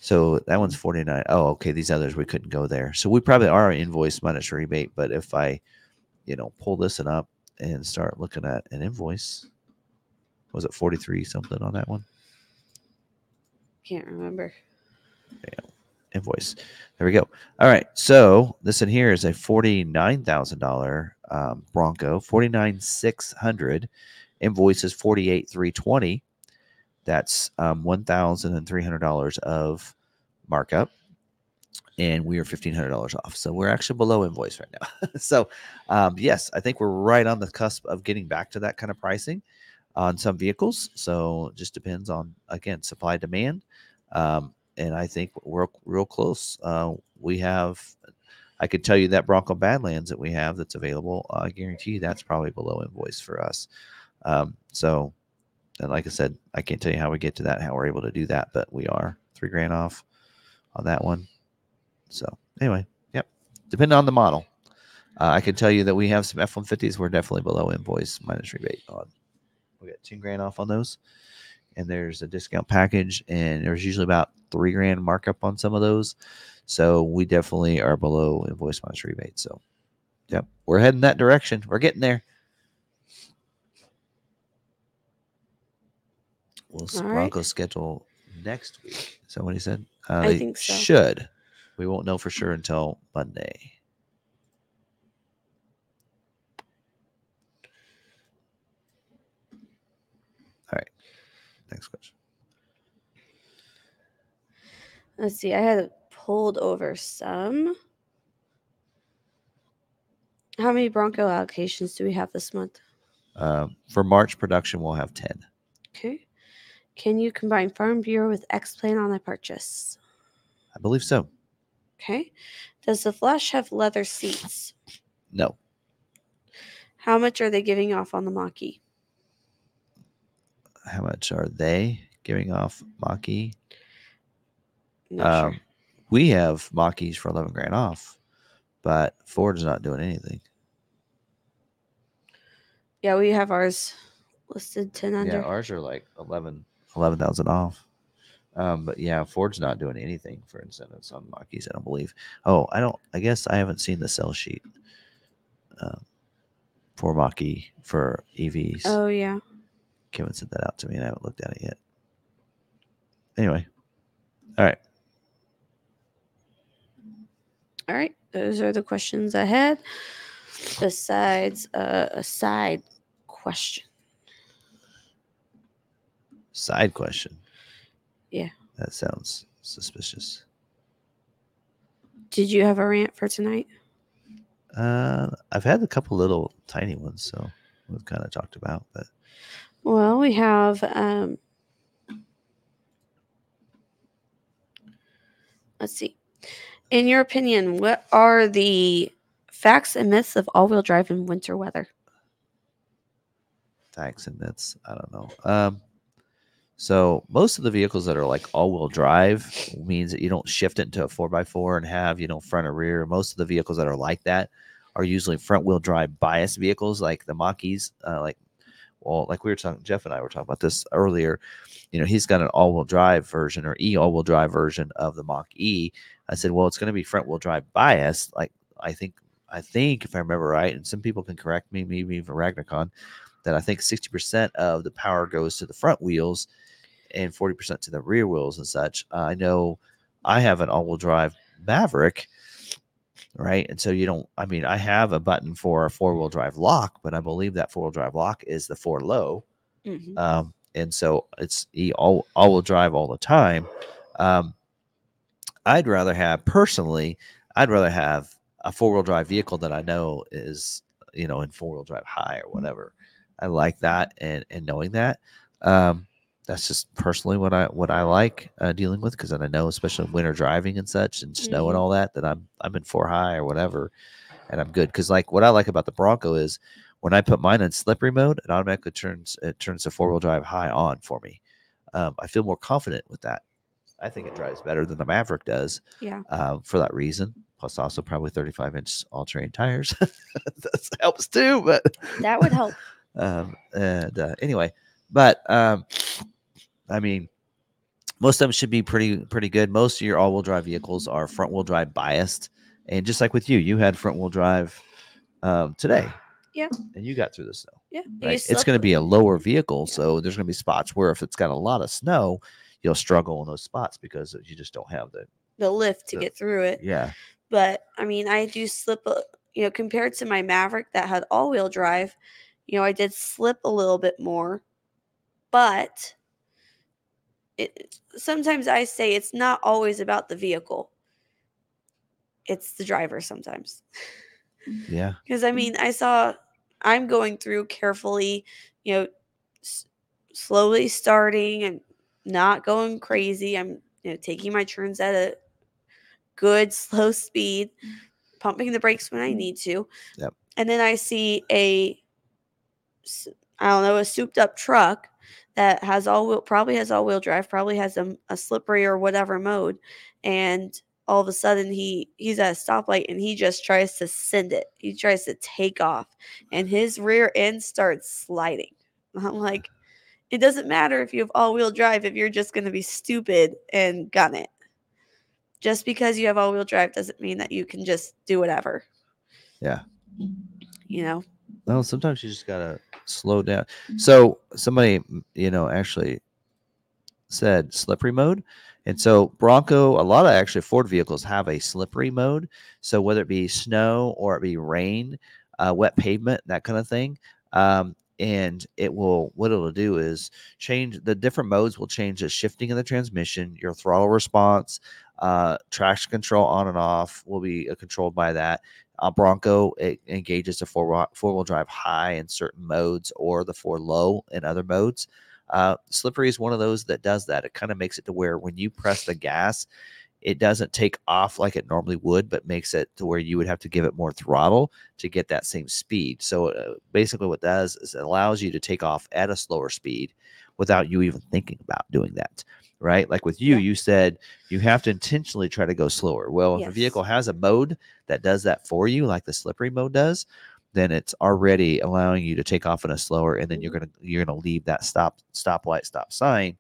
so that one's 49. Oh, okay. These others we couldn't go there. So we probably are invoice minus rebate. But if I, you know, pull this one up and start looking at an invoice, was it 43 something on that one? Can't remember. Yeah. Invoice. There we go. All right. So this in here is a $49,000 um, Bronco, 49,600. Invoice is 48,320. That's um, $1,300 of markup. And we are $1,500 off. So we're actually below invoice right now. *laughs* so, um, yes, I think we're right on the cusp of getting back to that kind of pricing on some vehicles. So just depends on, again, supply demand. Um, and I think we're real close. Uh, we have, I could tell you that Bronco Badlands that we have that's available. I guarantee you that's probably below invoice for us. Um, so, and like I said, I can't tell you how we get to that, how we're able to do that, but we are three grand off on that one. So, anyway, yep. Depending on the model, uh, I can tell you that we have some F 150s. We're definitely below invoice minus rebate on. We got two grand off on those. And there's a discount package, and there's usually about three grand markup on some of those. So we definitely are below invoice minus rebate. So, yep, we're heading that direction. We're getting there. We'll s- All right. Broncos schedule next week. Is that what he said? Uh, I think so. Should. We won't know for sure until Monday. All right. Next question. Let's see. I had pulled over some. How many Bronco allocations do we have this month? Um, for March production, we'll have 10. Okay. Can you combine Farm Bureau with X Plan on the purchase? I believe so. Okay. Does the Flash have leather seats? No. How much are they giving off on the Mach-E? How much are they giving off Mach-E? Not Um, sure. we have Mach-Es for 11 grand off, but Ford's not doing anything. Yeah, we have ours listed 10 under. Yeah, ours are like 11 11,000 off. Um, but yeah, Ford's not doing anything for incentives on Mach-Es, I don't believe. Oh, I don't, I guess I haven't seen the sell sheet um, for Mach-E for EVs. oh, yeah. Kevin sent that out to me and I haven't looked at it yet. Anyway, all right. All right. Those are the questions I had. Besides uh, a side question. Side question. Yeah. That sounds suspicious. Did you have a rant for tonight? Uh, I've had a couple little tiny ones, so we've kind of talked about, but Well, we have um let's see. In your opinion, what are the facts and myths of all-wheel drive in winter weather? facts and myths. I don't know. Um, so most of the vehicles that are like all-wheel drive means that you don't shift it into a four x four and have you know front or rear. Most of the vehicles that are like that are usually front-wheel drive bias vehicles, like the Mach-E's, uh, like well, like we were talking, Jeff and I were talking about this earlier. You know, he's got an all-wheel drive version or e all-wheel drive version of the Mach E. I said, well, it's going to be front-wheel drive bias. Like I think, I think if I remember right, and some people can correct me, maybe even RagnarKon, that I think 60% of the power goes to the front wheels and 40% to the rear wheels and such. Uh, I know I have an all-wheel drive Maverick, right? And so you don't. I mean, I have a button for a four-wheel drive lock, but I believe that four-wheel drive lock is the four low. Mhm. Um, and so it's all all wheel drive all the time. Um, I'd rather have personally, I'd rather have a four wheel drive vehicle that I know is you know in four wheel drive high or whatever. I like that and and knowing that. Um, that's just personally what I what I like uh, dealing with because then I know, especially winter driving and such and snow and Mhm. all that, that I'm I'm in four high or whatever, and I'm good. Because like what I like about the Bronco is when I put mine in slippery mode, it automatically turns it turns the four wheel drive high on for me. Um, I feel more confident with that. I think it drives better than the Maverick does Yeah. um, for that reason. Plus, also probably 35 inch all terrain tires. *laughs* that helps too. But That would help. *laughs* um, and uh, anyway, but um, I mean, most of them should be pretty pretty good. Most of your all wheel drive vehicles are front wheel drive biased, and just like with you, you had front wheel drive um, today. Yeah. and you got through the snow. Yeah. Right? It's going to be a lower vehicle, so there's going to be spots where if it's got a lot of snow, you'll struggle in those spots because you just don't have the the lift to the- get through it. yeah But I mean, I do slip, a, you know, compared to my Maverick that had all wheel drive, you know, I did slip a little bit more. But it, sometimes I say it's not always about the vehicle, it's the driver sometimes. yeah *laughs* Because I mean, I saw I'm going through carefully, you know, s- slowly starting and not going crazy. I'm, you know, taking my turns at a good *laughs* slow speed, pumping the brakes when I mm. need to. Yep. And then I see a I don't know, a souped up truck that has all wheel, probably has all wheel drive, probably has a, a slippery or whatever mode, and all of a sudden he he's at a stoplight and he just tries to send it. He tries to take off and his rear end starts sliding. *laughs* I'm like, it doesn't matter if you have all-wheel drive if you're just going to be stupid and gun it. Just because you have all-wheel drive doesn't mean that you can just do whatever. Yeah. You know. Well sometimes you just gotta slow down. So somebody you know actually said slippery mode and so bronco a lot of actually ford vehicles have a slippery mode. So whether it be snow or it be rain uh, wet pavement that kind of thing um, and it will what it'll do is change the different modes will change the shifting of the transmission your throttle response uh, traction control on and off will be uh, controlled by that uh, Bronco it engages the four four wheel drive high in certain modes or the four low in other modes. Uh, Slippery is one of those that does that. It kind of makes it to where when you press the gas, it doesn't take off like it normally would, but makes it to where you would have to give it more throttle to get that same speed. So uh, basically, what it does is it allows you to take off at a slower speed without you even thinking about doing that. Right? Like with you, Yeah. you said you have to intentionally try to go slower. Well, if a vehicle has a mode that does that for you, like the slippery mode does, then it's already allowing you to take off in a slower, and then you're gonna you're gonna leave that stop stoplight stop sign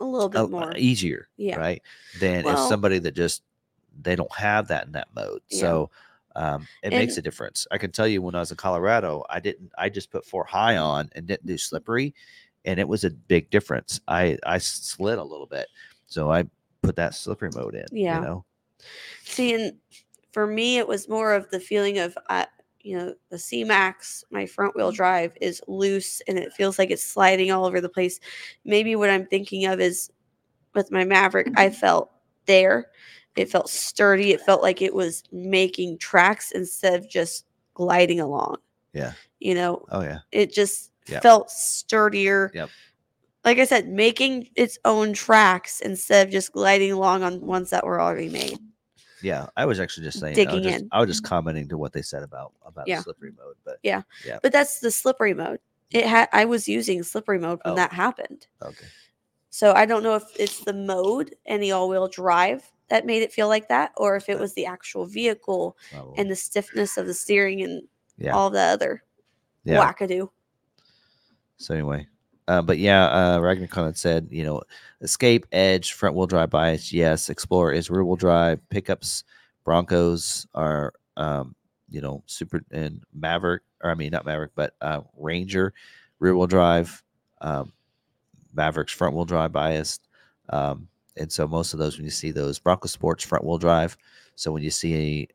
A little bit uh, more. easier, Yeah. right? Than if somebody that just they don't have that in that mode. Yeah. So um, it makes a difference. I can tell you when I was in Colorado, I didn't. I just put four high on and didn't do slippery, and it was a big difference. I I slid a little bit, so I put that slippery mode in. Yeah. you know. See, and for me, it was more of the feeling of, uh, you know, the C Max, my front wheel drive is loose and it feels like it's sliding all over the place. Maybe what I'm thinking of is with my Maverick, I felt there It felt sturdy. It felt like it was making tracks instead of just gliding along. Yeah. You know, Oh yeah. it just Yep. felt sturdier. Yep. Like I said, making its own tracks instead of just gliding along on ones that were already made. Yeah. I was actually just saying. I was Digging just, in. I was just mm-hmm. commenting to what they said about about Yeah. slippery mode, but yeah, yeah, But that's the slippery mode. It had I was using slippery mode when Oh. that happened. okay. So I don't know if it's the mode and the all-wheel drive that made it feel like that, or if it was the actual vehicle Probably. and the stiffness of the steering and Yeah. all the other yeah. wackadoo. So anyway, uh, but yeah, uh, RagnarKon said, you know, Escape, Edge, front wheel drive bias, yes. Explorer is rear wheel drive. Pickups, Broncos are, um, you know, super and Maverick, or I mean not Maverick, but uh, Ranger, rear wheel drive. Um, Mavericks front wheel drive biased. Um, and so most of those, when you see those Bronco Sports front wheel drive, so when you see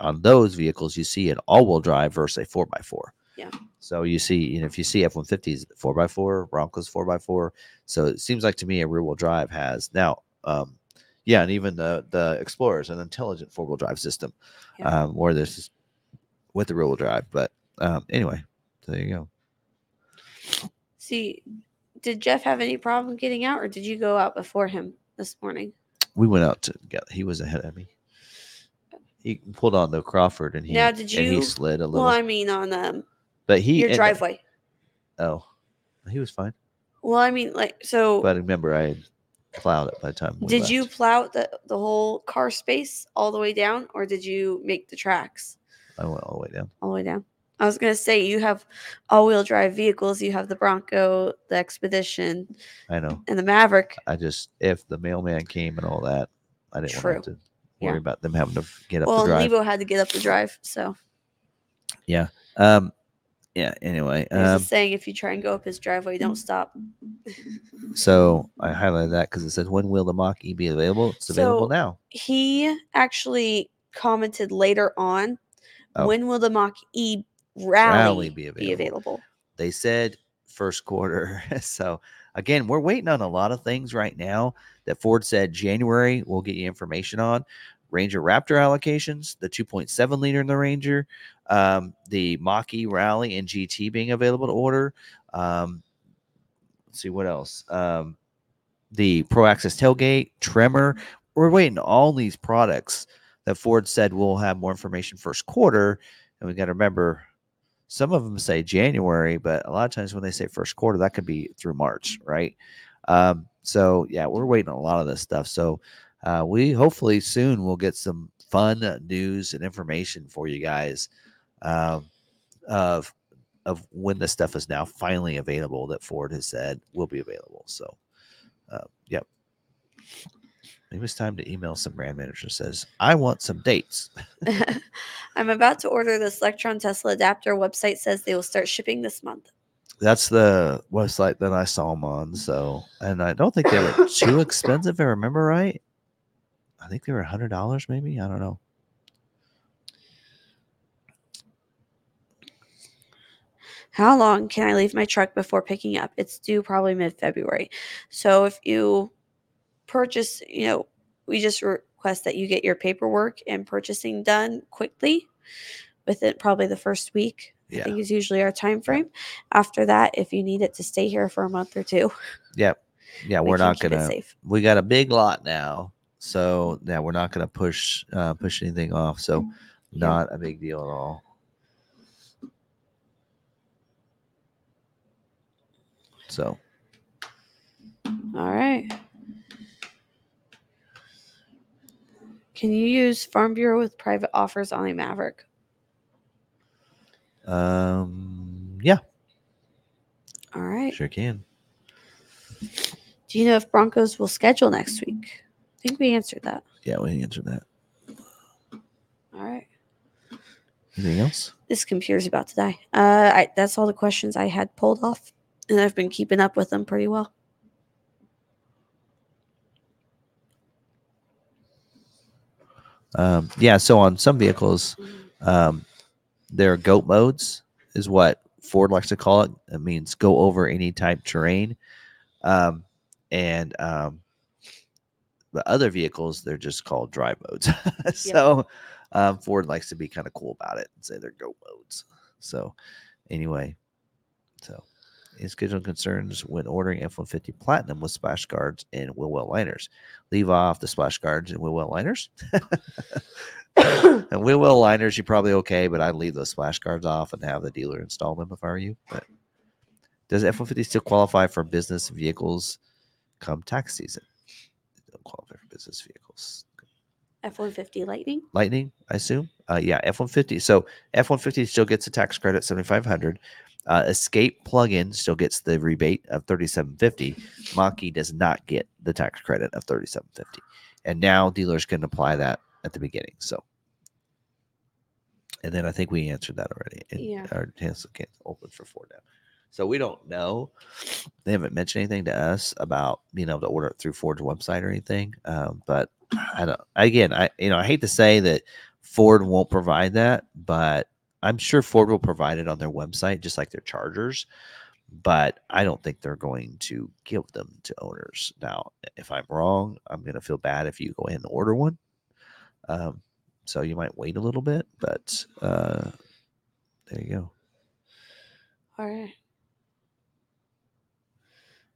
on those vehicles, you see an all wheel drive versus a four x four. Yeah. So you see, you know, if you see F one fifties four x four, Broncos four x four. So it seems like to me a rear wheel drive has now, um, yeah, and even the the Explorers an intelligent four wheel drive system, Yeah. um, where this is with the rear wheel drive. But um, anyway, so there you go. See, did Jeff have any problem getting out, or did you go out before him this morning? We went out together. He was ahead of me. He pulled on the Crawford and he Now, did and he slid a little, Well, I mean, on um, but he your driveway. Oh, he was fine. Well, I mean, like, so But remember, I had plowed it by the time. we did you plow the the whole car space all the way down, or did you make the tracks I went all the way down. all the way down? I was gonna say you have all-wheel drive vehicles. You have the Bronco, the Expedition, I know. and the Maverick. I just if the mailman came and all that, I didn't want to True. have to worry Yeah. about them having to get up Well, the drive. Levo had to get up the drive, so Yeah. Um, yeah. Anyway, there's um, a saying: if you try and go up his driveway, don't stop. *laughs* so I highlighted that because it says when will the Mach E be available? It's available So, now. He actually commented later on. Oh. When will the Mach E rally, Rally be be available. available? They said first quarter. *laughs* so again, we're waiting on a lot of things right now that Ford said January we'll get you information on. Ranger Raptor allocations, the 2.7 liter in the Ranger, um, the E Rally and GT being available to order. Um, let's see what else. Um, the Pro Access tailgate, Tremor. We're waiting on all these products that Ford said we'll have more information first quarter. And we got to remember some of them say January, but a lot of times when they say first quarter, that could be through March, right? Um, so yeah, we're waiting on a lot of this stuff. So uh, we hopefully soon will get some fun news and information for you guys um, of of when this stuff is now finally available that Ford has said will be available. So, uh, yep. Maybe it's time to email some brand manager says, I want some dates. *laughs* I'm about to order this Lectron Tesla adapter. Website says they will start shipping this month. That's the website that I saw them on. So, and I don't think they were too *laughs* expensive, if I remember right. I think they were a hundred dollars, maybe. I don't know. How long can I leave my truck before picking up? It's due probably mid February. So if you purchase, you know, we just request that you get your paperwork and purchasing done quickly within probably the first week. I Yeah. think is usually our time frame. After that, if you need it to stay here for a month or two, Yep. Yeah, we we're not gonna. safe. We got a big lot now, so yeah, we're not gonna push uh, push anything off. So, Yeah. not a big deal at all. So, All right. Can you use Farm Bureau with private offers on a Maverick? um, yeah, All right. sure can. Do you know if Broncos will schedule next week? I think we answered that. Yeah, we answered that. All right. Anything else? This computer's about to die. Uh, I, that's all the questions I had pulled off, and I've been keeping up with them pretty well. Um, yeah, so on some vehicles, um, there are GOAT modes, is what Ford likes to call it. It means go over any type terrain. Um, and um, the other vehicles, they're just called drive modes. *laughs* so um, Ford likes to be kind of cool about it and say they're go modes. So anyway, so any schedule concerns when ordering F-150 Platinum with splash guards and wheel well liners. Leave off the splash guards and wheel well liners. *coughs* and wheel well liners, you're probably okay, but I'd leave those splash guards off and have the dealer install them if I were you. But does F-150 still qualify for business vehicles come tax season? Don't qualify for business vehicles. F one fifty Lightning. Lightning, I assume. Uh, yeah, F one fifty. So F one fifty still gets a tax credit seventy five hundred. Uh, Escape plug-in still gets the rebate of thirty seven fifty. Mach-E does not get the tax credit of thirty seven fifty, and now dealers can apply that at the beginning. So, and then I think we answered that already. And Yeah. Our cancel can't open for four now. So we don't know. They haven't mentioned anything to us about being able to order it through Ford's website or anything. Um, but I don't. Again, I you know I hate to say that Ford won't provide that, but I'm sure Ford will provide it on their website, just like their chargers. But I don't think they're going to give them to owners. Now, if I'm wrong, I'm going to feel bad if you go ahead and order one. Um, so you might wait a little bit, but uh, there you go. All right.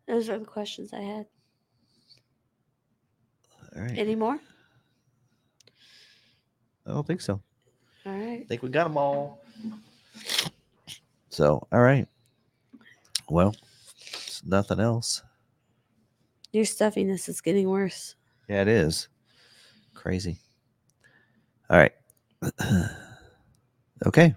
Those are the questions I had. All right. Any more? I don't think so. All right. I think we got them all. So, all right. Well, nothing else. Your stuffiness is getting worse. Yeah, it is. Crazy. All right. *clears throat* okay.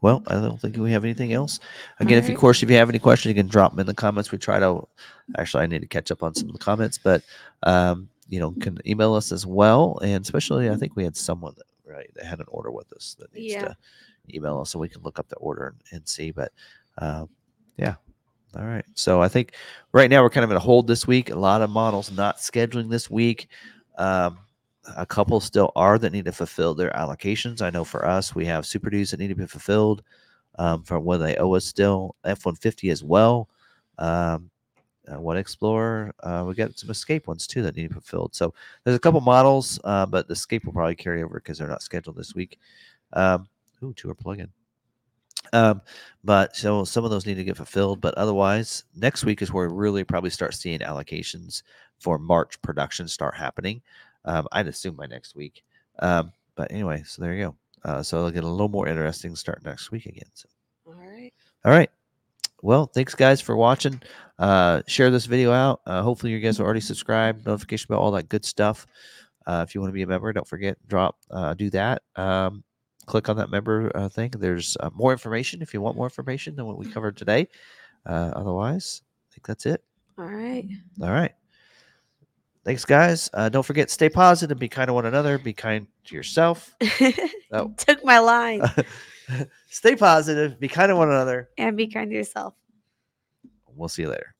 Well, I don't think we have anything else. Again, if you, of course, if you have any questions, you can drop them in the comments. We try to, actually, I need to catch up on some of the comments, but, um, you know, can email us as well. And especially, I think we had someone that, right, that had an order with us that needs Yeah. to email us so we can look up the order and, and see. But, um, yeah. All right. So I think right now we're kind of in a hold this week. A lot of models not scheduling this week. Um, a couple still are that need to fulfill their allocations. I know for us, we have Super Duties that need to be fulfilled um, from what they owe us still. F 150 as well. Um, uh, One Explorer. Uh, we got some Escape ones too that need to be fulfilled. So there's a couple models, uh, but the Escape will probably carry over because they're not scheduled this week. Um, ooh, two are plug in. Um, but so some of those need to get fulfilled. But otherwise, next week is where we really probably start seeing allocations for March production start happening. Um, I'd assume by next week. Um, but anyway, so there you go. Uh, so it'll get a little more interesting start next week again. So. All right. All right. Well, thanks guys for watching. Uh, share this video out. Uh, hopefully, you guys are already subscribed, notification about all that good stuff. Uh, if you want to be a member, don't forget drop uh, do that. Um, click on that member uh, thing. There's uh, more information if you want more information than what we covered today. Uh, otherwise, I think that's it. All right. All right. Thanks, guys. Uh, don't forget, stay positive, be kind to one another, be kind to yourself. *laughs* Oh. Took my line. *laughs* stay positive, be kind to one another. and be kind to yourself. We'll see you later.